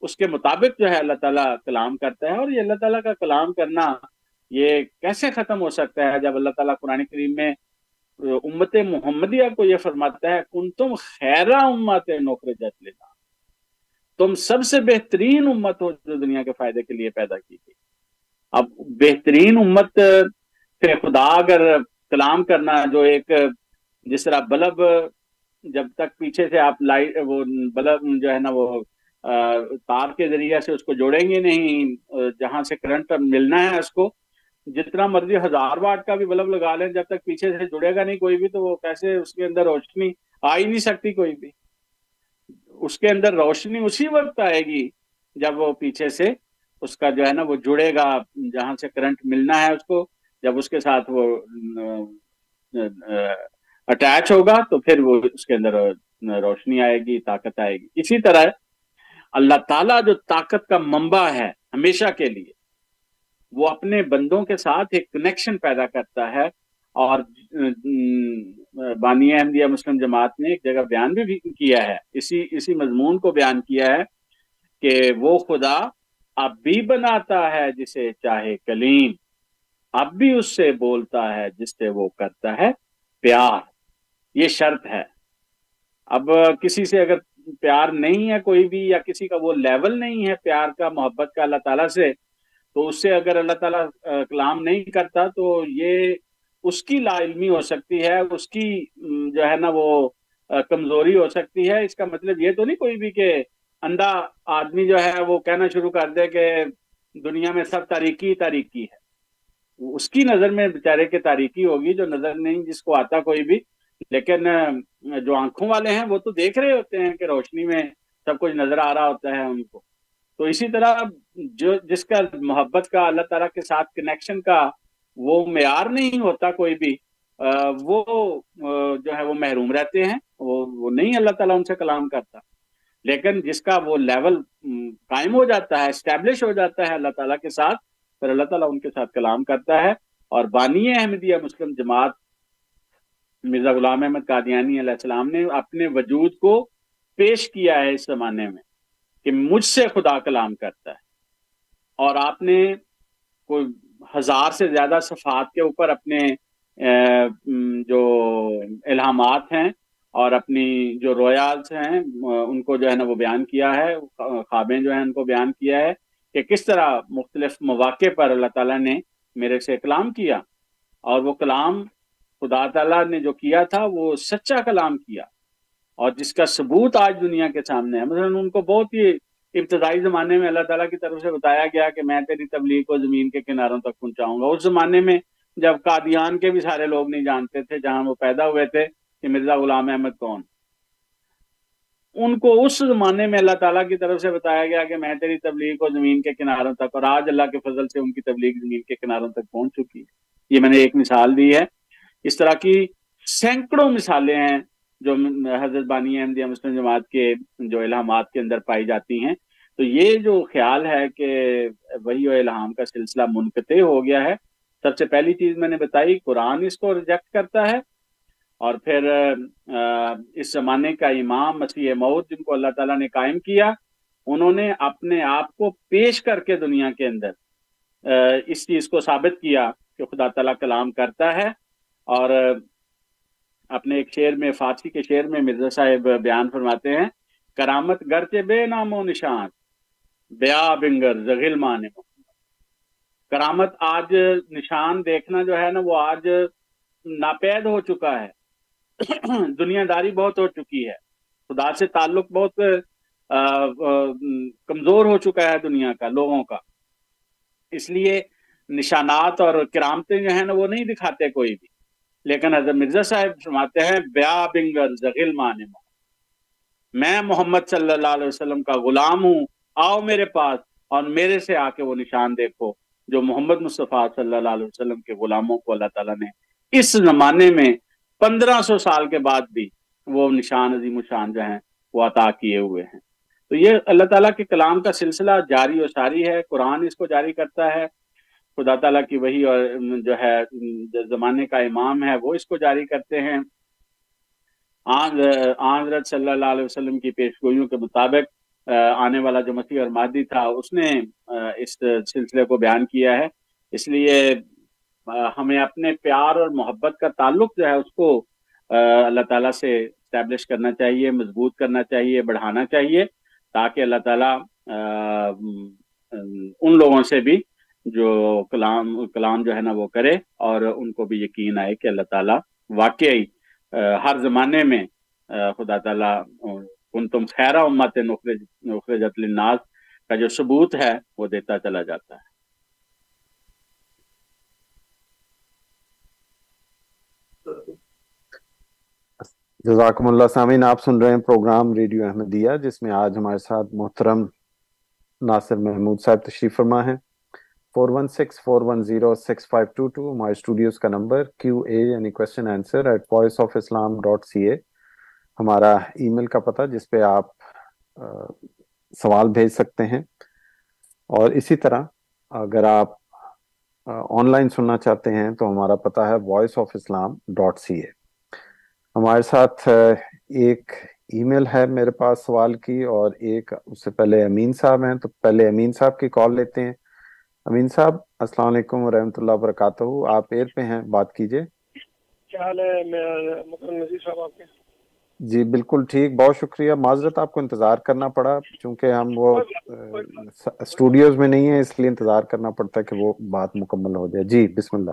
اس کے مطابق جو ہے اللہ تعالیٰ کلام کرتا ہے۔ اور یہ اللہ تعالیٰ کا کلام کرنا یہ کیسے ختم ہو سکتا ہے جب اللہ تعالیٰ قرآن کریم میں امت محمدیہ کو یہ فرماتا ہے، کن تم خیرہ امت نوکر جت لینا تم سب سے بہترین امت ہو جو دنیا کے فائدے کے لیے پیدا کی گئی۔ اب بہترین امت پھر خدا اگر کلام کرنا جو ایک جس طرح بلب، جب تک پیچھے سے آپ لائٹ وہ بلب جو ہے نا وہ تار کے ذریعے سے اس کو جوڑیں گے نہیں، جہاں سے کرنٹ ملنا ہے اس کو جتنا مرضی ہزار واٹ کا بھی بلب لگا لیں، جب تک پیچھے سے جڑے گا نہیں کوئی بھی، تو وہ کیسے اس کے اندر روشنی آ ہی نہیں سکتی کوئی بھی۔ اس کے اندر روشنی اسی وقت آئے گی جب وہ پیچھے سے اس کا جو ہے نا، وہ جڑے گا، جہاں سے کرنٹ ملنا ہے اس کو۔ جب اس کے ساتھ وہ اٹیچ ہوگا تو پھر وہ اس کے اندر روشنی آئے گی، طاقت آئے گی۔ اسی طرح اللہ تعالیٰ جو طاقت کا منبع ہے ہمیشہ کے لیے وہ اپنے بندوں کے ساتھ ایک کنیکشن پیدا کرتا ہے۔ اور بانی احمدیہ مسلم جماعت نے ایک جگہ بیان بھی کیا ہے۔ اسی اسی مضمون کو بیان کیا ہے کہ وہ خدا اب بھی بناتا ہے جسے چاہے کلیم۔ اب بھی اس سے بولتا ہے جس سے وہ کرتا ہے پیار۔ یہ شرط ہے۔ اب کسی سے اگر پیار نہیں ہے کوئی بھی یا کسی کا وہ لیول نہیں ہے پیار کا، محبت کا، اللہ تعالیٰ سے تو اس سے اگر اللہ تعالیٰ کلام نہیں کرتا تو یہ اس کی لا علمی ہو سکتی ہے، اس کی جو ہے نا وہ کمزوری ہو سکتی ہے۔ اس کا مطلب یہ تو نہیں کوئی بھی کہ اندھا آدمی جو ہے وہ کہنا شروع کر دے کہ دنیا میں سب تاریخی تاریخی ہے۔ اس کی نظر میں بیچارے کے تاریخی ہوگی جو نظر نہیں، جس کو آتا کوئی بھی۔ لیکن جو آنکھوں والے ہیں وہ تو دیکھ رہے ہوتے ہیں کہ روشنی میں سب کچھ نظر آ رہا ہوتا ہے ان کو۔ تو اسی طرح جو جس کا محبت کا، اللہ تعالیٰ کے ساتھ کنیکشن کا وہ معیار نہیں ہوتا کوئی بھی وہ جو ہے وہ محروم رہتے ہیں، وہ نہیں اللہ تعالیٰ ان سے کلام کرتا۔ لیکن جس کا وہ لیول قائم ہو جاتا ہے اسٹیبلش ہو جاتا ہے اللہ تعالیٰ کے ساتھ، پھر اللہ تعالیٰ ان کے ساتھ کلام کرتا ہے۔ اور بانی احمدیہ مسلم جماعت مرزا غلام احمد قادیانی علیہ السلام نے اپنے وجود کو پیش کیا ہے اس زمانے میں۔ کہ مجھ سے خدا کلام کرتا ہے اور آپ نے کوئی ہزار سے زیادہ صفات کے اوپر اپنے جو الہامات ہیں اور اپنی جو رویالس ہیں ان کو جو ہے نا وہ بیان کیا ہے، خوابیں جو ہیں ان کو بیان کیا ہے کہ کس طرح مختلف مواقع پر اللہ تعالیٰ نے میرے سے کلام کیا اور وہ کلام خدا تعالیٰ نے جو کیا تھا وہ سچا کلام کیا۔ اور جس کا ثبوت آج دنیا کے سامنے ہے۔ مثلا ان کو بہت ہی ابتدائی زمانے میں اللہ تعالیٰ کی طرف سے بتایا گیا کہ میں تیری تبلیغ کو زمین کے کناروں تک پہنچاؤں گا۔ اس زمانے میں جب قادیان کے بھی سارے لوگ نہیں جانتے تھے جہاں وہ پیدا ہوئے تھے کہ مرزا غلام احمد کون۔ ان کو اس زمانے میں اللہ تعالیٰ کی طرف سے بتایا گیا کہ میں تیری تبلیغ کو زمین کے کناروں تک اور آج اللہ کے فضل سے ان کی تبلیغ زمین کے کناروں تک پہنچ چکی ہے۔ یہ میں نے ایک مثال دی ہے۔ اس طرح کی سینکڑوں مثالیں ہیں جو حضرت بانی احمدیہ مسلم جماعت کے جو الہامات کے اندر پائی جاتی ہیں، تو یہ جو خیال ہے کہ وہی و الہام کا سلسلہ منقطع ہو گیا ہے، سب سے پہلی چیز میں نے بتائی، قرآن اس کو ریجیکٹ کرتا ہے اور پھر اس زمانے کا امام مسیح مود جن کو اللہ تعالیٰ نے قائم کیا، انہوں نے اپنے آپ کو پیش کر کے دنیا کے اندر اس چیز کو ثابت کیا کہ خدا تعالیٰ کلام کرتا ہے اور اپنے ایک شعر میں، فارسی کے شعر میں مرزا صاحب بیان فرماتے ہیں، کرامت گر بے نام و نشان بیا بنگر زغل مان کرامت آج نشان دیکھنا جو ہے نا، وہ آج ناپید ہو چکا ہے۔ *clears throat* دنیا داری بہت ہو چکی ہے۔ خدا سے تعلق بہت کمزور ہو چکا ہے دنیا کا، لوگوں کا۔ اس لیے نشانات اور کرامتیں جو ہیں نا، وہ نہیں دکھاتے کوئی بھی۔ لیکن حضرت مرزا صاحب فرماتے ہیں، بیا بنگر میں محمد صلی اللہ علیہ وسلم کا غلام ہوں، آؤ میرے پاس اور میرے سے آ کے وہ نشان دیکھو جو محمد مصطفیٰ صلی اللہ علیہ وسلم کے غلاموں کو اللہ تعالیٰ نے۔ اس زمانے میں پندرہ سو سال کے بعد بھی وہ نشان، عظیم شان جو ہیں، وہ عطا کیے ہوئے ہیں۔ تو یہ اللہ تعالیٰ کے کلام کا سلسلہ جاری و ساری ہے، قرآن اس کو جاری کرتا ہے۔ خدا تعالیٰ کی وہی اور جو ہے، زمانے کا امام ہے، وہ اس کو جاری کرتے ہیں۔ حضرت صلی اللہ علیہ وسلم کی پیشگوئیوں کے مطابق آنے والا جو مسیح اور مادی تھا، اس نے اس سلسلے کو بیان کیا ہے۔ اس لیے ہمیں اپنے پیار اور محبت کا تعلق جو ہے، اس کو اللہ تعالیٰ سے اسٹیبلش کرنا چاہیے، مضبوط کرنا چاہیے، بڑھانا چاہیے تاکہ اللہ تعالیٰ ان لوگوں سے بھی جو کلام کلام جو ہے نا وہ کرے اور ان کو بھی یقین آئے کہ اللہ تعالیٰ واقعی ہر زمانے میں خدا تعالیٰ کن تم خیرہ امت نخرجت للناس کا جو ثبوت ہے وہ دیتا چلا جاتا ہے۔ جزاکم اللہ سامعین، آپ سن رہے ہیں پروگرام ریڈیو احمدیہ، جس میں آج ہمارے ساتھ محترم ناصر محمود صاحب تشریف فرما ہیں۔ Four one six four one zero six five two two ہمارے اسٹوڈیوز کا نمبر کیو اے یعنی question answer at Voice of Islam dot C A ہمارا ای میل کا پتہ جس پہ آپ سوال بھیج سکتے ہیں اور اسی طرح اگر آپ آن لائن سننا چاہتے ہیں تو ہمارا پتہ ہے Voice of Islam dot C A ہمارے ساتھ ایک ای میل ہے میرے پاس سوال کی اور ایک اس سے پہلے امین صاحب ہیں تو پہلے امین صاحب کی کال لیتے ہیں امین صاحب السلام علیکم و رحمۃ اللہ وبرکاتہ۔ آپ ایئر پہ ہیں بات کیجیے کیا حال ہے؟ میں صاحب آپ کے؟ جی بالکل ٹھیک۔ بہت شکریہ۔ معذرت آپ کو انتظار کرنا پڑا چونکہ ہم وہ اسٹوڈیوز میں نہیں ہیں اس لیے انتظار کرنا پڑتا ہے کہ وہ بات مکمل ہو جائے۔ جی بسم اللہ۔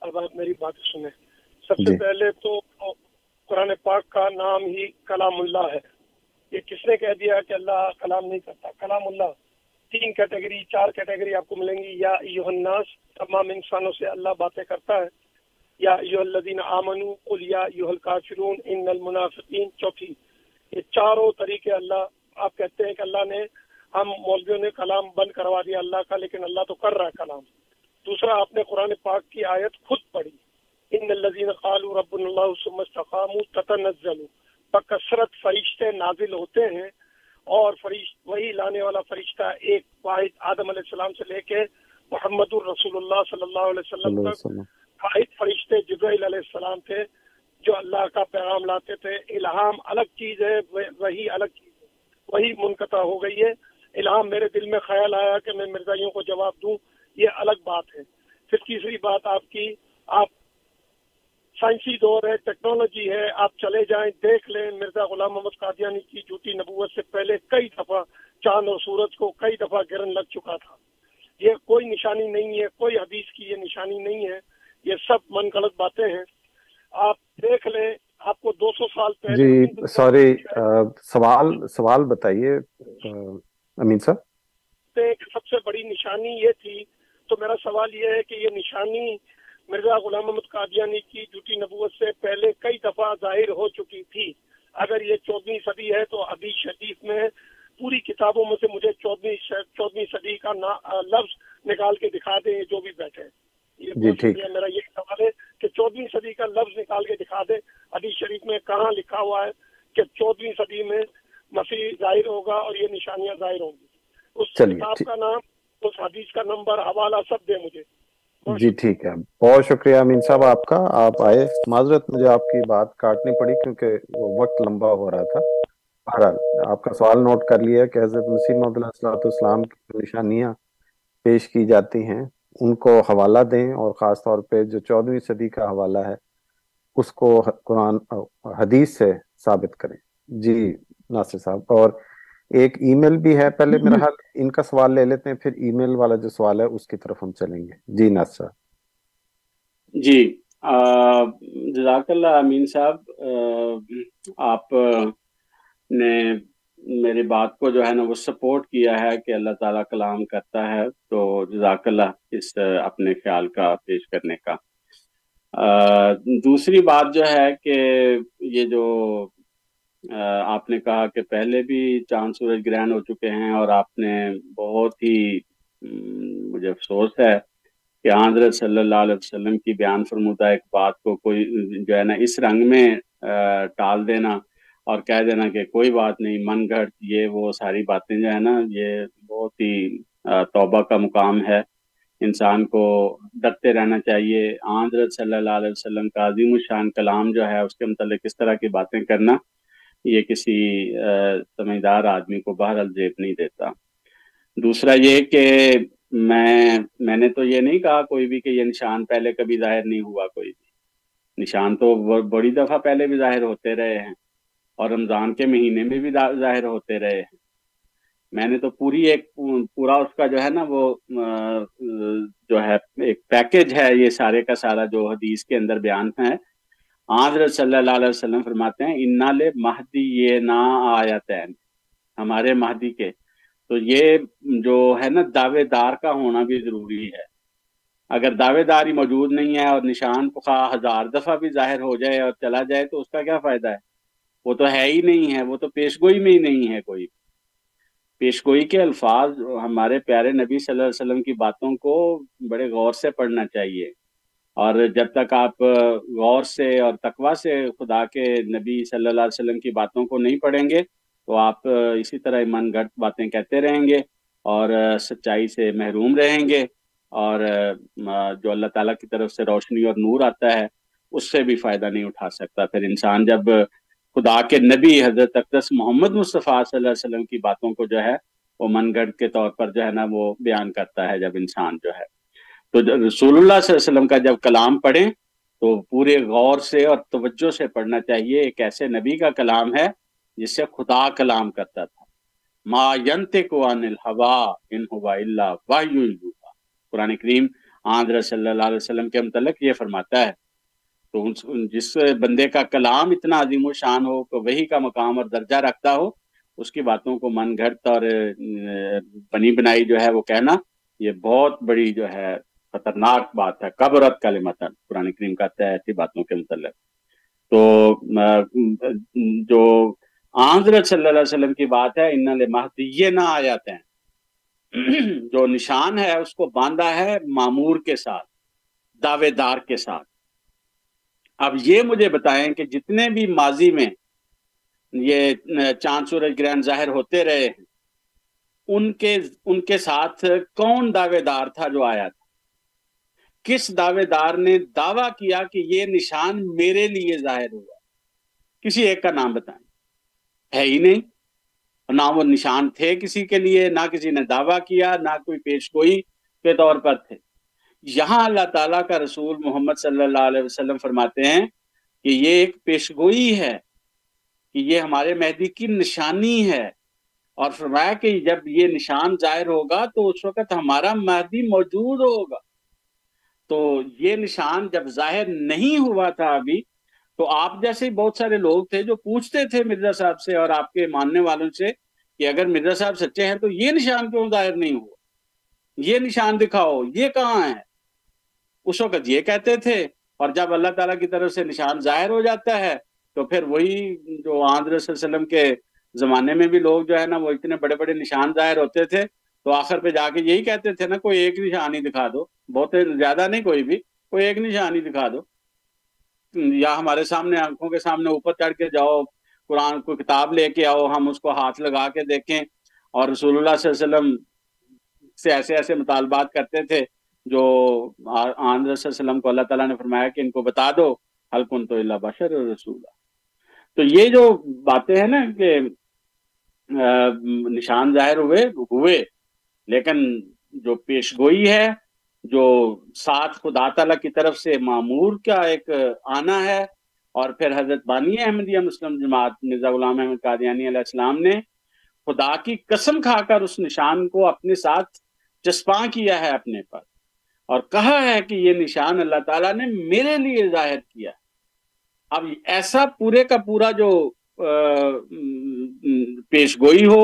اب آپ میری بات سنیں۔ سب سے جی۔ پہلے تو قرآن پاک کا نام ہی کلام اللہ ہے۔ یہ کس نے کہہ دیا کہ اللہ کلام نہیں کرتا؟ کلام اللہ۔ تین کیٹیگری، چار کیٹیگری آپ کو ملیں گی۔ یا یوہناس تمام انسانوں سے اللہ باتیں کرتا ہے۔ یا یو الدین آمن قل یا یو الکافرون، ان المنافقین۔ چوتھی، یہ چاروں طریقے اللہ، آپ کہتے ہیں کہ اللہ نے ہم مولویوں نے کلام بند کروا دیا اللہ کا، لیکن اللہ تو کر رہا ہے کلام۔ دوسرا، آپ نے قرآن پاک کی آیت خود پڑھی۔ ان الزین قالوا رب اللہ تتنزل۔ بکثرت فرشتے نازل ہوتے ہیں۔ اور فریش وہی لانے والا فرشتہ ایک واحد آدم علیہ السلام سے لے کے محمد الرسول اللہ صلی اللہ علیہ وسلم تک واحد فرشتے جبرائیل علیہ السلام تھے جو اللہ کا پیغام لاتے تھے۔ الہام الگ چیز ہے وہی الگ چیز ہے وہی منقطع ہو گئی ہے۔ الہام میرے دل میں خیال آیا کہ میں مرزائیوں کو جواب دوں یہ الگ بات ہے۔ پھر تیسری بات آپ کی آپ سائنسی دور ہے ٹیکنالوجی ہے آپ چلے جائیں دیکھ لیں۔ مرزا غلام محمد قادیانی کی جھوٹی نبوت سے پہلے کئی دفعہ چاند اور سورج کو کئی دفعہ گرن لگ چکا تھا۔ یہ کوئی نشانی نہیں ہے کوئی حدیث کی یہ نشانی نہیں ہے۔ یہ سب من غلط باتیں ہیں۔ آپ دیکھ لیں آپ کو دو سو سال پہلے جی سوری سوال سوال بتائیے امین صاحب۔ سب سے بڑی نشانی یہ تھی تو میرا سوال یہ ہے کہ یہ نشانی مرزا غلام محمد قادیانی کی جھوٹی نبوت سے پہلے کئی دفعہ ظاہر ہو چکی تھی۔ اگر یہ چودہویں صدی ہے تو ابھی شریف میں پوری کتابوں میں سے مجھے چودہویں صدی کا لفظ نکال کے دکھا دیں جو بھی بیٹھے جی میرا یہ سوال ہے کہ چودہویں صدی کا لفظ نکال کے دکھا دیں۔ ابھی شریف میں کہاں لکھا ہوا ہے کہ چودہویں صدی میں مسیح ظاہر ہوگا اور یہ نشانیاں ظاہر ہوں گی۔ اس کتاب کا نام اس حدیث کا نمبر حوالہ سب دے مجھے۔ جی ٹھیک ہے۔ بہت شکریہ امین صاحب آپ کا۔ آپ آئے۔ معذرت، مجھے آپ کی بات کاٹنی پڑی کیونکہ وقت لمبا ہو رہا تھا۔ بہرحال، آپ کا سوال نوٹ کر لیا کہ حضرت مسیم عبداللہ صلاحت اسلام کی نشانیاں پیش کی جاتی ہیں، ان کو حوالہ دیں اور خاص طور پہ جو چودہویں صدی کا حوالہ ہے، اس کو قرآن، حدیث سے ثابت کریں۔ جی ناصر صاحب، اور ایک ای میل بھی ہے پہلے میرا حال ان کا سوال لے لیتے ہیں پھر ای میل والا جو سوال ہے اس کی طرف ہم چلیں گے۔ جی ناز صاحب۔ جی جزاک اللہ امین صاحب آپ نے میری بات کو جو ہے نا وہ سپورٹ کیا ہے کہ اللہ تعالیٰ کلام کرتا ہے تو جزاک اللہ اس اپنے خیال کا پیش کرنے کا۔ دوسری بات جو ہے کہ یہ جو آپ نے کہا کہ پہلے بھی چاند سورج گرہن ہو چکے ہیں اور آپ نے بہت ہی مجھے افسوس ہے کہ حضرت صلی اللہ علیہ وسلم کی بیان فرمودہ ایک بات کو کوئی جو ہے نا، اس رنگ میں ٹال دینا اور کہہ دینا کہ کوئی بات نہیں، من گھڑ یہ وہ ساری باتیں جو ہے نا، یہ بہت ہی توبہ کا مقام ہے۔ انسان کو ڈرتے رہنا چاہیے۔ حضرت صلی اللہ علیہ وسلم کا عظیم الشان کلام جو ہے، اس کے متعلق اس طرح کی باتیں کرنا۔ یہ کسی سمجھدار آدمی کو بہرحال الجیب نہیں دیتا۔ دوسرا یہ کہ میں میں نے تو یہ نہیں کہا کوئی بھی کہ یہ نشان پہلے کبھی ظاہر نہیں ہوا کوئی بھی۔ نشان تو بڑی دفعہ پہلے بھی ظاہر ہوتے رہے ہیں اور رمضان کے مہینے میں بھی ظاہر ہوتے رہے ہیں۔ میں نے تو پوری ایک، پورا اس کا جو ہے نا وہ جو ہے، ایک پیکج ہے یہ سارے کا سارا جو حدیث کے اندر بیان ہے۔ حضرت صلی اللہ علیہ وسلم فرماتے ہیں، انا لے مہدی یہ نہ آیت ہمارے مہدی کے۔ تو یہ جو ہے نا، دعوے دار کا ہونا بھی ضروری ہے۔ اگر دعوے داری موجود نہیں ہے اور نشان خواہ ہزار دفعہ بھی ظاہر ہو جائے اور چلا جائے، تو اس کا کیا فائدہ ہے؟ وہ تو ہے ہی نہیں ہے، وہ تو پیش گوئی میں ہی نہیں ہے کوئی۔ پیش گوئی کے الفاظ ہمارے پیارے نبی صلی اللہ علیہ وسلم کی باتوں کو بڑے غور سے پڑھنا چاہیے۔ اور جب تک آپ غور سے اور تقوا سے خدا کے نبی صلی اللہ علیہ وسلم کی باتوں کو نہیں پڑھیں گے، تو آپ اسی طرح ایمان گھٹ باتیں کہتے رہیں گے اور سچائی سے محروم رہیں گے اور جو اللہ تعالیٰ کی طرف سے روشنی اور نور آتا ہے، اس سے بھی فائدہ نہیں اٹھا سکتا۔ پھر انسان جب خدا کے نبی حضرت اقدس محمد مصطفیٰ صلی اللہ علیہ وسلم کی باتوں کو جو ہے، وہ من گڑھ کے طور پر جو ہے نا، وہ بیان کرتا ہے جب انسان جو ہے۔ تو رسول اللہ صلی اللہ علیہ وسلم کا جب کلام پڑھیں تو پورے غور سے اور توجہ سے پڑھنا چاہیے ایک ایسے نبی کا کلام ہے جس سے خدا کلام کرتا تھا۔ ما ینتق عن الہوا ان ہوا الا وحی قرآن کریم آندر صلی اللہ علیہ وسلم کے متعلق یہ فرماتا ہے تو جس بندے کا کلام اتنا عظیم و شان ہو کہ وہی کا مقام اور درجہ رکھتا ہو، اس کی باتوں کو من گھڑت اور بنی بنائی جو ہے وہ کہنا یہ بہت بڑی جو ہے خطرناک بات ہے قبرت کا لمتن قرآن کریم کہتا ہے ایسی باتوں کے متعلق۔ تو جو آنظرت صلی اللہ علیہ وسلم کی بات ہے، ان مہدی نہ آ جاتے ہیں۔ *clears throat* جو نشان ہے، اس کو باندھا ہے معمور کے ساتھ، دعوے دار کے ساتھ۔ اب یہ مجھے بتائیں کہ جتنے بھی ماضی میں یہ چاند سورج گرہن ظاہر ہوتے رہے ہیں، ان کے ان کے ساتھ کون دعوے دار تھا جو آیا تھا؟ کس دعوے دار نے دعویٰ کیا کہ یہ نشان میرے لیے ظاہر ہوا؟ کسی ایک کا نام بتائیں۔ ہے ہی نہیں۔ نہ وہ نشان تھے کسی کے لیے، نہ کسی نے دعویٰ کیا، نہ کوئی پیش گوئی کے طور پر تھے۔ یہاں اللہ تعالیٰ کا رسول محمد صلی اللہ علیہ وسلم فرماتے ہیں کہ یہ ایک پیشگوئی ہے کہ یہ ہمارے مہدی کی نشانی ہے۔ اور فرمایا کہ جب یہ نشان ظاہر ہوگا تو اس وقت ہمارا مہدی موجود ہوگا۔ تو یہ نشان جب ظاہر نہیں ہوا تھا ابھی، تو آپ جیسے بہت سارے لوگ تھے جو پوچھتے تھے مرزا صاحب سے اور آپ کے ماننے والوں سے کہ اگر مرزا صاحب سچے ہیں تو یہ نشان کیوں ظاہر نہیں ہوا؟ یہ نشان دکھاؤ، یہ کہاں ہے؟ اس وقت یہ کہتے تھے اور جب اللہ تعالیٰ کی طرف سے نشان ظاہر ہو جاتا ہے تو پھر وہی جو آندر صلی اللہ علیہ وسلم کے زمانے میں بھی لوگ جو ہے نا وہ اتنے بڑے بڑے نشان ظاہر ہوتے تھے تو آخر پہ جا کے یہی کہتے تھے نا، کوئی ایک نشان ہی دکھا دو۔ بہت زیادہ نہیں کوئی بھی، کوئی ایک نشان ہی دکھا دو۔ یا ہمارے سامنے آنکھوں کے سامنے اوپر چڑھ کے جاؤ، قرآن کو کتاب لے کے آؤ، ہم اس کو ہاتھ لگا کے دیکھیں۔ اور رسول اللہ صلی اللہ علیہ وسلم سے ایسے ایسے مطالبات کرتے تھے جو علیہ وسلم کو اللہ تعالیٰ نے فرمایا کہ ان کو بتا دو حلقن تو اللہ بشر رسول تو یہ جو باتیں ہیں نا کہ نشان ظاہر ہوئے ہوئے۔ لیکن جو پیشگوئی ہے، جو ساتھ خدا تعالیٰ کی طرف سے معمور کا ایک آنا ہے، اور پھر حضرت بانی احمدیہ مسلم جماعت مرزا غلام احمد قادیانی علیہ السلام نے خدا کی قسم کھا کر اس نشان کو اپنے ساتھ چسپاں کیا ہے اپنے پر، اور کہا ہے کہ یہ نشان اللہ تعالیٰ نے میرے لیے ظاہر کیا۔ اب ایسا پورے کا پورا جو پیش گوئی ہو،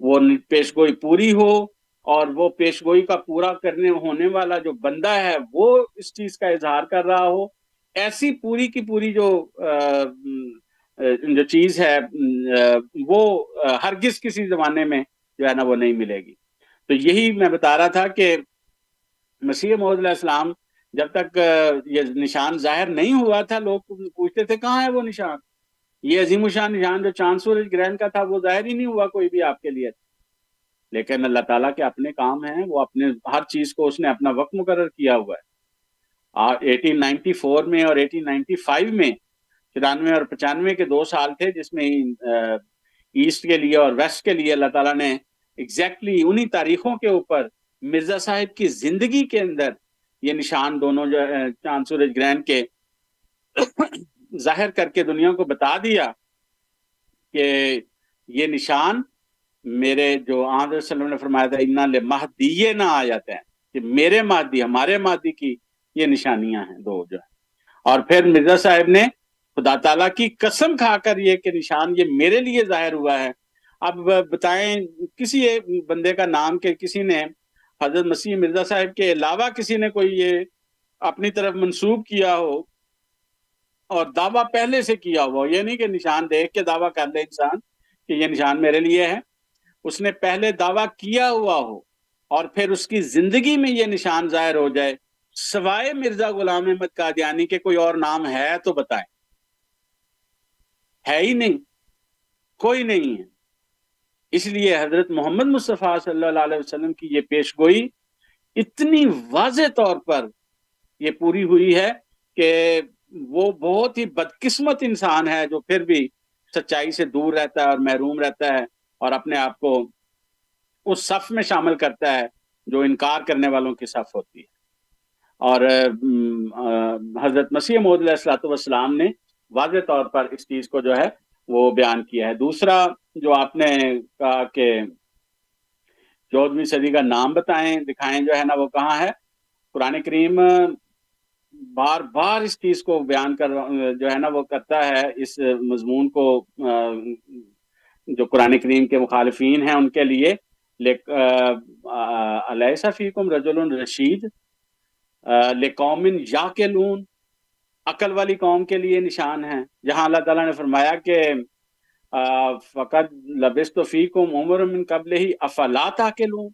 وہ پیش گوئی پوری ہو اور وہ پیش گوئی کا پورا کرنے ہونے والا جو بندہ ہے، وہ اس چیز کا اظہار کر رہا ہو۔ ایسی پوری کی پوری جو جو چیز ہے وہ ہرگز کسی زمانے میں جو ہے نا وہ نہیں ملے گی۔ تو یہی میں بتا رہا تھا کہ مسیح محمد علیہ السلام جب تک یہ نشان ظاہر نہیں ہوا تھا، لوگ پوچھتے تھے، کہاں ہے وہ نشان؟ یہ عظیم الشان نشان جو چاند سورج گرہن کا تھا، وہ ظاہر ہی نہیں ہوا کوئی بھی آپ کے لیے۔ لیکن اللہ تعالیٰ کے اپنے کام ہیں، وہ اپنے ہر چیز کو اس نے اپنا وقت مقرر کیا ہوا ہے۔ ایٹین نائنٹی فور میں اور ایٹین نائنٹی فائیو میں، چورانوے اور پچانوے کے دو سال تھے جس میں ایسٹ کے لیے اور ویسٹ کے لیے اللہ تعالیٰ نے ایگزیکٹلی انہی تاریخوں کے اوپر مرزا صاحب کی زندگی کے اندر یہ نشان دونوں جو چاند، سورج، گرہن کے *coughs* ظاہر کر کے دنیا کو بتا دیا کہ یہ نشان میرے جو آدر وسلم نے فرمایا تھا، انا لے مہدیے نہ آ جاتے ہیں کہ میرے مادی، ہمارے مادی کی یہ نشانیاں ہیں دو جو ہے اور پھر مرزا صاحب نے خدا تعالیٰ کی قسم کھا کر یہ کہ نشان یہ میرے لیے ظاہر ہوا ہے۔ اب بتائیں، کسی بندے کا نام کہ کسی نے حضرت مسیح مرزا صاحب کے علاوہ کسی نے کوئی یہ اپنی طرف منسوب کیا ہو اور دعویٰ پہلے سے کیا ہوا یہ نہیں کہ نشان دیکھ کے دعویٰ کر دے انسان کہ یہ نشان میرے لیے ہے۔ اس نے پہلے دعویٰ کیا ہوا ہو اور پھر اس کی زندگی میں یہ نشان ظاہر ہو جائے، سوائے مرزا غلام احمد قادیانی کے کوئی اور نام ہے تو بتائیں۔ ہے ہی نہیں، کوئی نہیں ہے۔ اس لیے حضرت محمد مصطفیٰ صلی اللہ علیہ وسلم کی یہ پیش گوئی اتنی واضح طور پر یہ پوری ہوئی ہے کہ وہ بہت ہی بدقسمت انسان ہے جو پھر بھی سچائی سے دور رہتا ہے اور محروم رہتا ہے۔ اور اپنے آپ کو اس صف میں شامل کرتا ہے جو انکار کرنے والوں کی صف ہوتی ہے۔ اور حضرت مسیح محدود علیہ السلاۃ والسلام نے واضح طور پر اس چیز کو جو ہے وہ بیان کیا ہے۔ دوسرا جو آپ نے کہا کہ چودہویں صدی کا نام بتائیں، دکھائیں جو ہے نا وہ کہاں ہے؟ قرآن کریم بار بار اس چیز کو بیان کر، جو ہے نا وہ کرتا ہے، اس مضمون کو جو قرآن کریم کے مخالفین ہیں ان کے لیے علیہ صفیقم رجل رشید لقومن یا کے لون عقل والی قوم کے لیے نشان ہیں۔ جہاں اللہ تعالیٰ نے فرمایا کہ فقط لبس تو فیکم عمر من قبل ہی افلات آ کے لوں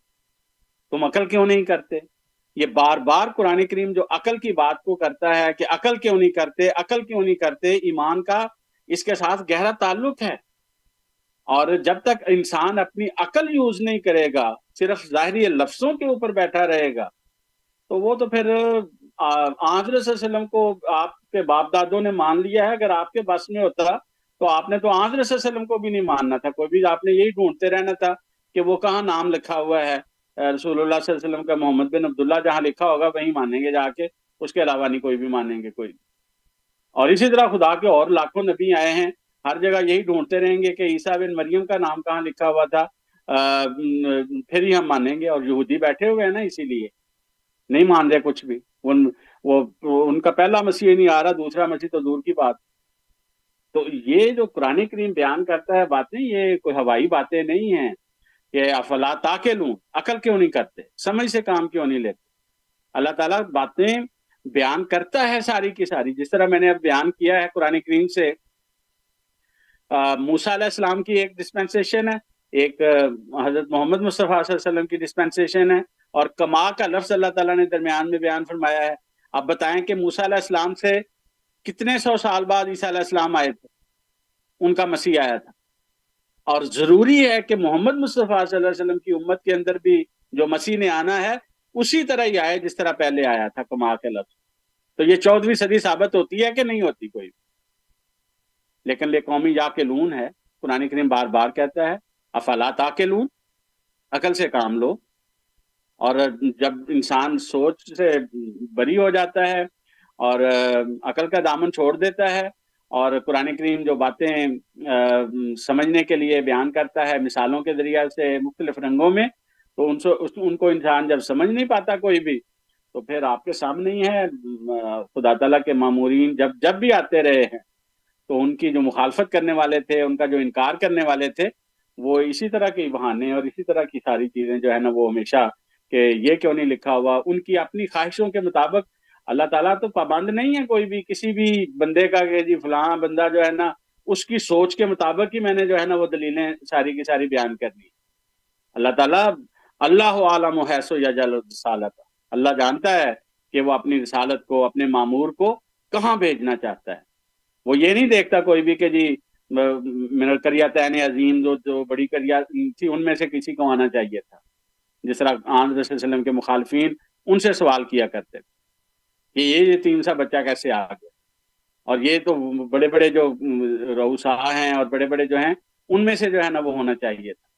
تم عقل کیوں نہیں کرتے؟ یہ بار بار قرآن کریم جو عقل کی بات کو کرتا ہے کہ عقل کیوں نہیں کرتے، عقل کیوں نہیں کرتے، ایمان کا اس کے ساتھ گہرا تعلق ہے۔ اور جب تک انسان اپنی عقل یوز نہیں کرے گا، صرف ظاہری لفظوں کے اوپر بیٹھا رہے گا، تو وہ تو پھر آضر صلی اللہ علیہ وسلم کو آپ کے باپ دادوں نے مان لیا ہے۔ اگر آپ کے بس میں ہوتا تو آپ نے تو آضر صلی اللہ علیہ وسلم کو بھی نہیں ماننا تھا۔ کوئی بھی آپ نے یہی ڈھونڈتے رہنا تھا کہ وہ کہاں نام لکھا ہوا ہے۔ رسول اللہ صلی اللہ علیہ وسلم کا محمد بن عبداللہ جہاں لکھا ہوگا، وہیں مانیں گے جا کے۔ اس کے علاوہ نہیں، کوئی بھی مانیں گے، کوئی اور اسی طرح خدا کے اور لاکھوں نبی آئے ہیں۔ ہر جگہ یہی ڈھونڈتے رہیں گے کہ عیسیٰ بن مریم کا نام کہاں لکھا ہوا تھا؟ پھر ہی ہم مانیں گے اور یہودی بیٹھے ہوئے ہیں نا اسی لیے۔ نہیں مان رہے کچھ بھی۔ ان وہ ان کا پہلا مسیح نہیں آ رہا، دوسرا مسیح تو دور کی بات۔ تو یہ جو قرآن کریم بیان کرتا ہے باتیں یہ کوئی ہوائی باتیں نہیں ہیں کہ افلا تاکہ لوں عقل کیوں نہیں کرتے؟ سمجھ سے کام کیوں نہیں لیتے؟ اللہ تعالیٰ باتیں بیان کرتا ہے ساری کی ساری۔ جس طرح میں نے اب بیان کیا ہے قرآن کریم سے موسا علیہ السلام کی ایک ڈسپینسیشن ہے، ایک حضرت محمد مصطفیٰ صلی اللہ علیہ وسلم کی ڈسپینسیشن ہے، اور کما کا لفظ اللہ تعالیٰ نے درمیان میں بیان فرمایا ہے۔ اب بتائیں کہ موسا علیہ السلام سے کتنے سو سال بعد عیسیٰ علیہ السلام آئے تھے؟ ان کا مسیح آیا تھا۔ اور ضروری ہے کہ محمد مصطفیٰ صلی اللہ علیہ وسلم کی امت کے اندر بھی جو مسیح نے آنا ہے، اسی طرح ہی آئے جس طرح پہلے آیا تھا، کما کے لفظ۔ تو یہ چودہویں صدی ثابت ہوتی ہے کہ نہیں ہوتی کوئی؟ لیکن لے قومی یا کے لون ہے۔ قرآن کریم بار بار کہتا ہے افالات آ کے لون عقل سے کام لو۔ اور جب انسان سوچ سے بری ہو جاتا ہے اور عقل کا دامن چھوڑ دیتا ہے اور قرآن کریم جو باتیں سمجھنے کے لیے بیان کرتا ہے مثالوں کے ذریعہ سے مختلف رنگوں میں، تو ان ان کو انسان جب سمجھ نہیں پاتا کوئی بھی، تو پھر آپ کے سامنے ہی ہے۔ خدا تعالیٰ کے معمورین جب جب بھی آتے رہے ہیں تو ان کی جو مخالفت کرنے والے تھے، ان کا جو انکار کرنے والے تھے، وہ اسی طرح کے بہانے اور اسی طرح کی ساری چیزیں جو ہے نا، وہ ہمیشہ کہ یہ کیوں نہیں لکھا ہوا؟ ان کی اپنی خواہشوں کے مطابق اللہ تعالیٰ تو پابند نہیں ہے کوئی بھی، کسی بھی بندے کا کہ جی فلاں بندہ جو ہے نا، اس کی سوچ کے مطابق ہی میں نے جو ہے نا، وہ دلیلیں ساری کی ساری بیان کر لی اللہ تعالیٰ اللہ عالم و حیث و یجل رسالت۔ اللہ جانتا ہے کہ وہ اپنی رسالت کو، اپنے معمور کو کہاں بھیجنا چاہتا ہے۔ وہ یہ نہیں دیکھتا کوئی بھی کہ جی منر کریا تین عظیم جو جو بڑی کریا تھی، ان میں سے کسی کو آنا چاہیے تھا۔ جس طرح آن وسلم کے مخالفین، ان سے سوال کیا کرتے تھے کہ یہ تین سا بچہ کیسے آ گیا؟ اور یہ تو بڑے بڑے جو روسا ہیں اور بڑے بڑے جو ہیں، ان میں سے جو ہے نا وہ ہونا چاہیے تھا۔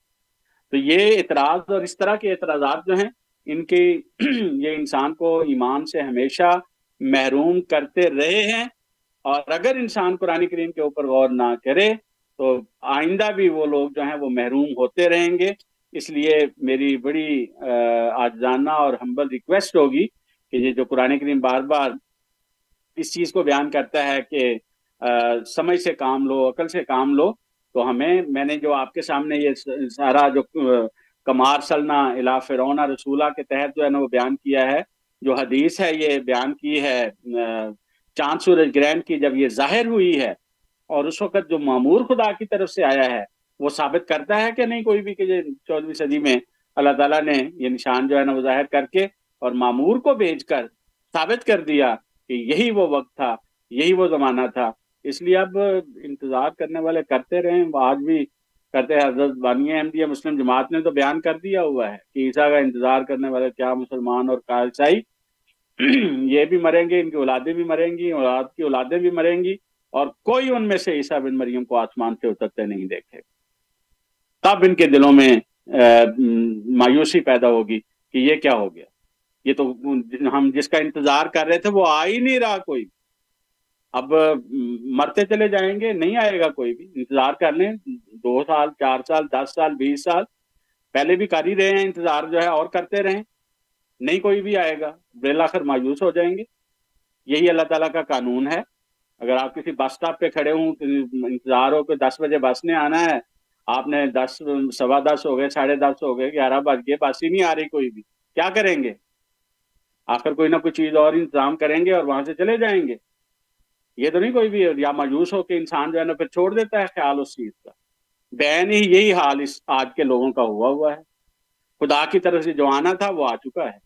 تو یہ اعتراض اور اس طرح کے اعتراضات جو ہیں، ان کے *clears throat* یہ انسان کو ایمان سے ہمیشہ محروم کرتے رہے ہیں۔ اور اگر انسان قرآن کریم کے اوپر غور نہ کرے، تو آئندہ بھی وہ لوگ جو ہیں وہ محروم ہوتے رہیں گے۔ اس لیے میری بڑی آج اور ہمبل ریکویسٹ ہوگی کہ یہ جو قرآن کریم بار بار اس چیز کو بیان کرتا ہے کہ سمجھ سے کام لو، عقل سے کام لو، تو ہمیں، میں نے جو آپ کے سامنے یہ سارا جو کمار سلنا الا فرونا رسولہ کے تحت جو ہے نا وہ بیان کیا ہے، جو حدیث ہے یہ بیان کی ہے چاند سورج گرینڈ کی جب یہ ظاہر ہوئی ہے اور اس وقت جو معمور خدا کی طرف سے آیا ہے، وہ ثابت کرتا ہے کہ نہیں کوئی بھی کہ یہ صدی میں اللہ تعالیٰ نے یہ نشان جو ہے نا وہ ظاہر کر کے اور معمور کو بھیج کر ثابت کر دیا کہ یہی وہ وقت تھا، یہی وہ زمانہ تھا۔ اس لیے اب انتظار کرنے والے کرتے رہیں آج بھی کرتے ہیں۔ حضرت بانی احمدیہ مسلم جماعت نے تو بیان کر دیا ہوا ہے کہ عیسیٰ کا انتظار کرنے والے کیا مسلمان اور کالسائی *clears throat* یہ بھی مریں گے، ان کی اولادیں بھی مریں گی، اولاد کی اولادیں بھی مریں گی اور کوئی ان میں سے عیسیٰ بن مریم کو آسمان سے اترتے نہیں دیکھے۔ تب ان کے دلوں میں مایوسی پیدا ہوگی کہ یہ کیا ہو گیا۔ یہ تو ہم جس کا انتظار کر رہے تھے وہ آ ہی نہیں رہا کوئی۔ اب مرتے چلے جائیں گے، نہیں آئے گا کوئی بھی۔ انتظار کر لیں، دو سال، چار سال، دس سال، بیس سال۔ پہلے بھی کر ہی رہے ہیں، انتظار جو ہے اور کرتے رہیں۔ نہیں کوئی بھی آئے گا بریل آخر مایوس ہو جائیں گے۔ یہی اللہ تعالیٰ کا قانون ہے۔ اگر آپ کسی بس اسٹاپ پہ کھڑے ہوں، انتظار ہو کہ دس بجے بس نے آنا ہے، آپ نے دس، سوا دس ہو گئے، ساڑھے دس ہو گئے، گیارہ بج گئے، بس ہی نہیں آ رہی کوئی بھی۔ کیا کریں گے؟ آخر کوئی نہ کوئی چیز اور انتظام کریں گے اور وہاں سے چلے جائیں گے۔ یہ تو نہیں کوئی بھی، یا مایوس ہو کے انسان جو ہے نا پھر چھوڑ دیتا ہے خیال اس چیز کا۔ بین ہی یہی حال اس، آج کے لوگوں کا ہوا ہوا ہے۔ خدا کی طرف سے جو آنا تھا وہ آ چکا ہے۔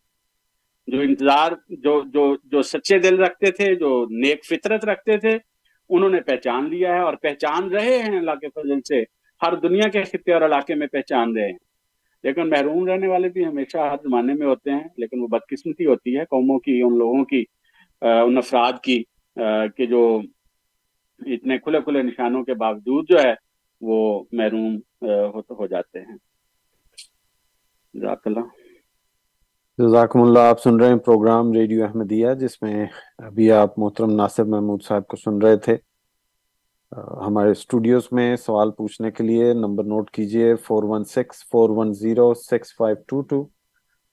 جو انتظار، جو جو جو سچے دل رکھتے تھے، جو نیک فطرت رکھتے تھے، انہوں نے پہچان لیا ہے اور پہچان رہے ہیں اللہ کے فضل سے، ہر دنیا کے خطے اور علاقے میں پہچان رہے ہیں۔ لیکن محروم رہنے والے بھی ہمیشہ ہر زمانے میں ہوتے ہیں، لیکن وہ بدقسمتی ہوتی ہے قوموں کی، ان لوگوں کی ان افراد کی کہ جو اتنے کھلے کھلے نشانوں کے باوجود جو ہے، وہ محروم ہو جاتے ہیں۔ جزاک اللہ۔ جزاکم اللہ، آپ سن رہے ہیں پروگرام ریڈیو احمدیہ، جس میں ابھی آپ محترم ناصر محمود صاحب کو سن رہے تھے۔ ہمارے اسٹوڈیوز میں سوال پوچھنے کے لیے نمبر نوٹ کیجیے four one six four one zero six five two two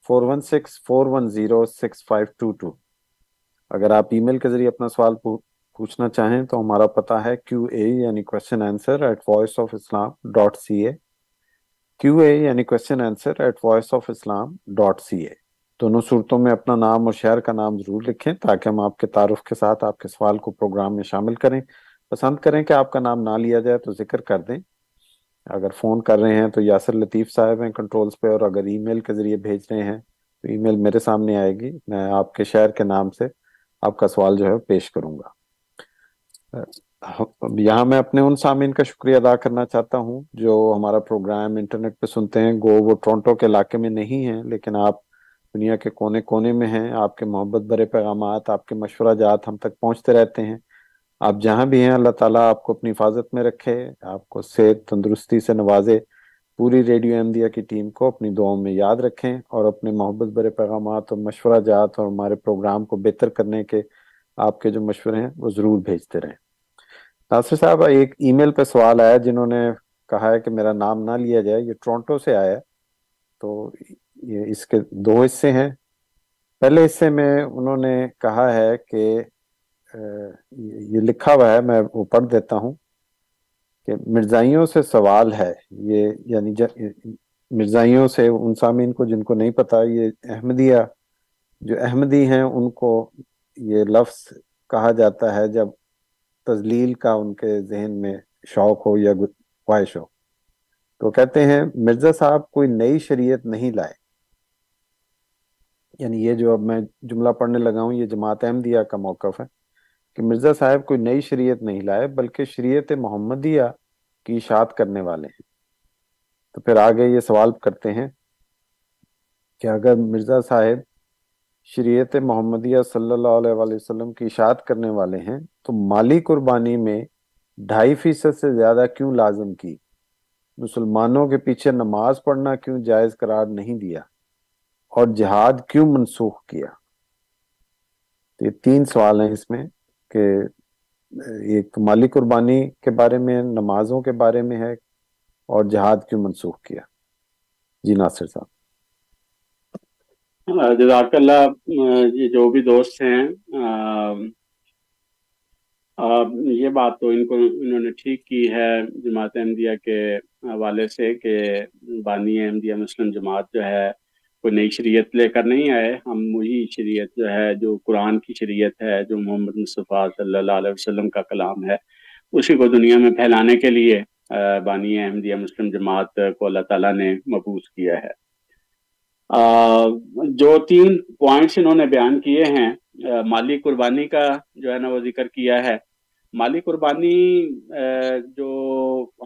four one six four one zero six five two two اگر آپ ای میل کے ذریعے اپنا سوال پوچھنا چاہیں تو ہمارا پتا ہے کیو اے یعنی question answer at voice of Islam dot C A Q A یعنی question answer at voice of Islam dot C A دونوں صورتوں میں اپنا نام اور شہر کا نام ضرور لکھیں تاکہ ہم آپ کے تعارف کے ساتھ آپ کے سوال کو پروگرام میں شامل کریں۔ پسند کریں کہ آپ کا نام نہ لیا جائے تو ذکر کر دیں۔ اگر فون کر رہے ہیں تو یاسر لطیف صاحب ہیں کنٹرولز پہ اور اگر ای میل کے ذریعے بھیج رہے ہیں تو ای میل میرے سامنے آئے گی۔ میں آپ کے شہر کے نام سے آپ کا سوال جو ہے پیش کروں گا۔ یہاں میں اپنے ان سامعین کا شکریہ ادا کرنا چاہتا ہوں جو ہمارا پروگرام انٹرنیٹ پہ سنتے ہیں۔ گو وہ ٹورنٹو کے علاقے میں نہیں ہیں لیکن آپ دنیا کے کونے کونے میں ہیں، آپ کے محبت برے پیغامات، آپ کے مشورہ جات ہم تک پہنچتے رہتے ہیں۔ آپ جہاں بھی ہیں، اللہ تعالیٰ آپ کو اپنی حفاظت میں رکھے، آپ کو صحت تندرستی سے نوازے۔ پوری ریڈیو احمدیہ کی ٹیم کو اپنی دعاؤں میں یاد رکھیں اور اپنے محبت برے پیغامات اور مشورہ جات اور ہمارے پروگرام کو بہتر کرنے کے آپ کے جو مشورے ہیں، وہ ضرور بھیجتے رہیں۔ ناصر صاحب، ایک ای میل پہ سوال آیا جنہوں نے کہا ہے کہ میرا نام نہ لیا جائے، یہ ٹورنٹو سے آیا تو یہ اس کے دو حصے ہیں۔ پہلے حصے میں انہوں نے کہا ہے کہ یہ لکھا ہوا ہے، میں وہ پڑھ دیتا ہوں کہ مرزائیوں سے سوال ہے۔ یہ یعنی مرزائیوں سے ان سامعین کو جن کو نہیں پتا، یہ احمدیہ، جو احمدی ہیں، ان کو یہ لفظ کہا جاتا ہے جب تزلیل کا ان کے ذہن میں شوق ہو یا خواہش ہو۔ تو کہتے ہیں، مرزا صاحب کوئی نئی شریعت نہیں لائے۔ یعنی یہ جو اب میں جملہ پڑھنے لگا ہوں، یہ جماعت احمدیہ کا موقف ہے کہ مرزا صاحب کوئی نئی شریعت نہیں لائے، بلکہ شریعت محمدیہ کی اشاعت کرنے والے ہیں۔ تو پھر آگے یہ سوال کرتے ہیں کہ اگر مرزا صاحب شریعت محمدیہ صلی اللہ علیہ وآلہ وسلم کی اشاعت کرنے والے ہیں، تو مالی قربانی میں ڈھائی فیصد سے زیادہ کیوں لازم کی؟ مسلمانوں کے پیچھے نماز پڑھنا کیوں جائز قرار نہیں دیا؟ اور جہاد کیوں منسوخ کیا؟ تو یہ تین سوال ہیں اس میں کہ ایک مالی قربانی کے بارے میں، نمازوں کے بارے میں ہے اور جہاد کیوں منسوخ کیا؟ جی ناصر صاحب۔ ہاں، جزاک اللہ جو بھی دوست ہیں یہ بات تو ان کو، انہوں نے ٹھیک کی ہے جماعت احمدیہ کے حوالے سے کہ بانی احمدیہ مسلم جماعت جو ہے کوئی نئی شریعت لے کر نہیں آئے، ہم وہی شریعت جو ہے، جو قرآن کی شریعت ہے، جو محمد مصطفیٰ صلی اللہ علیہ وسلم کا کلام ہے، اسی کو دنیا میں پھیلانے کے لیے بانی احمدیہ مسلم جماعت کو اللہ تعالیٰ نے مبوس کیا ہے۔ جو تین پوائنٹس انہوں نے بیان کیے ہیں مالی قربانی کا جو ہے نا وہ ذکر کیا ہے مالی قربانی جو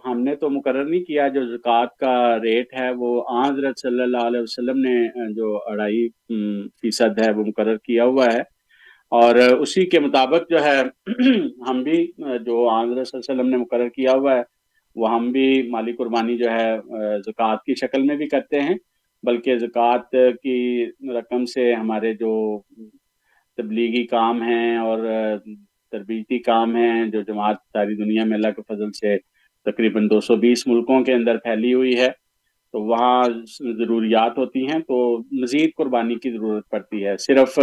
ہم نے تو مقرر نہیں کیا، جو زکوٰۃ کا ریٹ ہے، وہ حضرت صلی اللہ علیہ وسلم نے جو اڑائی فیصد ہے، وہ مقرر کیا ہوا ہے۔ اور اسی کے مطابق جو ہے، *clears throat* ہم بھی جو حضرت صلی اللہ علیہ وسلم نے مقرر کیا ہوا ہے، وہ ہم بھی مالی قربانی جو ہے زکوٰۃ کی شکل میں بھی کرتے ہیں۔ بلکہ زکوٰۃ کی رقم سے ہمارے جو تبلیغی کام ہیں اور تربیتی کام ہیں، جو جماعت ساری دنیا میں اللہ کے فضل سے تقریباً دو سو بیس ملکوں کے اندر پھیلی ہوئی ہے۔ تو وہاں ضروریات ہوتی ہیں تو مزید قربانی کی ضرورت پڑتی ہے۔ صرف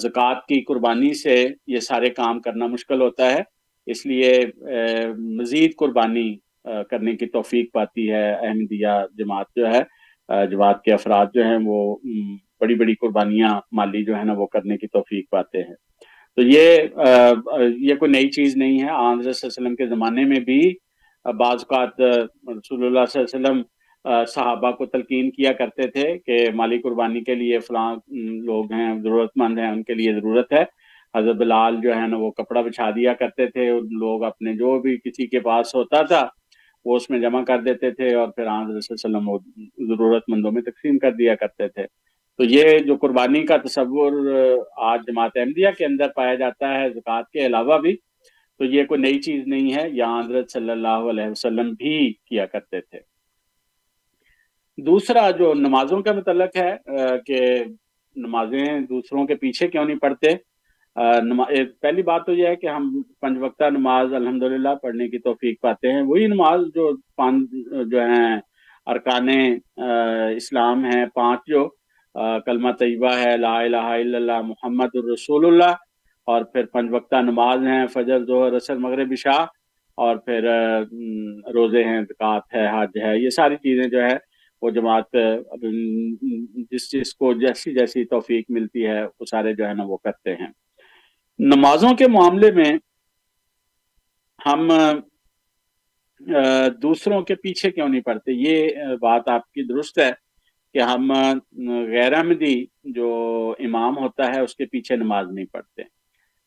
زکوٰۃ کی قربانی سے یہ سارے کام کرنا مشکل ہوتا ہے۔ اس لیے مزید قربانی کرنے کی توفیق پاتی ہے احمدیہ جماعت جو ہے۔ جماعت کے افراد جو ہیں وہ بڑی بڑی قربانیاں مالی جو ہے نا وہ کرنے کی توفیق پاتے ہیں۔ تو یہ یہ کوئی نئی چیز نہیں ہے۔ علیہ وسلم کے زمانے میں بھی بعض اوقات رسول اللہ صلی اللہ علیہ وسلم صحابہ کو تلقین کیا کرتے تھے کہ مالی قربانی کے لیے فلاں لوگ ہیں ضرورت مند ہیں، ان کے لیے ضرورت ہے۔ حضرت بلال جو ہے نا، وہ کپڑا بچھا دیا کرتے تھے۔ لوگ اپنے جو بھی کسی کے پاس ہوتا تھا، وہ اس میں جمع کر دیتے تھے اور پھر علیہ وسلم وہ ضرورت مندوں میں تقسیم کر دیا کرتے تھے۔ تو یہ جو قربانی کا تصور آج جماعت احمدیہ کے اندر پایا جاتا ہے زکوٰۃ کے علاوہ بھی، تو یہ کوئی نئی چیز نہیں ہے، یہاں حضرت صلی اللہ علیہ وسلم بھی کیا کرتے تھے۔ دوسرا جو نمازوں کا متعلق ہے کہ نمازیں دوسروں کے پیچھے کیوں نہیں پڑھتے؟ پہلی بات تو یہ ہے کہ ہم پنج وقتہ نماز الحمدللہ پڑھنے کی توفیق پاتے ہیں۔ وہی نماز جو پانچ، جو ہیں، ارکان اسلام ہیں، پانچ جو کلمہ طیبہ ہے، لا الہ الا اللہ، محمد الرسول اللہ اور پھر پنج وقتہ نماز ہیں، فجر، ظہر رسل مغرب شاہ اور پھر روزے ہیں، زکوٰۃ ہے، حج ہے، یہ ساری چیزیں جو ہے وہ جماعت جس چیز کو جیسی جیسی توفیق ملتی ہے، وہ سارے جو ہے نا، وہ کرتے ہیں۔ نمازوں کے معاملے میں ہم دوسروں کے پیچھے کیوں نہیں پڑھتے یہ بات آپ کی درست ہے۔ کہ ہم غیر احمدی جو امام ہوتا ہے، اس کے پیچھے نماز نہیں پڑھتے۔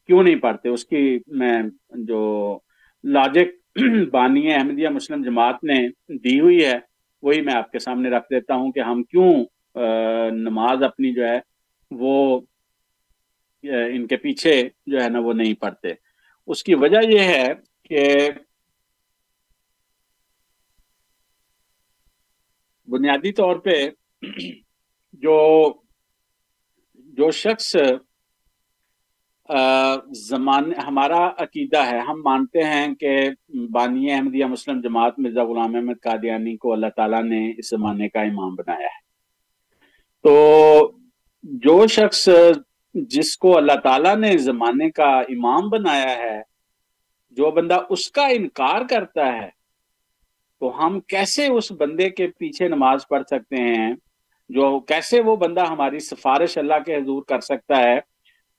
کیوں نہیں پڑھتے؟ اس کی میں جو لاجک *clears throat* بانی احمدیہ مسلم جماعت نے دی ہوئی ہے، وہی میں آپ کے سامنے رکھ دیتا ہوں کہ ہم کیوں نماز اپنی جو ہے، وہ ان کے پیچھے جو ہے نا، وہ نہیں پڑھتے۔ اس کی وجہ یہ ہے کہ بنیادی طور پہ جو جو شخص زمان، ہمارا عقیدہ ہے، ہم مانتے ہیں کہ بانی احمدیہ مسلم جماعت مرزا غلام احمد قادیانی کو اللہ تعالیٰ نے اس زمانے کا امام بنایا ہے۔ تو جو شخص جس کو اللہ تعالیٰ نے زمانے کا امام بنایا ہے، جو بندہ اس کا انکار کرتا ہے، تو ہم کیسے اس بندے کے پیچھے نماز پڑھ سکتے ہیں؟ جو کیسے وہ بندہ ہماری سفارش اللہ کے حضور کر سکتا ہے،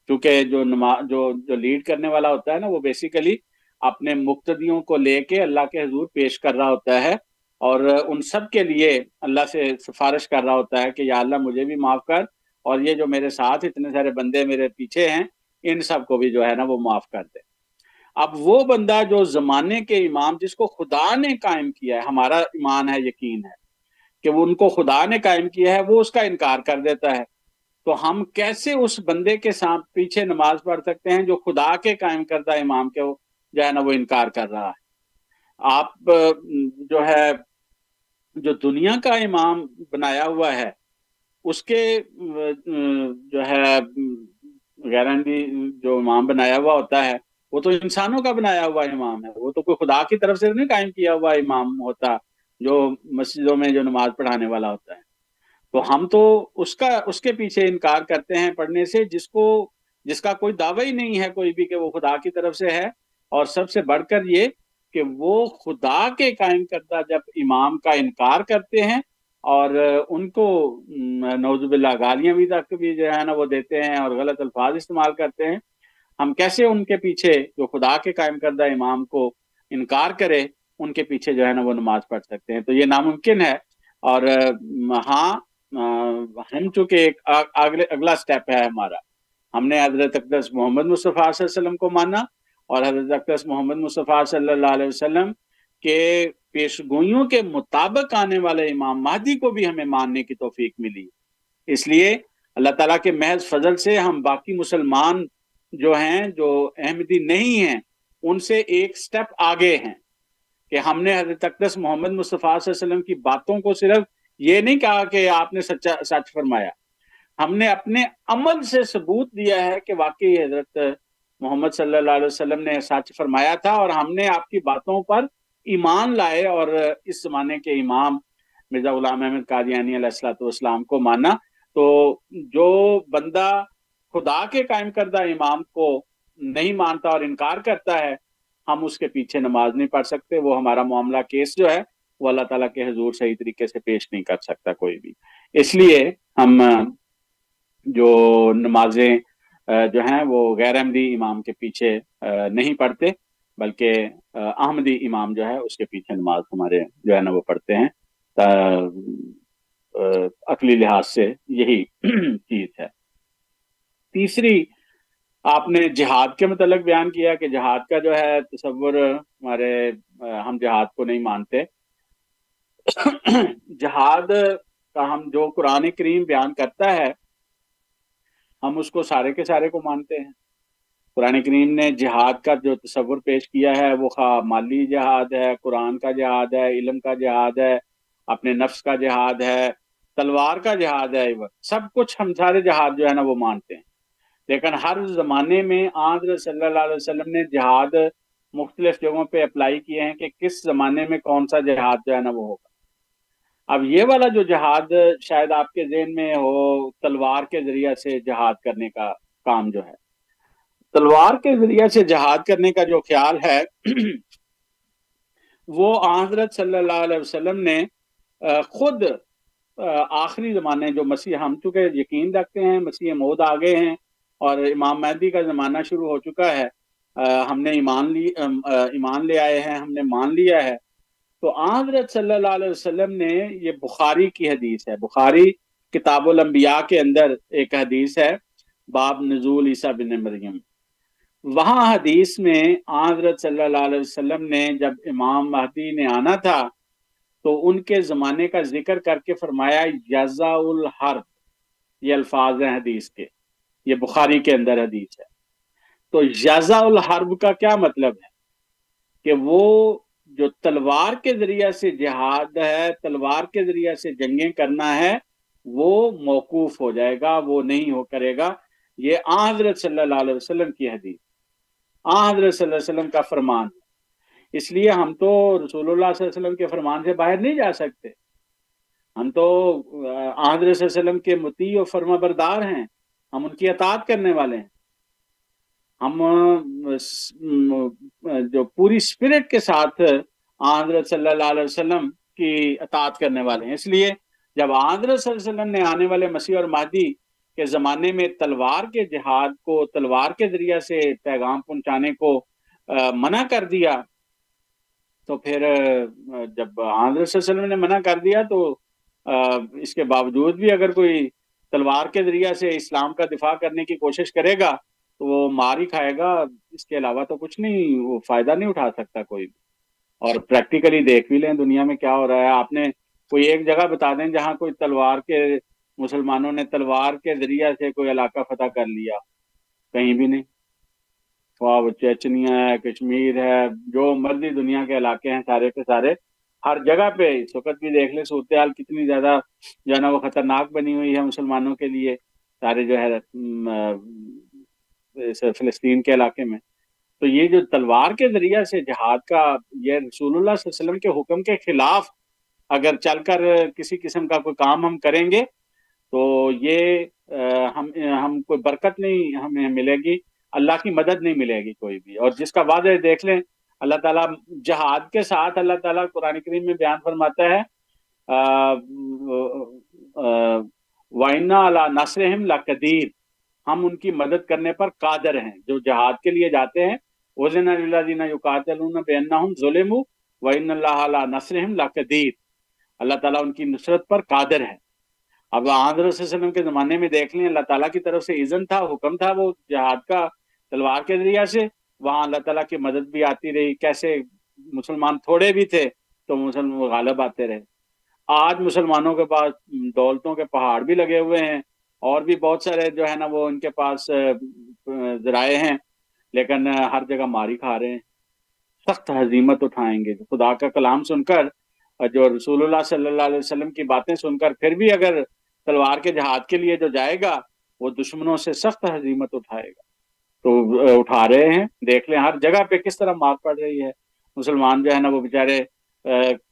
کیونکہ جو نماز جو جو لیڈ کرنے والا ہوتا ہے نا، وہ بیسیکلی اپنے مقتدیوں کو لے کے اللہ کے حضور پیش کر رہا ہوتا ہے اور ان سب کے لیے اللہ سے سفارش کر رہا ہوتا ہے کہ یا اللہ مجھے بھی معاف کر اور یہ جو میرے ساتھ اتنے سارے بندے میرے پیچھے ہیں، ان سب کو بھی جو ہے نا وہ معاف کر دے۔ اب وہ بندہ جو زمانے کے امام، جس کو خدا نے قائم کیا ہے، ہمارا ایمان ہے، یقین ہے کہ وہ ان کو خدا نے قائم کیا ہے، وہ اس کا انکار کر دیتا ہے۔ تو ہم کیسے اس بندے کے ساتھ پیچھے نماز پڑھ سکتے ہیں جو خدا کے قائم کردہ امام کے جو ہے نا وہ انکار کر رہا ہے۔ آپ، جو ہے، جو دنیا کا امام بنایا ہوا ہے، اس کے، جو ہے غیرندی جو امام بنایا ہوا ہوتا ہے، وہ تو انسانوں کا بنایا ہوا امام ہے۔ وہ تو کوئی خدا کی طرف سے نہیں قائم کیا ہوا امام ہوتا۔ جو مسجدوں میں جو نماز پڑھانے والا ہوتا ہے۔ تو ہم تو اس کا، اس کے پیچھے انکار کرتے ہیں پڑھنے سے، جس کو، جس کا کوئی دعویٰ ہی نہیں ہے کوئی بھی کہ وہ خدا کی طرف سے ہے۔ اور سب سے بڑھ کر یہ کہ وہ خدا کے قائم کردہ جب امام کا انکار کرتے ہیں اور ان کو نوزب اللہ گالیاں بھی تک بھی جو ہے نا وہ دیتے ہیں اور غلط الفاظ استعمال کرتے ہیں۔ ہم کیسے ان کے پیچھے جو خدا کے قائم کردہ امام کو انکار کرے ان کے پیچھے جو ہے نا وہ نماز پڑھ سکتے ہیں۔ تو یہ ناممکن ہے۔ اور ہاں ہم چونکہ ایک اگلا سٹیپ ہے ہمارا۔ ہم نے حضرت اقدس محمد مصطفیٰ صلی اللہ علیہ وسلم کو مانا اور حضرت اقدس محمد مصطفیٰ صلی اللہ علیہ وسلم کے پیش گوئیوں کے مطابق آنے والے امام مہدی کو بھی ہمیں ماننے کی توفیق ملی۔ اس لیے اللہ تعالیٰ کے محض فضل سے ہم باقی مسلمان جو ہیں، جو احمدی نہیں ہیں، ان سے ایک سٹیپ آگے ہیں۔ کہ ہم نے حضرت اقدس محمد مصطفیٰ صلی اللہ علیہ وسلم کی باتوں کو صرف یہ نہیں کہا کہ آپ نے سچا سچ فرمایا۔ ہم نے اپنے عمل سے ثبوت دیا ہے کہ واقعی حضرت محمد صلی اللہ علیہ وسلم نے سچ فرمایا تھا اور ہم نے آپ کی باتوں پر ایمان لائے اور اس زمانے کے امام مرزا غلام احمد قادیانی علیہ السلاۃ والسلام کو مانا۔ تو جو بندہ خدا کے قائم کردہ امام کو نہیں مانتا اور انکار کرتا ہے ہم اس کے پیچھے نماز نہیں پڑھ سکتے، وہ ہمارا معاملہ کیس جو ہے، وہ اللہ تعالیٰ کے حضور صحیح طریقے سے پیش نہیں کر سکتا کوئی بھی۔ اس لیے ہم، جو نمازیں، جو ہیں، وہ غیر احمدی امام کے پیچھے نہیں پڑھتے، بلکہ احمدی امام جو ہے، اس کے پیچھے نماز ہمارے جو ہے نا، وہ پڑھتے ہیں۔ عقلی لحاظ سے یہی *clears throat* چیز ہے۔ تیسری آپ نے جہاد کے متعلق بیان کیا کہ جہاد کا جو ہے تصور ہمارے، ہم جہاد کو نہیں مانتے۔ جہاد کا ہم جو قرآن کریم بیان کرتا ہے، ہم اس کو سارے کے سارے کو مانتے ہیں۔ قرآن کریم نے جہاد کا جو تصور پیش کیا ہے، وہ خواہ مالی جہاد ہے، قرآن کا جہاد ہے، علم کا جہاد ہے، اپنے نفس کا جہاد ہے، تلوار کا جہاد ہے سب کچھ ہم سارے جہاد جو ہے نا وہ مانتے ہیں۔ لیکن ہر زمانے میں آدر صلی اللہ علیہ وسلم نے جہاد مختلف جگہوں پہ اپلائی کیے ہیں کہ کس زمانے میں کون سا جہاد جو ہے نا وہ ہوگا۔ اب یہ والا جو جہاد شاید آپ کے ذہن میں ہو، تلوار کے ذریعہ سے جہاد کرنے کا کام جو ہے۔ تلوار کے ذریعہ سے جہاد کرنے کا جو خیال ہے، وہ حضرت صلی اللہ علیہ وسلم نے خود آخری زمانے جو مسیح، ہم چکے یقین رکھتے ہیں، مسیح مود آگے ہیں اور امام مہدی کا زمانہ شروع ہو چکا ہے۔ ہم نے ایمان لی ایمان لے آئے ہیں، ہم نے مان لیا ہے۔ تو حضرت صلی اللہ علیہ وسلم نے یہ بخاری کی حدیث ہے۔ بخاری کتاب الانبیاء کے اندر ایک حدیث ہے، باب نزول عیسیٰ بن مریم۔ وہاں حدیث میں حضرت صلی اللہ علیہ وسلم نے جب امام مہدی نے آنا تھا، تو ان کے زمانے کا ذکر کر کے فرمایا یزا الحرب یہ الفاظ ہیں حدیث کے۔ یہ بخاری کے اندر حدیث ہے۔ تو یزا الحرب کا کیا مطلب ہے؟ کہ وہ جو تلوار کے ذریعہ سے جہاد ہے، تلوار کے ذریعہ سے جنگیں کرنا ہے، وہ موقوف ہو جائے گا، وہ نہیں ہو کرے گا۔ یہ آ حضرت صلی اللہ علیہ وسلم کی حدیث آ حضرت صلی اللہ علیہ وسلم کا فرمان اس لیے ہم تو رسول اللہ صلی اللہ علیہ وسلم کے فرمان سے باہر نہیں جا سکتے۔ ہم تو آ حضرت صلی اللہ علیہ وسلم کے متی و فرما بردار ہیں۔ ہم ان کی اطاعت کرنے والے ہیں۔ ہم جو پوری اسپرٹ کے ساتھ حضرت صلی اللہ علیہ وسلم کی اطاعت کرنے والے ہیں۔ اس لیے جب حضرت صلی اللہ علیہ وسلم نے آنے والے مسیح اور مہدی کے زمانے میں تلوار کے جہاد کو، تلوار کے ذریعہ سے پیغام پہنچانے کو منع کر دیا، تو پھر جب حضرت صلی اللہ علیہ وسلم نے منع کر دیا تو اس کے باوجود بھی اگر کوئی تلوار کے ذریعہ سے اسلام کا دفاع کرنے کی کوشش کرے گا تو وہ مار ہی کھائے گا۔ اس کے علاوہ تو کچھ نہیں، وہ فائدہ نہیں اٹھا سکتا کوئی بھی۔ اور پریکٹیکلی دیکھ بھی لیں دنیا میں کیا ہو رہا ہے۔ آپ نے کوئی ایک جگہ بتا دیں جہاں کوئی تلوار کے مسلمانوں نے تلوار کے ذریعہ سے کوئی علاقہ فتح کر لیا۔ کہیں بھی نہیں۔ وہ چیچنیا ہے، کشمیر ہے، جو مرضی دنیا کے علاقے ہیں سارے کے سارے۔ ہر جگہ پہ اس وقت بھی دیکھ لیں، صورتحال کتنی زیادہ جو ہے نا وہ خطرناک بنی ہوئی ہے مسلمانوں کے لیے، سارے جو ہے فلسطین کے علاقے میں۔ تو یہ جو تلوار کے ذریعہ سے جہاد کا، یہ رسول اللہ صلی اللہ علیہ وسلم کے حکم کے خلاف اگر چل کر کسی قسم کا کوئی کام ہم کریں گے، تو یہ ہم ہم کوئی برکت نہیں ہمیں ملے گی، اللہ کی مدد نہیں ملے گی کوئی بھی۔ اور جس کا وعدہ دیکھ لیں اللہ تعالیٰ جہاد کے ساتھ اللہ تعالیٰ قرآن کریم میں بیان فرماتا ہے وائنا اللہ نصر قدیر ہم ان کی مدد کرنے پر قادر ہیں، جو جہاد کے لیے جاتے ہیں۔ وزن اللہ دینا ظلم وَإِنَّ اللَّهَ عَلَى نَصْرِهِمْ لَقَدِيرٌ۔ اللہ تعالیٰ ان کی نصرت پر قادر ہے۔ اب آدر صلی اللہ علیہ وسلم کے زمانے میں دیکھ لیں، اللہ تعالیٰ کی طرف سے اذن تھا، حکم تھا وہ جہاد کا تلوار کے ذریعہ سے۔ وہاں اللہ تعالیٰ کی مدد بھی آتی رہی۔ کیسے مسلمان تھوڑے بھی تھے تو مسلمان غالب آتے رہے۔ آج مسلمانوں کے پاس دولتوں کے پہاڑ بھی لگے ہوئے ہیں۔ اور بھی بہت سارے جو ہے نا وہ ان کے پاس ذرائع ہیں۔ لیکن ہر جگہ ماری کھا رہے ہیں۔ سخت حضیمت اٹھائیں گے۔ خدا کا کلام سن کر، جو رسول اللہ صلی اللہ علیہ وسلم کی باتیں سن کر، پھر بھی اگر تلوار کے جہاد کے لیے جو جائے گا، وہ دشمنوں سے سخت حضیمت اٹھائے گا۔ تو اٹھا رہے ہیں۔ دیکھ لیں ہر جگہ پہ کس طرح مار پڑ رہی ہے۔ مسلمان جو ہے نا وہ بیچارے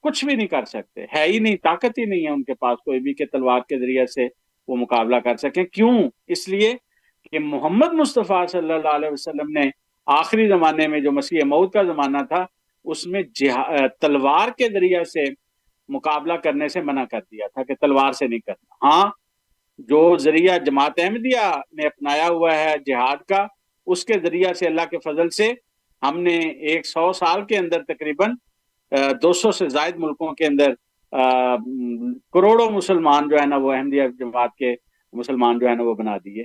کچھ بھی نہیں کر سکتے۔ ہے ہی نہیں، طاقت ہی نہیں ہے ان کے پاس کوئی بھی کہ تلوار کے ذریعے سے وہ مقابلہ کر سکیں۔ کیوں؟ اس لیے کہ محمد مصطفیٰ صلی اللہ علیہ وسلم نے آخری زمانے میں جو مسیح موت کا زمانہ تھا، اس میں تلوار کے ذریعے سے مقابلہ کرنے سے منع کر دیا تھا کہ تلوار سے نہیں کرنا۔ ہاں جو ذریعہ جماعت احمدیہ نے اپنایا ہوا ہے جہاد کا اس کے ذریعہ سے اللہ کے فضل سے ہم نے ایک سو سال کے اندر تقریباً دو سو سے زائد ملکوں کے اندر کروڑوں مسلمان جو ہے نا وہ احمدیہ جماعت کے مسلمان جو ہے نا وہ بنا دیے۔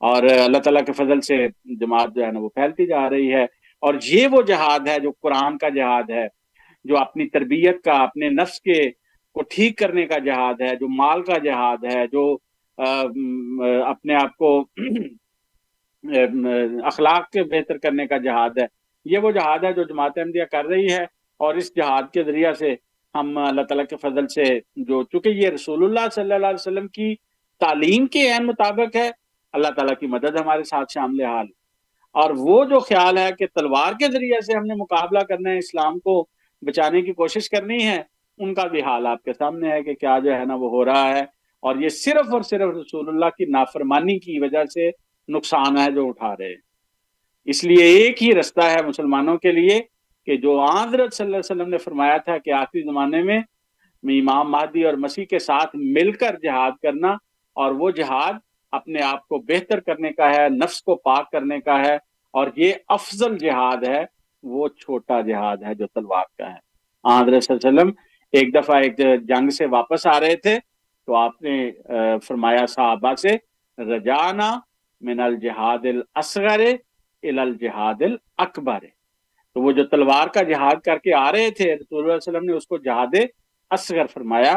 اور اللہ تعالیٰ کے فضل سے جماعت جو ہے نا وہ پھیلتی جا رہی ہے۔ اور یہ وہ جہاد ہے جو قرآن کا جہاد ہے، جو اپنی تربیت کا، اپنے نفس کے کو ٹھیک کرنے کا جہاد ہے، جو مال کا جہاد ہے، جو اپنے آپ کو اخلاق کے بہتر کرنے کا جہاد ہے۔ یہ وہ جہاد ہے جو جماعت احمدیہ کر رہی ہے اور اس جہاد کے ذریعہ سے ہم اللہ تعالیٰ کے فضل سے جو چونکہ یہ رسول اللہ صلی اللہ علیہ وسلم کی تعلیم کے عین مطابق ہے، اللہ تعالیٰ کی مدد ہمارے ساتھ شامل حال۔ اور وہ جو خیال ہے کہ تلوار کے ذریعے سے ہم نے مقابلہ کرنا ہے، اسلام کو بچانے کی کوشش کرنی ہے، ان کا بھی حال آپ کے سامنے ہے کہ کیا جو ہے نا وہ ہو رہا ہے۔ اور یہ صرف اور صرف رسول اللہ کی نافرمانی کی وجہ سے نقصان ہے جو اٹھا رہے ہیں۔ اس لیے ایک ہی رستہ ہے مسلمانوں کے لیے کہ جو حضرت صلی اللہ علیہ وسلم نے فرمایا تھا کہ آخری زمانے میں امام مہدی اور مسیح کے ساتھ مل کر جہاد کرنا اور وہ جہاد اپنے آپ کو بہتر کرنے کا ہے، نفس کو پاک کرنے کا ہے اور یہ افضل جہاد ہے، وہ چھوٹا جہاد ہے جو تلوار کا ہے۔ حضرت صلی اللہ علیہ وسلم ایک دفعہ ایک جنگ سے واپس آ رہے تھے تو آپ نے فرمایا صحابہ سے، رجانا من الجہاد الاصغر الى الجہاد الاکبر۔ تو وہ جو تلوار کا جہاد کر کے آ رہے تھے، رسول اللہ علیہ وسلم نے اس کو جہاد اصغر فرمایا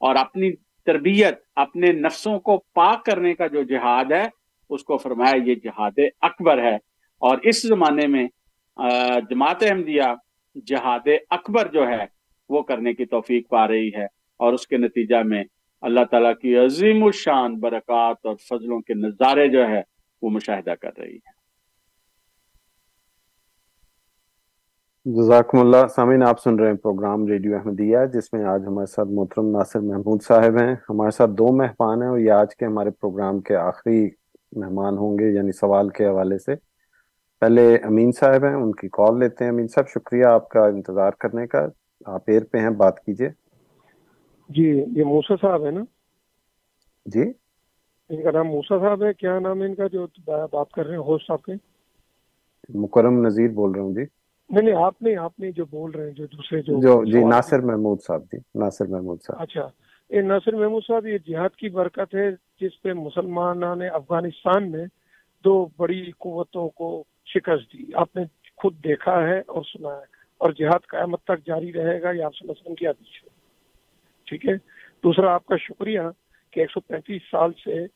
اور اپنی تربیت، اپنے نفسوں کو پاک کرنے کا جو جہاد ہے، اس کو فرمایا یہ جہاد اکبر ہے۔ اور اس زمانے میں جماعت احمدیہ جہاد اکبر جو ہے، وہ کرنے کی توفیق پا رہی ہے اور اس کے نتیجہ میں اللہ تعالیٰ کی عظیم الشان برکات اور فضلوں کے نظارے جو ہے وہ مشاہدہ کر رہی ہے جزاکم اللہ۔ سامعین، آپ سن رہے ہیں پروگرام ریڈیو احمدیہ، جس میں آج ہمارے ساتھ محترم ناصر محمود صاحب ہیں۔ ہمارے ساتھ دو مہمان ہیں اور یہ آج کے ہمارے پروگرام کے آخری مہمان ہوں گے یعنی سوال کے حوالے سے۔ پہلے امین صاحب ہیں، ان کی کال لیتے ہیں۔ امین صاحب، شکریہ آپ کا انتظار کرنے کا۔ آپ ایر پہ ہیں، بات کیجیے۔ جی یہ موسا صاحب ہے نا؟ جی۔ ان کا نام موسا صاحب ہے کیا نام ہے ان کا جو بات کر رہے ہیں ہوسٹ آپ کے؟ مکرم نذیر بول رہا ہوں جی۔ نہیں نہیں آپ نے آپ نے جو بول رہے ہیں جو دوسرے جو جو جی ناصر محمود صاحب جی ناصر محمود صاحب۔ اچھا۔ یہ ناصر محمود صاحب یہ جہاد کی برکت ہے جس پہ مسلمانوں نے افغانستان میں دو بڑی قوتوں کو شکست دی۔ آپ نے خود دیکھا ہے اور سنا ہے اور جہاد قیامت تک جاری رہے گا یہ آپ صلی اللہ علیہ وسلم کی حدیث ہے۔ ٹھیک ہے؟ دوسرا، آپ کا شکریہ کہ ایک سو پینتیس سال سے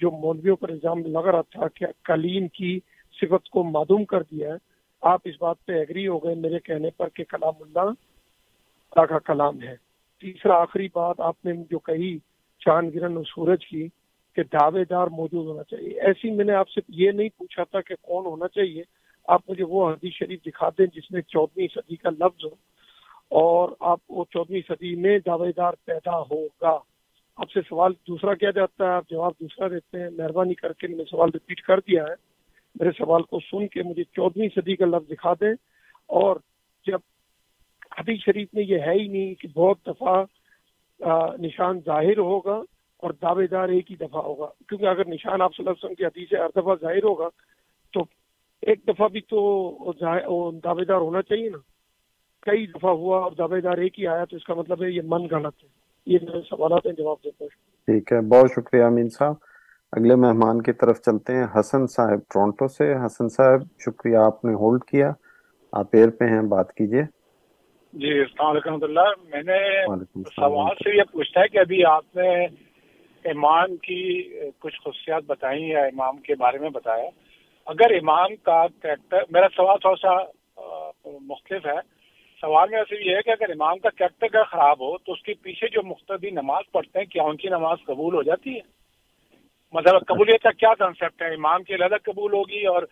جو مولویوں پر الزام لگ رہا تھا کہ کلیم کی صفت کو معدوم کر دیا ہے، آپ اس بات پہ ایگری ہو گئے میرے کہنے پر کہ کلام اللہ اللہ کا کلام ہے۔ تیسرا، آخری بات، آپ نے جو کہی چاند گرن اور سورج کی کہ دعوے دار موجود ہونا چاہیے۔ ایسی میں نے آپ سے یہ نہیں پوچھا تھا کہ کون ہونا چاہیے۔ آپ مجھے وہ حدیث شریف دکھا دیں جس میں چودہویں صدی کا لفظ ہو۔ اور آپ وہ چودہویں صدی میں دعوے دار پیدا ہوگا۔ آپ سے سوال دوسرا کیا جاتا ہے؟ آپ جواب دوسرا دیتے ہیں۔ مہربانی کر کے میں نے سوال ریپیٹ کر دیا ہے۔ میرے سوال کو سن کے مجھے چودہویں صدی کا لفظ دکھا دیں۔ اور جب حدیث شریف میں یہ ہے ہی نہیں کہ بہت دفعہ نشان ظاہر ہوگا اور دعوے دار ایک ہی دفعہ ہوگا۔ کیونکہ اگر نشان آپ صلی اللہ علیہ وسلم کی حدیث ہر دفعہ ظاہر ہوگا، تو ایک دفعہ بھی تو دعوے دار ہونا چاہیے نا۔ کئی دفعہ ہوا اور دعوے دار ایک ہی آیا تو اس کا مطلب ہے یہ من غلط ہے۔ یہ میرے سوالات ہیں جواب دیتا ہوں۔ ٹھیک ہے بہت شکریہ امین صاحب۔ اگلے مہمان کی طرف چلتے ہیں حسن صاحب ٹورنٹو سے۔ حسن صاحب شکریہ آپ نے ہولڈ کیا۔ آپ ایئر پہ ہیں بات کیجیے۔ جی السلام علیکم اللہ۔ میں نے سوال سے یہ پوچھتا ہے کہ ابھی آپ نے امام کی کچھ خصوصیات بتائی یا امام کے بارے میں بتایا۔ اگر امام کا کریکٹر میرا سوال تھوڑا سا مختلف ہے۔ سوال میں صرف یہ ہے کہ اگر امام کا کریکٹر اگر خراب ہو تو اس کے پیچھے جو مختلف نماز پڑھتے ہیں، کیا ان کی نماز قبول ہو جاتی ہے؟ مطلب قبولیت کا کیا کنسیپٹ ہے؟ امام کی علیحدہ قبول ہوگی اور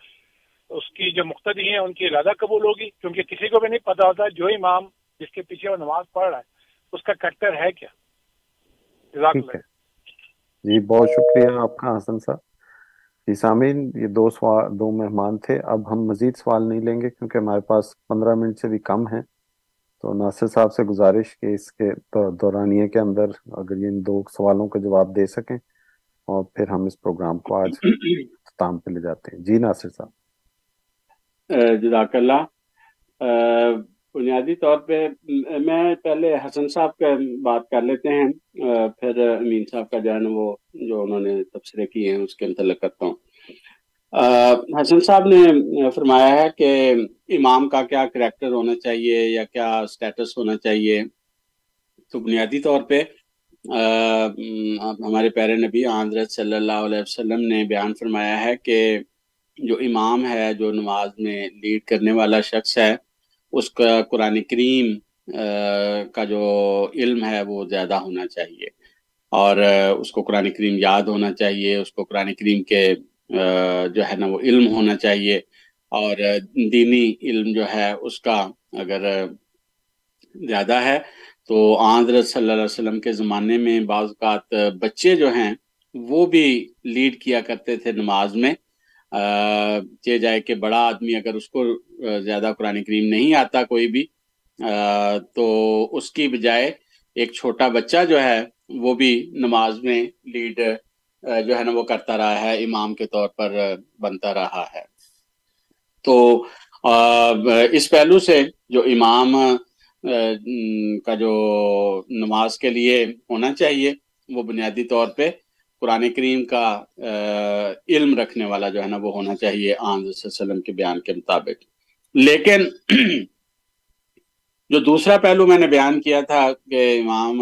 اس کی جو مقتدی ہیں، ان کی علیحدہ قبول ہوگی؟ کیونکہ کسی کو بھی نہیں پتا ہوتا جو امام جس کے پیچھے وہ نماز پڑھ رہا ہے، اس کا کریکٹر ہے کیا؟ جی بہت شکریہ آپ کا حسن صاحب۔ جی سامعین، یہ دو سوال دو مہمان تھے۔ اب ہم مزید سوال نہیں لیں گے کیونکہ ہمارے پاس پندرہ منٹ سے بھی کم ہیں۔ تو ناصر صاحب سے گزارش کہ اس کے دورانیے کے اندر اگر یہ دو سوالوں کا جواب دے سکیں اور پھر ہم اس پروگرام کو آج اختتام پہ لے جاتے ہیں۔ جی ناصر صاحب۔ جزاک اللہ۔ بنیادی طور پہ میں پہلے حسن صاحب کا بات کر لیتے ہیں۔ پھر امین صاحب کا جو ہے نا وہ جو انہوں نے تبصرے کیے ہیں، اس کے متعلق کرتا ہوں۔ حسن صاحب نے فرمایا ہے کہ امام کا کیا کریکٹر ہونا چاہیے یا کیا سٹیٹس ہونا چاہیے؟ تو بنیادی طور پہ ہمارے پیارے نبی حضرت صلی اللہ علیہ وسلم نے بیان فرمایا ہے کہ جو امام ہے، جو نماز میں لیڈ کرنے والا شخص ہے، اس کا قرآن کریم کا جو علم ہے وہ زیادہ ہونا چاہیے اور اس کو قرآن کریم یاد ہونا چاہیے، اس کو قرآن کریم کے جو ہے نا وہ علم ہونا چاہیے اور دینی علم جو ہے اس کا اگر زیادہ ہے تو حضرت صلی اللہ علیہ وسلم کے زمانے میں بعض اوقات بچے جو ہیں وہ بھی لیڈ کیا کرتے تھے نماز میں۔ چے جائے کہ بڑا آدمی اگر اس کو زیادہ قرآن کریم نہیں آتا کوئی بھی تو اس کی بجائے ایک چھوٹا بچہ جو ہے وہ بھی نماز میں لیڈ جو ہے نا، وہ کرتا رہا ہے، امام کے طور پر بنتا رہا ہے۔ تو اس پہلو سے جو امام کا جو نماز کے لیے ہونا چاہیے، وہ بنیادی طور پہ قرآن کریم کا علم رکھنے والا جو ہے نا، وہ ہونا چاہیے آن وسلم کے بیان کے مطابق۔ لیکن، جو دوسرا پہلو میں نے بیان کیا تھا کہ امام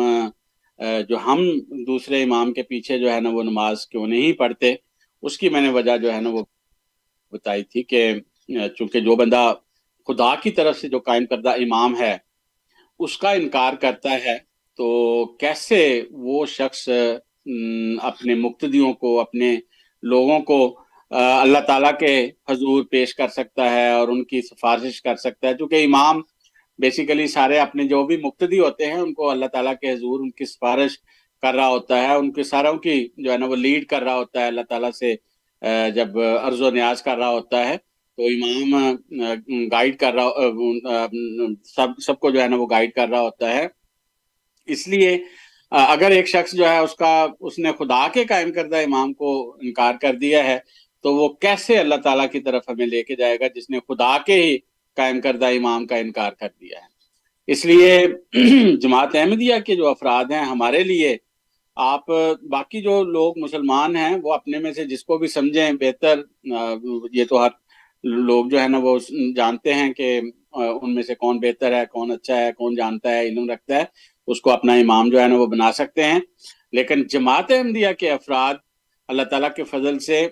جو ہم دوسرے امام کے پیچھے جو ہے نا وہ نماز کیوں نہیں پڑھتے، اس کی میں نے وجہ جو ہے نا وہ بتائی تھی کہ چونکہ جو بندہ خدا کی طرف سے جو قائم کردہ امام ہے، اس کا انکار کرتا ہے، تو کیسے وہ شخص اپنے مقتدیوں کو، اپنے لوگوں کو اللہ تعالیٰ کے حضور پیش کر سکتا ہے اور ان کی سفارش کر سکتا ہے؟ چونکہ امام بیسیکلی سارے اپنے جو بھی مقتدی ہوتے ہیں، ان کو اللہ تعالیٰ کے حضور ان کی سفارش کر رہا ہوتا ہے، ان کے ساروں کی جو ہے نا وہ لیڈ کر رہا ہوتا ہے، اللہ تعالیٰ سے جب عرض و نیاز کر رہا ہوتا ہے تو امام گائیڈ کر رہا سب سب کو جو ہے نا وہ گائیڈ کر رہا ہوتا ہے۔ اس لیے اگر ایک شخص جو ہے اس کا، اس نے خدا کے قائم کردہ امام کو انکار کر دیا ہے تو وہ کیسے اللہ تعالیٰ کی طرف ہمیں لے کے جائے گا، جس نے خدا کے ہی قائم کردہ امام کا انکار کر دیا ہے۔ اس لیے *clears throat* جماعت احمدیہ کے جو افراد ہیں ہمارے لیے، آپ، باقی جو لوگ مسلمان ہیں، وہ اپنے میں سے جس کو بھی سمجھیں، بہتر یہ تو ہر لوگ جو ہے نا، وہ جانتے ہیں کہ ان میں سے کون بہتر ہے، کون اچھا ہے، کون جانتا ہے، علم رکھتا ہے، اس کو اپنا امام جو ہے نا، وہ بنا سکتے ہیں۔ لیکن جماعت احمدیہ کے افراد، اللہ تعالیٰ کے فضل سے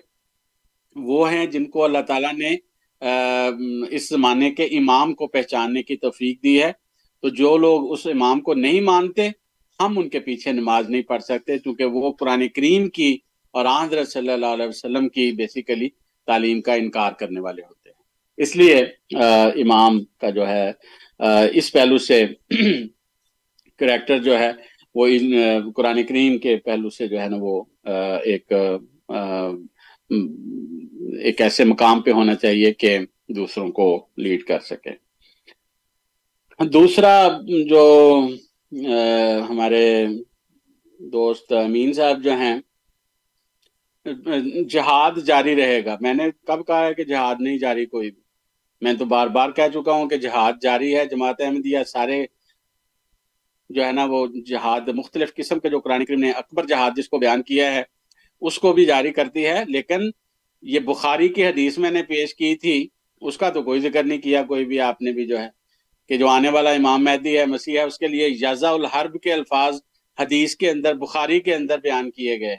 وہ ہیں جن کو اللہ تعالیٰ نے اس زمانے کے امام کو پہچاننے کی توفیق دی ہے۔ تو جو لوگ اس امام کو نہیں مانتے، ہم ان کے پیچھے نماز نہیں پڑھ سکتے کیونکہ وہ قرآن کریم کی اور حضرت صلی اللہ علیہ وسلم کی بیسیکلی تعلیم کا انکار کرنے والے ہوتے ہیں۔ اس لیے امام کا جو ہے اس پہلو سے *clears throat* کریکٹر جو ہے، وہ قرآن کریم کے پہلو سے جو ہے نا وہ ایک ایک ایسے مقام پہ ہونا چاہیے کہ دوسروں کو لیڈ کر سکے۔ دوسرا جو ہمارے دوست امین صاحب جو ہیں، جہاد جاری رہے گا۔ میں نے کب کہا ہے کہ جہاد نہیں جاری کوئی بھی۔ میں تو بار بار کہہ چکا ہوں کہ جہاد جاری ہے، جماعت احمدیہ سارے جو ہے نا، وہ جہاد مختلف قسم کے جو قرآن کریم نے اکبر جہاد جس کو بیان کیا ہے، اس کو بھی جاری کرتی ہے، لیکن یہ بخاری کی حدیث میں نے پیش کی تھی، اس کا تو کوئی ذکر نہیں کیا، کوئی بھی آپ نے بھی جو ہے، کہ جو آنے والا امام مہدی ہے، مسیح ہے، اس کے لیے یزا الحرب کے الفاظ حدیث کے اندر، بخاری کے اندر بیان کیے گئے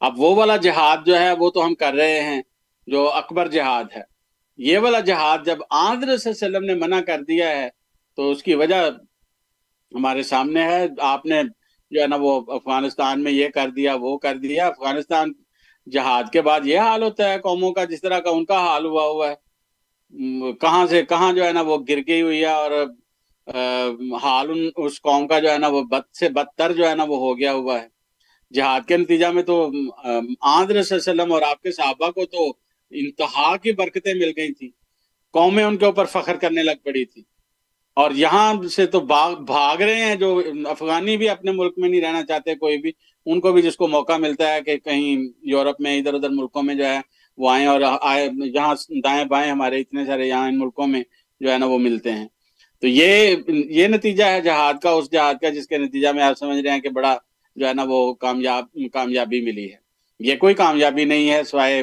اب وہ والا جہاد جو ہے، وہ تو ہم کر رہے ہیں، جو اکبر جہاد ہے۔ یہ والا جہاد جب آندر وسلم نے منع کر دیا ہے، تو اس کی وجہ ہمارے سامنے ہے۔ آپ نے جو ہے نا، وہ افغانستان میں یہ کر دیا، وہ کر دیا۔ افغانستان جہاد کے بعد یہ حال ہوتا ہے، قوموں کا جس طرح کا ان کا حال ہوا ہوا ہے کہاں سے کہاں جو ہے نا وہ گر گئی ہوئی ہے اور حال اس قوم کا جو ہے نا وہ بد سے بدتر جو ہے نا وہ ہو گیا ہوا ہے۔ جہاد کے نتیجہ میں تو آندر وسلم اور آپ کے صحابہ کو تو انتہا کی برکتیں مل گئی تھی قومیں ان کے اوپر فخر کرنے لگ پڑی تھی اور یہاں سے تو بھاگ رہے ہیں جو افغانی بھی اپنے ملک میں نہیں رہنا چاہتے، کوئی بھی۔ ان کو بھی جس کو موقع ملتا ہے کہ کہیں یورپ میں ادھر ادھر ملکوں میں جو ہے وہ آئیں اور آئے، جہاں دائیں بائیں ہمارے اتنے سارے یہاں ان ملکوں میں جو ہے نا وہ ملتے ہیں۔ تو یہ یہ نتیجہ ہے جہاد کا، اس جہاد کا، جس کے نتیجہ میں آپ سمجھ رہے ہیں کہ بڑا جو ہے نا وہ کامیاب، کامیابی ملی ہے۔ یہ کوئی کامیابی نہیں ہے سوائے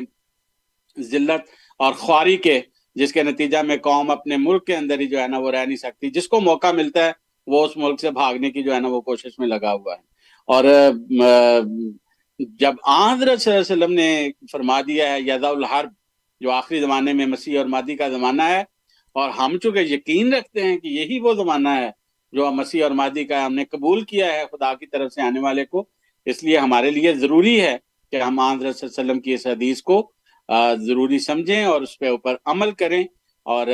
ذلت اور خواری کے، جس کے نتیجہ میں قوم اپنے ملک کے اندر ہی جو ہے نا وہ رہ نہیں سکتی۔ جس کو موقع ملتا ہے وہ اس ملک سے بھاگنے کی جو ہے نا وہ کوشش میں لگا ہوا ہے۔ اور جب آندر صلی اللہ علیہ وسلم نے فرما دیا ہے یزا الحرب، جو آخری زمانے میں مسیح اور مادی کا زمانہ ہے، اور ہم چونکہ یقین رکھتے ہیں کہ یہی وہ زمانہ ہے جو مسیح اور مادی کا ہم نے قبول کیا ہے خدا کی طرف سے آنے والے کو، اس لیے ہمارے لیے ضروری ہے کہ ہم آندر صلی اللہ علیہ وسلم کی اس حدیث کو ضروری سمجھیں اور اس پہ اوپر عمل کریں۔ اور،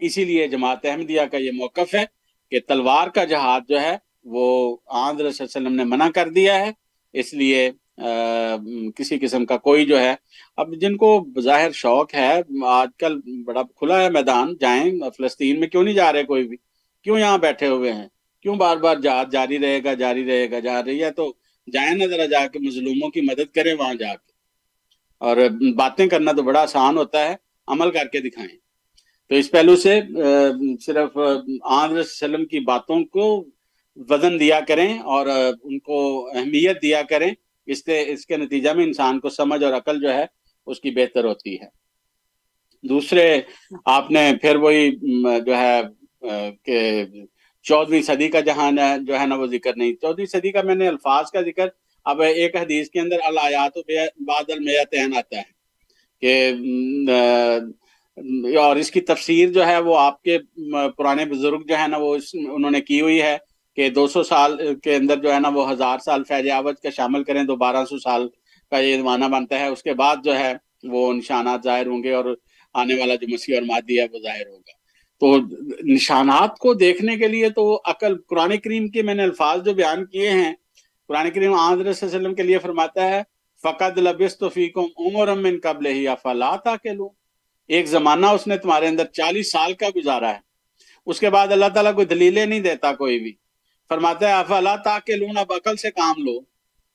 اسی لیے جماعت احمدیہ کا یہ موقف ہے کہ تلوار کا جہاد جو ہے وہ آندر صلی اللہ علیہ وسلم نے منع کر دیا ہے، اس لیے کسی قسم کا کوئی جو ہے، اب جن کو ظاہر شوق ہے، آج کل بڑا کھلا ہے میدان، جائیں فلسطین میں، کیوں نہیں جا رہے کوئی بھی؟ کیوں یہاں بیٹھے ہوئے ہیں؟ کیوں بار بار جہاد جاری رہے گا، جاری رہے گا جا رہی ہے تو جائیں نا ذرا جا کے، مظلوموں کی مدد کریں وہاں جا کے۔ اور باتیں کرنا تو بڑا آسان ہوتا ہے، عمل کر کے دکھائیں۔ تو اس پہلو سے صرف آن وسلم کی باتوں کو وزن دیا کریں اور ان کو اہمیت دیا کریں، اس سے اس کے نتیجہ میں انسان کو سمجھ اور عقل جو ہے، اس کی بہتر ہوتی ہے۔ دوسرے، آپ نے پھر وہی جو ہے کہ چودہویں صدی کا جہاں جو ہے نا، وہ ذکر نہیں۔ چودہویں صدی کا میں نے الفاظ کا ذکر، اب ایک حدیث کے اندر الایات بعد المیتین آتا ہے کہ اور اس کی تفسیر جو ہے، وہ آپ کے پرانے بزرگ جو ہے نا، وہ انہوں نے کی ہوئی ہے۔ کہ دو سو سال کے اندر جو ہے نا وہ ہزار سال فیض آوج کا شامل کریں تو بارہ سو سال کا یہ زمانہ بنتا ہے۔ اس کے بعد جو ہے وہ نشانات ظاہر ہوں گے اور آنے والا جو مسیح اور مادی ہے وہ ظاہر ہوگا۔ تو نشانات کو دیکھنے کے لیے تو عقل، قرآن کریم کے میں نے الفاظ جو بیان کیے ہیں، قرآن کریم علیہ وسلم کے لیے فرماتا ہے فقط لبست فیکم عمر من قبل ہی افلا تاکلو ایک زمانہ اس نے تمہارے اندر چالیس سال کا گزارا ہے۔ اس کے بعد اللہ تعالیٰ کوئی دلیلیں نہیں دیتا کوئی بھی۔ فرماتا ہے افلا تاکلون، اب عقل سے کام لو۔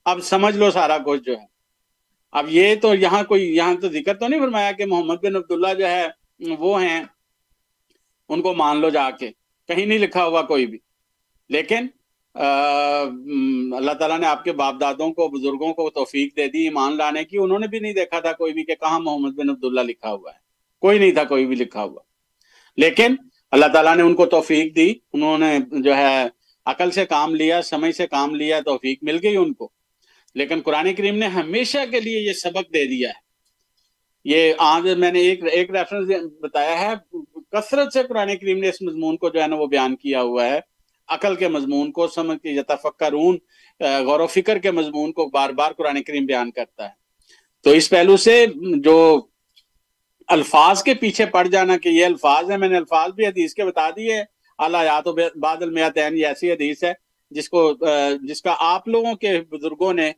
اب سمجھ لو سارا کچھ جو ہے۔ اب یہ تو یہاں کوئی، یہاں تو ذکر تو نہیں فرمایا کہ محمد بن عبداللہ جو ہے، وہ ہیں۔ ان کو مان لو جا کے۔ کہیں نہیں لکھا ہوا کوئی بھی۔ لیکن اللہ تعالیٰ نے آپ کے باپ دادوں کو، بزرگوں کو توفیق دے دی، ایمان لانے کی۔ انہوں نے بھی نہیں دیکھا تھا کوئی بھی کہ کہاں محمد بن عبداللہ لکھا ہوا ہے۔ کوئی نہیں تھا کوئی بھی لکھا ہوا۔ لیکن، اللہ تعالیٰ نے ان کو توفیق دی۔ انہوں نے جو ہے عقل سے کام لیا، سمجھ سے کام لیا، توفیق مل گئی ان کو۔ لیکن قرآن کریم نے ہمیشہ کے لیے یہ سبق دے دیا ہے۔ یہ آج میں نے ایک ایک ریفرنس بتایا ہے۔ کثرت سے قرآن کریم نے اس مضمون کو جو ہے نا وہ بیان کیا ہوا ہے۔ عقل کے مضمون کو، سمجھ کے، یتفکرون غور و فکر کے مضمون کو بار بار قرآن کریم بیان کرتا ہے۔ تو اس پہلو سے جو الفاظ کے پیچھے پڑ جانا کہ یہ الفاظ ہے میں نے الفاظ بھی حدیث کے بتا دیے۔ اللہ یا تو بادل میاتین یہ ایسی حدیث ہے جس کو جس کا آپ لوگوں کے بزرگوں نے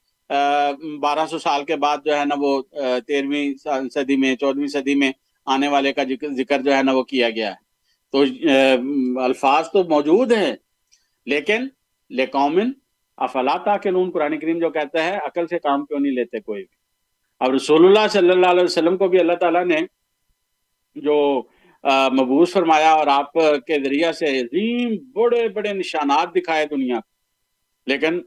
بارہ سو سال کے بعد جو ہے نا وہ تیرہویں صدی میں، چودہویں صدی میں آنے والے کا ذکر جو ہے نا وہ کیا گیا ہے۔ تو الفاظ تو موجود ہیں، لیکن لے قومن افلا تاکلون، قرآن کریم جو کہتا ہے، عقل سے کام کیوں نہیں لیتے کوئی بھی؟ اب رسول اللہ صلی اللہ علیہ وسلم کو بھی اللہ تعالیٰ نے جو مبوس فرمایا اور آپ کے ذریعہ سے عظیم بڑے بڑے نشانات دکھائے دنیا لیکن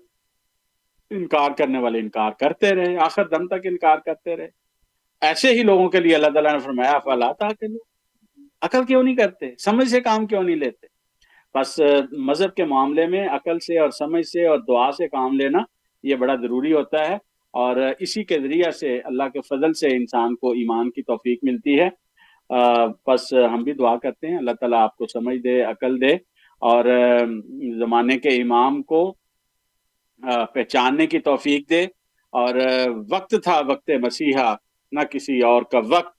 انکار کرنے والے انکار کرتے رہے، آخر دم تک انکار کرتے رہے۔ ایسے ہی لوگوں کے لیے اللہ تعالیٰ نے فرمایا افلا تاکلون عقل کیوں نہیں کرتے؟ سمجھ سے کام کیوں نہیں لیتے؟ بس مذہب کے معاملے میں عقل سے اور سمجھ سے اور دعا سے کام لینا یہ بڑا ضروری ہوتا ہے۔ اور اسی کے ذریعہ سے اللہ کے فضل سے انسان کو ایمان کی توفیق ملتی ہے۔ بس ہم بھی دعا کرتے ہیں۔ اللہ تعالیٰ آپ کو سمجھ دے، عقل دے اور زمانے کے امام کو پہچاننے کی توفیق دے۔ اور وقت تھا، وقت مسیحا۔ نہ کسی اور کا وقت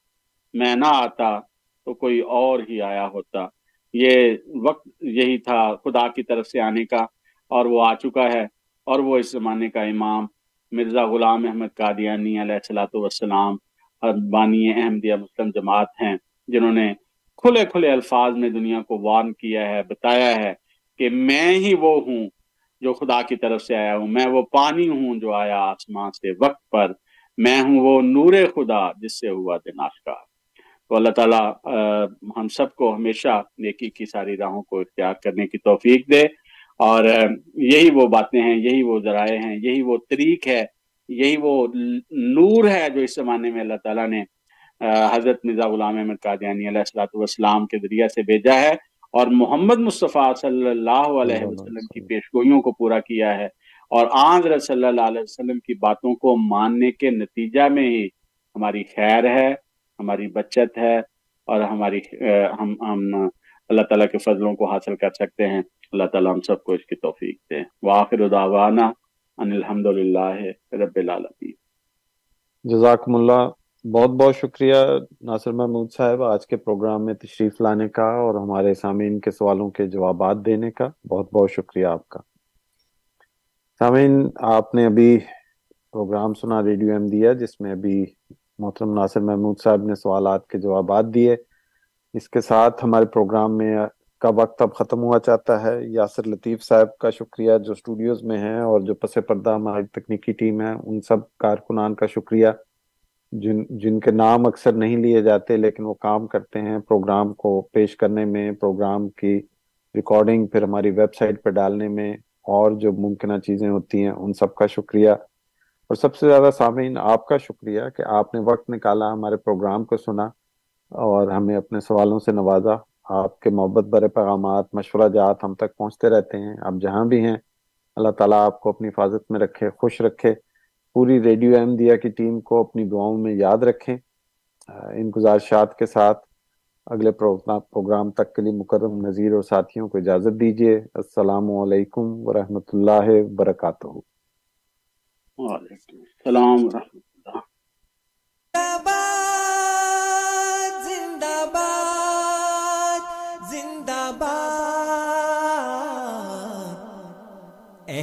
میں نہ آتا تو کوئی اور ہی آیا ہوتا۔ یہ وقت یہی تھا خدا کی طرف سے آنے کا اور وہ آ چکا ہے۔ اور وہ اس زمانے کا امام مرزا غلام احمد قادیانی علیہ السلاۃ والسلام بانی احمدیہ مسلم جماعت ہیں جنہوں نے کھلے کھلے الفاظ میں دنیا کو وارن کیا ہے، بتایا ہے کہ میں ہی وہ ہوں جو خدا کی طرف سے آیا ہوں۔ میں وہ پانی ہوں جو آیا آسمان سے وقت پر۔ میں ہوں وہ نور خدا جس سے ہوا دناشکار تو اللہ تعالیٰ ہم سب کو ہمیشہ نیکی کی ساری راہوں کو اختیار کرنے کی توفیق دے۔ اور یہی وہ باتیں ہیں، یہی وہ ذرائع ہیں، یہی وہ طریق ہے یہی وہ نور ہے جو اس زمانے میں اللہ تعالیٰ نے حضرت مرزا غلام احمد قادیانی علیہ السلاۃ والسلام کے ذریعہ سے بھیجا ہے اور محمد مصطفیٰ صلی اللہ علیہ وسلم کی پیشگوئیوں کو پورا کیا ہے اور آن صلی اللہ علیہ وسلم کی باتوں کو ماننے کے نتیجہ میں ہی ہماری خیر ہے ہماری بچت ہے اور ہماری ہم ہم اللہ تعالیٰ کے فضلوں کو حاصل کر سکتے ہیں۔ اللہ تعالیٰ ہم سب کو اس کی توفیق دے۔ وآخر دعوانا ان الحمد للہ رب العالمین۔ جزاکم اللہ۔ بہت بہت شکریہ ناصر محمود صاحب آج کے پروگرام میں تشریف لانے کا اور ہمارے سامعین کے سوالوں کے جوابات دینے کا۔ بہت بہت شکریہ آپ کا۔ سامعین، آپ نے ابھی پروگرام سنا ریڈیو ایم دیا، جس میں ابھی محترم ناصر محمود صاحب نے سوالات کے جوابات دیے۔ اس کے ساتھ ہمارے پروگرام میں کا وقت اب ختم ہوا چاہتا ہے۔ یاسر لطیف صاحب کا شکریہ جو اسٹوڈیوز میں ہیں اور جو پس پردہ ہماری تکنیکی ٹیم ہے، ان سب کارکنان کا شکریہ۔ جن جن کے نام اکثر نہیں لیے جاتے، لیکن وہ کام کرتے ہیں پروگرام کو پیش کرنے میں، پروگرام کی ریکارڈنگ پھر ہماری ویب سائٹ پہ ڈالنے میں اور جو ممکنہ چیزیں ہوتی ہیں، ان سب کا شکریہ۔ اور سب سے زیادہ سامعین، آپ کا شکریہ کہ آپ نے وقت نکالا ہمارے پروگرام کو سنا اور ہمیں اپنے سوالوں سے نوازا۔ آپ کے محبت برے پیغامات، مشورہ جات ہم تک پہنچتے رہتے ہیں۔ آپ جہاں بھی ہیں، اللہ تعالیٰ آپ کو اپنی حفاظت میں رکھے، خوش رکھے۔ پوری ریڈیو ایم دیا کی ٹیم کو اپنی دعاؤں میں یاد رکھیں۔ ان گزارشات کے ساتھ اگلے پروگرام تک کے لیے مکرم نظیر اور ساتھیوں کو اجازت دیجیے السلام علیکم ورحمۃ اللہ وبرکاتہ۔ وعلیکم السلام ورحمۃ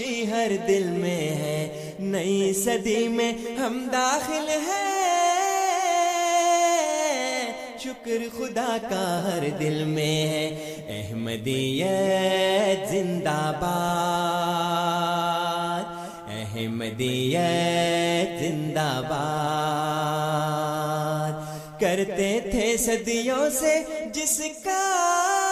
خوشی ہر دل میں ہے۔ نئی صدی میں ہم داخل ہیں۔ شکر خدا کا ہر دل میں ہے۔ احمدیت زندہ باد۔ احمدیت زندہ باد۔ کرتے تھے صدیوں سے جس کا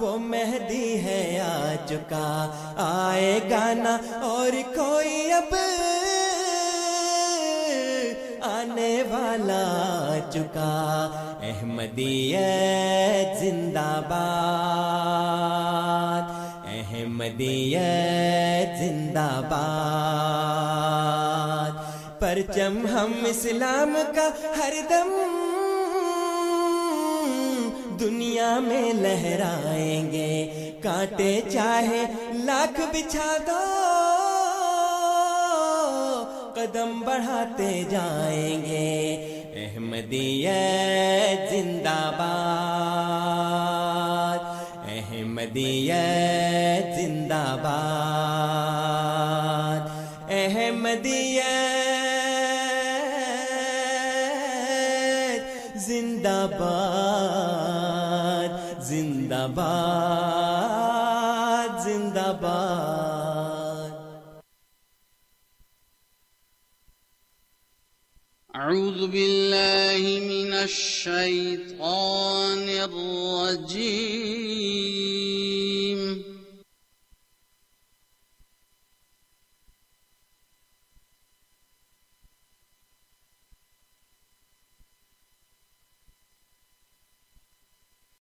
وہ مہدی ہے آ چکا آئے گانا اور کوئی اب آنے والا چکا احمدیت زندہ باد۔ احمد احمدیت زندہ باد۔ پرچم ہم اسلام کا ہر دم دنیا میں لہرائیں گے۔ کانٹے چاہے لاکھ بچھا دو، قدم بڑھاتے جائیں گے۔ احمدیت زندہ باد، احمدیت زندہ باد، احمدیت زندہ باد۔ زندہ باد زندہ باد اعوذ باللہ من الشیطان الرجیم